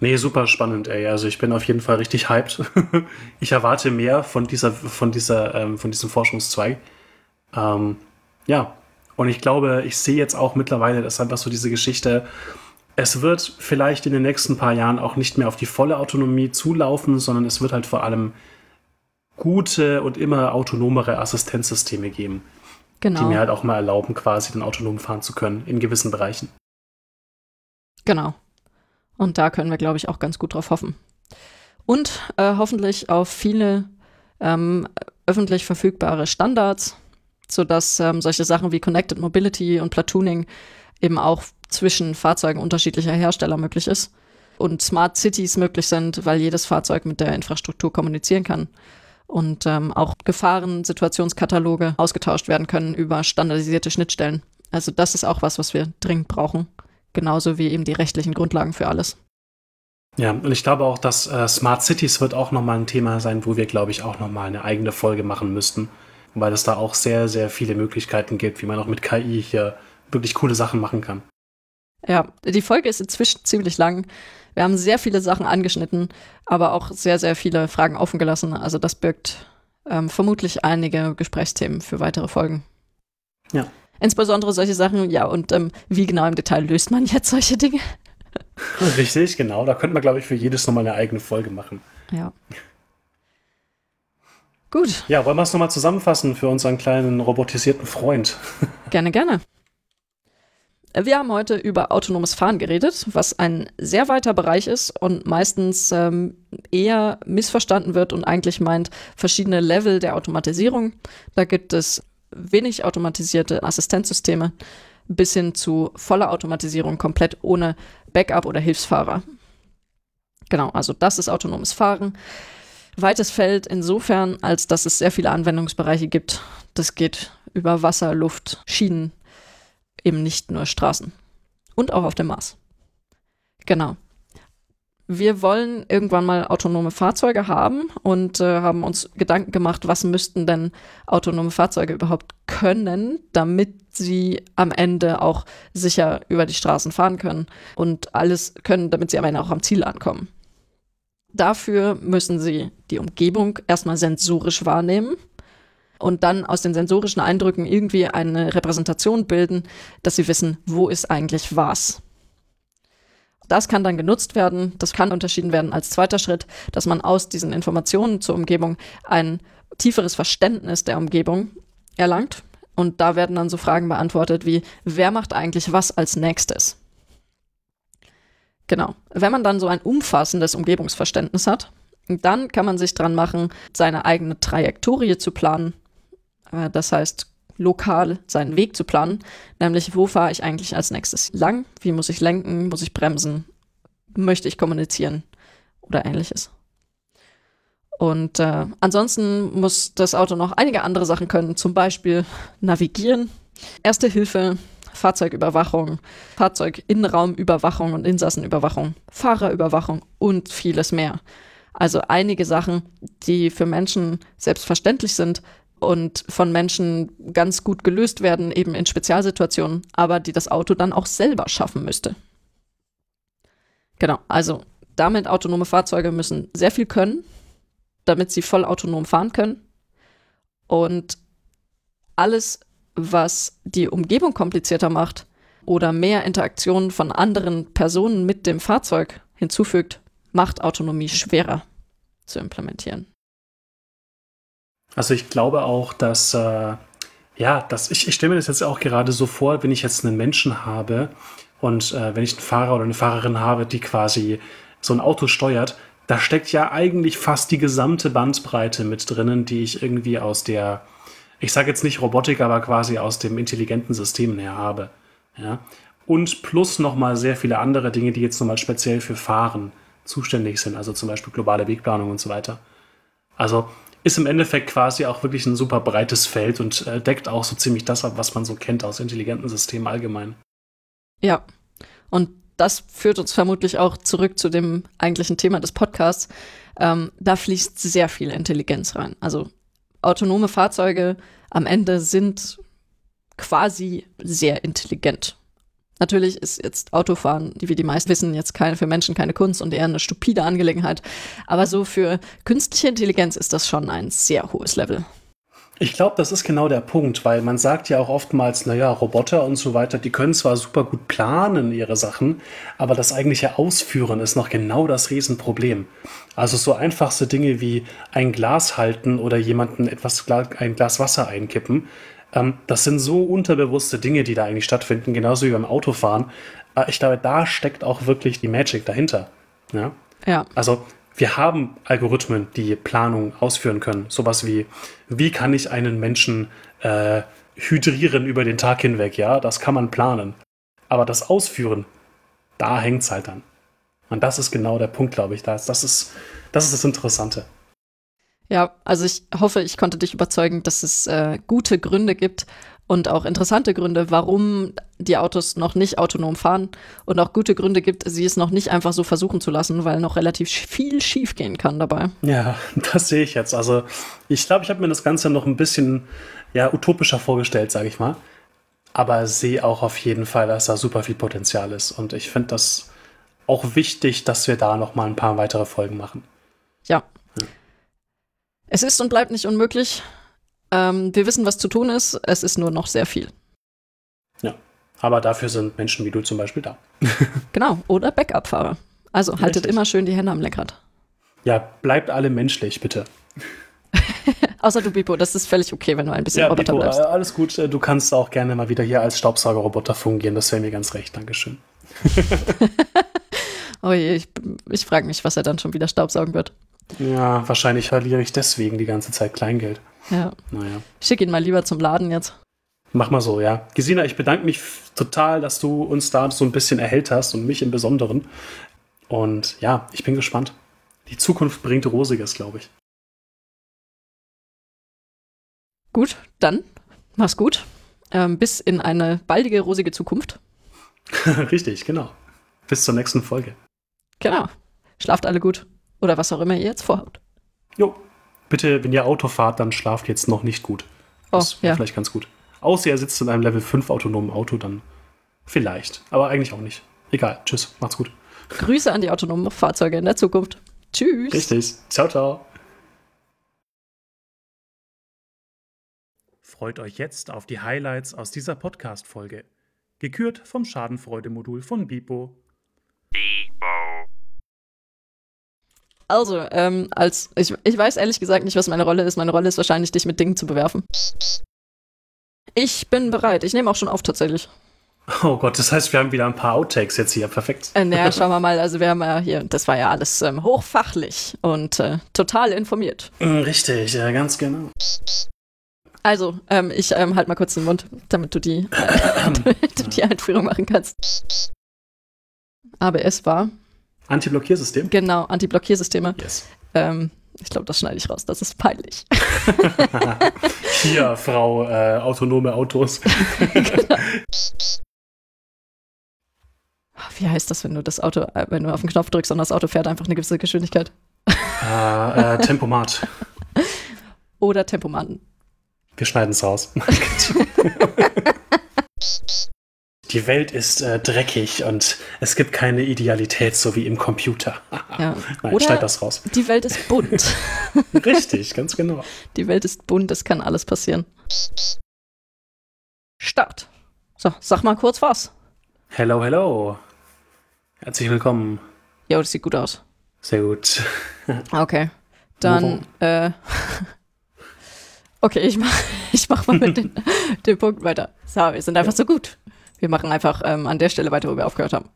Nee, super spannend, ey. Also ich bin auf jeden Fall richtig hyped. ich erwarte mehr von dieser, von dieser, ähm, von diesem Forschungszweig. Ähm, ja. Und ich glaube, ich sehe jetzt auch mittlerweile, dass einfach so diese Geschichte, es wird vielleicht in den nächsten paar Jahren auch nicht mehr auf die volle Autonomie zulaufen, sondern es wird halt vor allem gute und immer autonomere Assistenzsysteme geben. Genau. Die mir halt auch mal erlauben, quasi dann autonom fahren zu können in gewissen Bereichen. Genau. Und da können wir, glaube ich, auch ganz gut drauf hoffen. Und äh, hoffentlich auf viele ähm, öffentlich verfügbare Standards, sodass ähm, solche Sachen wie Connected Mobility und Platooning eben auch zwischen Fahrzeugen unterschiedlicher Hersteller möglich ist und Smart Cities möglich sind, weil jedes Fahrzeug mit der Infrastruktur kommunizieren kann und ähm, auch Gefahrensituationskataloge ausgetauscht werden können über standardisierte Schnittstellen. Also das ist auch was, was wir dringend brauchen genauso wie eben die rechtlichen Grundlagen für alles. Ja, und ich glaube auch, dass äh, Smart Cities wird auch nochmal ein Thema sein, wo wir, glaube ich, auch nochmal eine eigene Folge machen müssten, weil es da auch sehr, sehr viele Möglichkeiten gibt, wie man auch mit KI hier wirklich coole Sachen machen kann. Ja, die Folge ist inzwischen ziemlich lang. Wir haben sehr viele Sachen angeschnitten, aber auch sehr, sehr viele Fragen offen gelassen. Also das birgt ähm, vermutlich einige Gesprächsthemen für weitere Folgen. Ja. Insbesondere solche Sachen, ja, und ähm, wie genau im Detail löst man jetzt solche Dinge? Richtig, genau. Da könnte man, glaube ich, für jedes nochmal eine eigene Folge machen. Ja. Gut. Ja, wollen wir es nochmal zusammenfassen für unseren kleinen robotisierten Freund? Gerne, gerne. Wir haben heute über autonomes Fahren geredet, was ein sehr weiter Bereich ist und meistens ähm, eher missverstanden wird und eigentlich meint verschiedene Level der Automatisierung. Da gibt es wenig automatisierte Assistenzsysteme bis hin zu voller Automatisierung komplett ohne Backup oder Hilfsfahrer. Genau, also das ist autonomes Fahren. Weites Feld insofern, als dass es sehr viele Anwendungsbereiche gibt. Das geht über Wasser, Luft, Schienen, eben nicht nur Straßen. Und auch auf dem Mars. Genau wir wollen irgendwann mal autonome Fahrzeuge haben und äh, haben uns Gedanken gemacht, was müssten denn autonome Fahrzeuge überhaupt können, damit sie am Ende auch sicher über die Straßen fahren können und alles können, damit sie am Ende auch am Ziel ankommen. Dafür müssen sie die Umgebung erstmal sensorisch wahrnehmen und dann aus den sensorischen Eindrücken irgendwie eine Repräsentation bilden, dass sie wissen, wo ist eigentlich was. Das kann dann genutzt werden. Das kann unterschieden werden als zweiter Schritt, dass man aus diesen Informationen zur Umgebung ein tieferes Verständnis der Umgebung erlangt. Und da werden dann so Fragen beantwortet wie, wer macht eigentlich was als nächstes? Genau. Wenn man dann so ein umfassendes Umgebungsverständnis hat, dann kann man sich dran machen, seine eigene Trajektorie zu planen. Äh, das heißt, lokal seinen Weg zu planen, nämlich wo fahre ich eigentlich als nächstes lang, wie muss ich lenken, muss ich bremsen, möchte ich kommunizieren? Oder ähnliches. Und äh, ansonsten muss das Auto noch einige andere Sachen können, zum Beispiel navigieren, Erste Hilfe, Fahrzeugüberwachung, Fahrzeuginnenraumüberwachung und Insassenüberwachung, Fahrerüberwachung und vieles mehr. Also einige Sachen, die für Menschen selbstverständlich sind und von Menschen ganz gut gelöst werden, eben in Spezialsituationen, aber die das Auto dann auch selber schaffen müsste. Genau, also damit autonome Fahrzeuge müssen sehr viel können, damit sie voll autonom fahren können. Und alles, was die Umgebung komplizierter macht oder mehr Interaktionen von anderen Personen mit dem Fahrzeug hinzufügt, macht Autonomie schwerer zu implementieren. Also ich glaube auch, dass, äh, ja, dass ich, ich stelle mir das jetzt auch gerade so vor, wenn ich jetzt einen Menschen habe und äh, wenn ich einen Fahrer oder eine Fahrerin habe, die quasi so ein Auto steuert, da steckt ja eigentlich fast die gesamte Bandbreite mit drinnen, die ich irgendwie aus der, ich sage jetzt nicht Robotik, aber quasi aus dem intelligenten System her habe. Ja? Und plus nochmal sehr viele andere Dinge, die jetzt nochmal speziell für Fahren zuständig sind, also zum Beispiel globale Wegplanung und so weiter. Also ist im Endeffekt quasi auch wirklich ein super breites Feld und äh, deckt auch so ziemlich das ab, was man so kennt aus intelligenten Systemen allgemein. Ja, und das führt uns vermutlich auch zurück zu dem eigentlichen Thema des Podcasts. Ähm, da fließt sehr viel Intelligenz rein. Also autonome Fahrzeuge am Ende sind quasi sehr intelligent. Natürlich ist jetzt Autofahren, wie die meisten wissen, jetzt keine, für Menschen keine Kunst und eher eine stupide Angelegenheit. Aber so für künstliche Intelligenz ist das schon ein sehr hohes Level. Ich glaube, das ist genau der Punkt, weil man sagt ja auch oftmals, naja, Roboter und so weiter, die können zwar super gut planen ihre Sachen, aber das eigentliche Ausführen ist noch genau das Riesenproblem. Also so einfachste Dinge wie ein Glas halten oder jemanden etwas ein Glas Wasser einkippen, ähm, das sind so unterbewusste Dinge, die da eigentlich stattfinden, genauso wie beim Autofahren. Äh, ich glaube, da steckt auch wirklich die Magic dahinter. Ja. ja. Also wir haben Algorithmen, die Planung ausführen können. Sowas wie, wie kann ich einen Menschen äh, hydrieren über den Tag hinweg? Ja, das kann man planen. Aber das Ausführen, da hängt es halt dann. Und das ist genau der Punkt, glaube ich. Das, das, ist, das ist das Interessante. Ja, also ich hoffe, ich konnte dich überzeugen, dass es äh, gute Gründe gibt und auch interessante Gründe, warum die Autos noch nicht autonom fahren und auch gute Gründe gibt, sie es noch nicht einfach so versuchen zu lassen, weil noch relativ viel schief gehen kann dabei. Ja, das sehe ich jetzt. Also ich glaube, ich habe mir das Ganze noch ein bisschen ja, utopischer vorgestellt, sage ich mal. Aber sehe auch auf jeden Fall, dass da super viel Potenzial ist. Und ich finde das auch wichtig, dass wir da noch mal ein paar weitere Folgen machen. Ja, es ist und bleibt nicht unmöglich. Ähm, wir wissen, was zu tun ist. Es ist nur noch sehr viel. Ja, aber dafür sind Menschen wie du zum Beispiel da. genau, oder Backup-Fahrer. Also haltet Richtig. immer schön die Hände am Lenkrad. Ja, bleibt alle menschlich, bitte. Außer du, Bipo, das ist völlig okay, wenn du ein bisschen ja, Roboter Bipo, bleibst. Alles gut, du kannst auch gerne mal wieder hier als Staubsaugerroboter fungieren, das wäre mir ganz recht, Dankeschön. oh je, ich, ich frage mich, was er dann schon wieder staubsaugen wird. Ja, wahrscheinlich verliere ich deswegen die ganze Zeit Kleingeld. Ja. Naja. Schick ihn mal lieber zum Laden jetzt. Mach mal so, ja. Gesina, ich bedanke mich total, dass du uns da so ein bisschen erhellt hast und mich im Besonderen. Und ja, ich bin gespannt. Die Zukunft bringt Rosiges, glaube ich. Gut, dann mach's gut. Ähm, bis in eine baldige, rosige Zukunft. Richtig, genau. Bis zur nächsten Folge. Genau. Schlaft alle gut. Oder was auch immer ihr jetzt vorhabt. Jo. Bitte, wenn ihr Auto fahrt, dann schlaft jetzt noch nicht gut. Das oh, ja. vielleicht ganz gut. Außer ihr sitzt in einem Level 5 autonomen Auto, dann vielleicht. Aber eigentlich auch nicht. Egal. Tschüss. Macht's gut. Grüße an die autonomen Fahrzeuge in der Zukunft. Tschüss. Richtig. Ciao, ciao. Freut euch jetzt auf die Highlights aus dieser Podcast-Folge. Gekürt vom Schadenfreude-Modul von Bipo. Also, ähm, als ich, ich weiß ehrlich gesagt nicht, was meine Rolle ist. Meine Rolle ist wahrscheinlich, dich mit Dingen zu bewerfen. Ich bin bereit. Ich nehme auch schon auf tatsächlich. Oh Gott, das heißt, wir haben wieder ein paar Outtakes jetzt hier. Perfekt. Äh, naja, schauen wir mal. Also wir haben ja hier, das war ja alles ähm, hochfachlich und äh, total informiert. Mm, richtig, ja, ganz genau. Also, ähm, ich ähm, halt mal kurz den Mund, damit du die, äh, damit du die Einführung machen kannst. ABS war Anti-Blockiersystem? genau Anti-Blockiersysteme. Yes. Ähm, ich glaube, das schneide ich raus. Das ist peinlich. Hier, Frau, äh, autonome Autos. Wie heißt das, wenn du das Auto, äh, wenn du auf den Knopf drückst und das Auto fährt einfach eine gewisse Geschwindigkeit? äh, äh, Tempomat. Oder Tempomaten. Wir schneiden es raus. Die Welt ist äh, dreckig und es gibt keine Idealität, so wie im Computer. Ja. Nein, Oder- schneid das raus. Die Welt ist bunt. Richtig, ganz genau. Die Welt ist bunt, es kann alles passieren. Start. So, sag mal kurz was. Hello, hello. Herzlich willkommen. Ja, das sieht gut aus. Sehr gut. Okay. Dann, äh. Okay, ich mach, ich mach mal mit den, dem Punkt weiter. So, wir sind einfach so gut. Wir machen einfach ähm, an der Stelle weiter, wo wir aufgehört haben.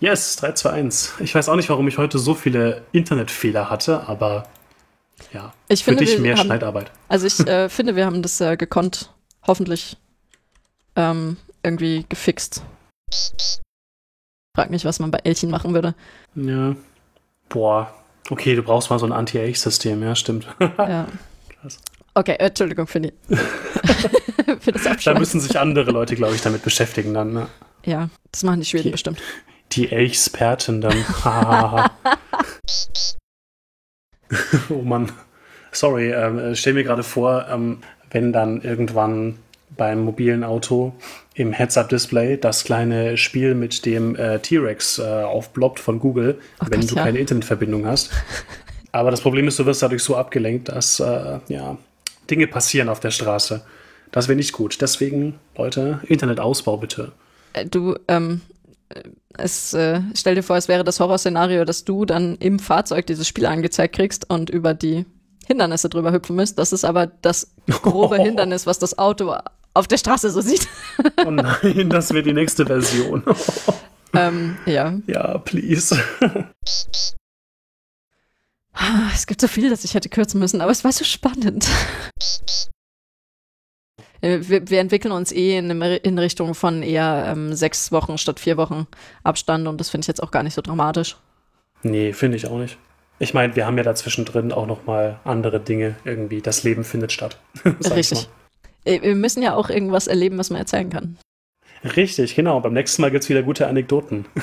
Yes, 3, 2, 1. Ich weiß auch nicht, warum ich heute so viele Internetfehler hatte, aber ja, Ich für finde, dich mehr haben, Schneidarbeit. Also ich äh, finde, wir haben das äh, gekonnt, hoffentlich ähm, irgendwie gefixt. Frag mich, was man bei Elchen machen würde. Ja. Boah. Okay, du brauchst mal so ein Anti-Age-System, ja, stimmt. Ja. Krass. Okay, äh, Entschuldigung für, die, für das Da Abschneiden. müssen sich andere Leute, glaube ich, damit beschäftigen dann. Ne? Ja, das machen die Schweden Okay. bestimmt. Die Elchsperten dann. Oh Mann. Sorry, ähm, äh, stell mir gerade vor, ähm, wenn dann irgendwann beim mobilen Auto im Heads-Up-Display das kleine Spiel mit dem äh, T-Rex äh, aufploppt von Google, Oh wenn Gott, du ja. keine Internetverbindung hast. Aber das Problem ist, du wirst dadurch so abgelenkt, dass äh, ja, Dinge passieren auf der Straße. Das wäre nicht gut. Deswegen, Leute, Internetausbau bitte. Äh, Du, ähm, äh, es, äh, stell dir vor, es wäre das Horrorszenario, dass du dann im Fahrzeug dieses Spiel angezeigt kriegst und über die Hindernisse drüber hüpfen müsst. Das ist aber das grobe Hindernis, was das Auto auf der Straße so sieht. Oh nein, das wäre die nächste Version. ähm, ja. ja, please. Ah, Es gibt so viel, das ich hätte kürzen müssen, aber es war so spannend. Äh, Wir, wir entwickeln uns eh in, in Richtung von eher ähm, sechs Wochen statt vier Wochen Abstand und das finde ich jetzt auch gar nicht so dramatisch. Nee, finde ich auch nicht. Ich meine, wir haben ja dazwischen drin auch noch mal andere Dinge irgendwie. Das Leben findet statt. Richtig. Äh, Wir müssen ja auch irgendwas erleben, was man erzählen kann. Richtig, genau. Beim nächsten Mal gibt es wieder gute Anekdoten.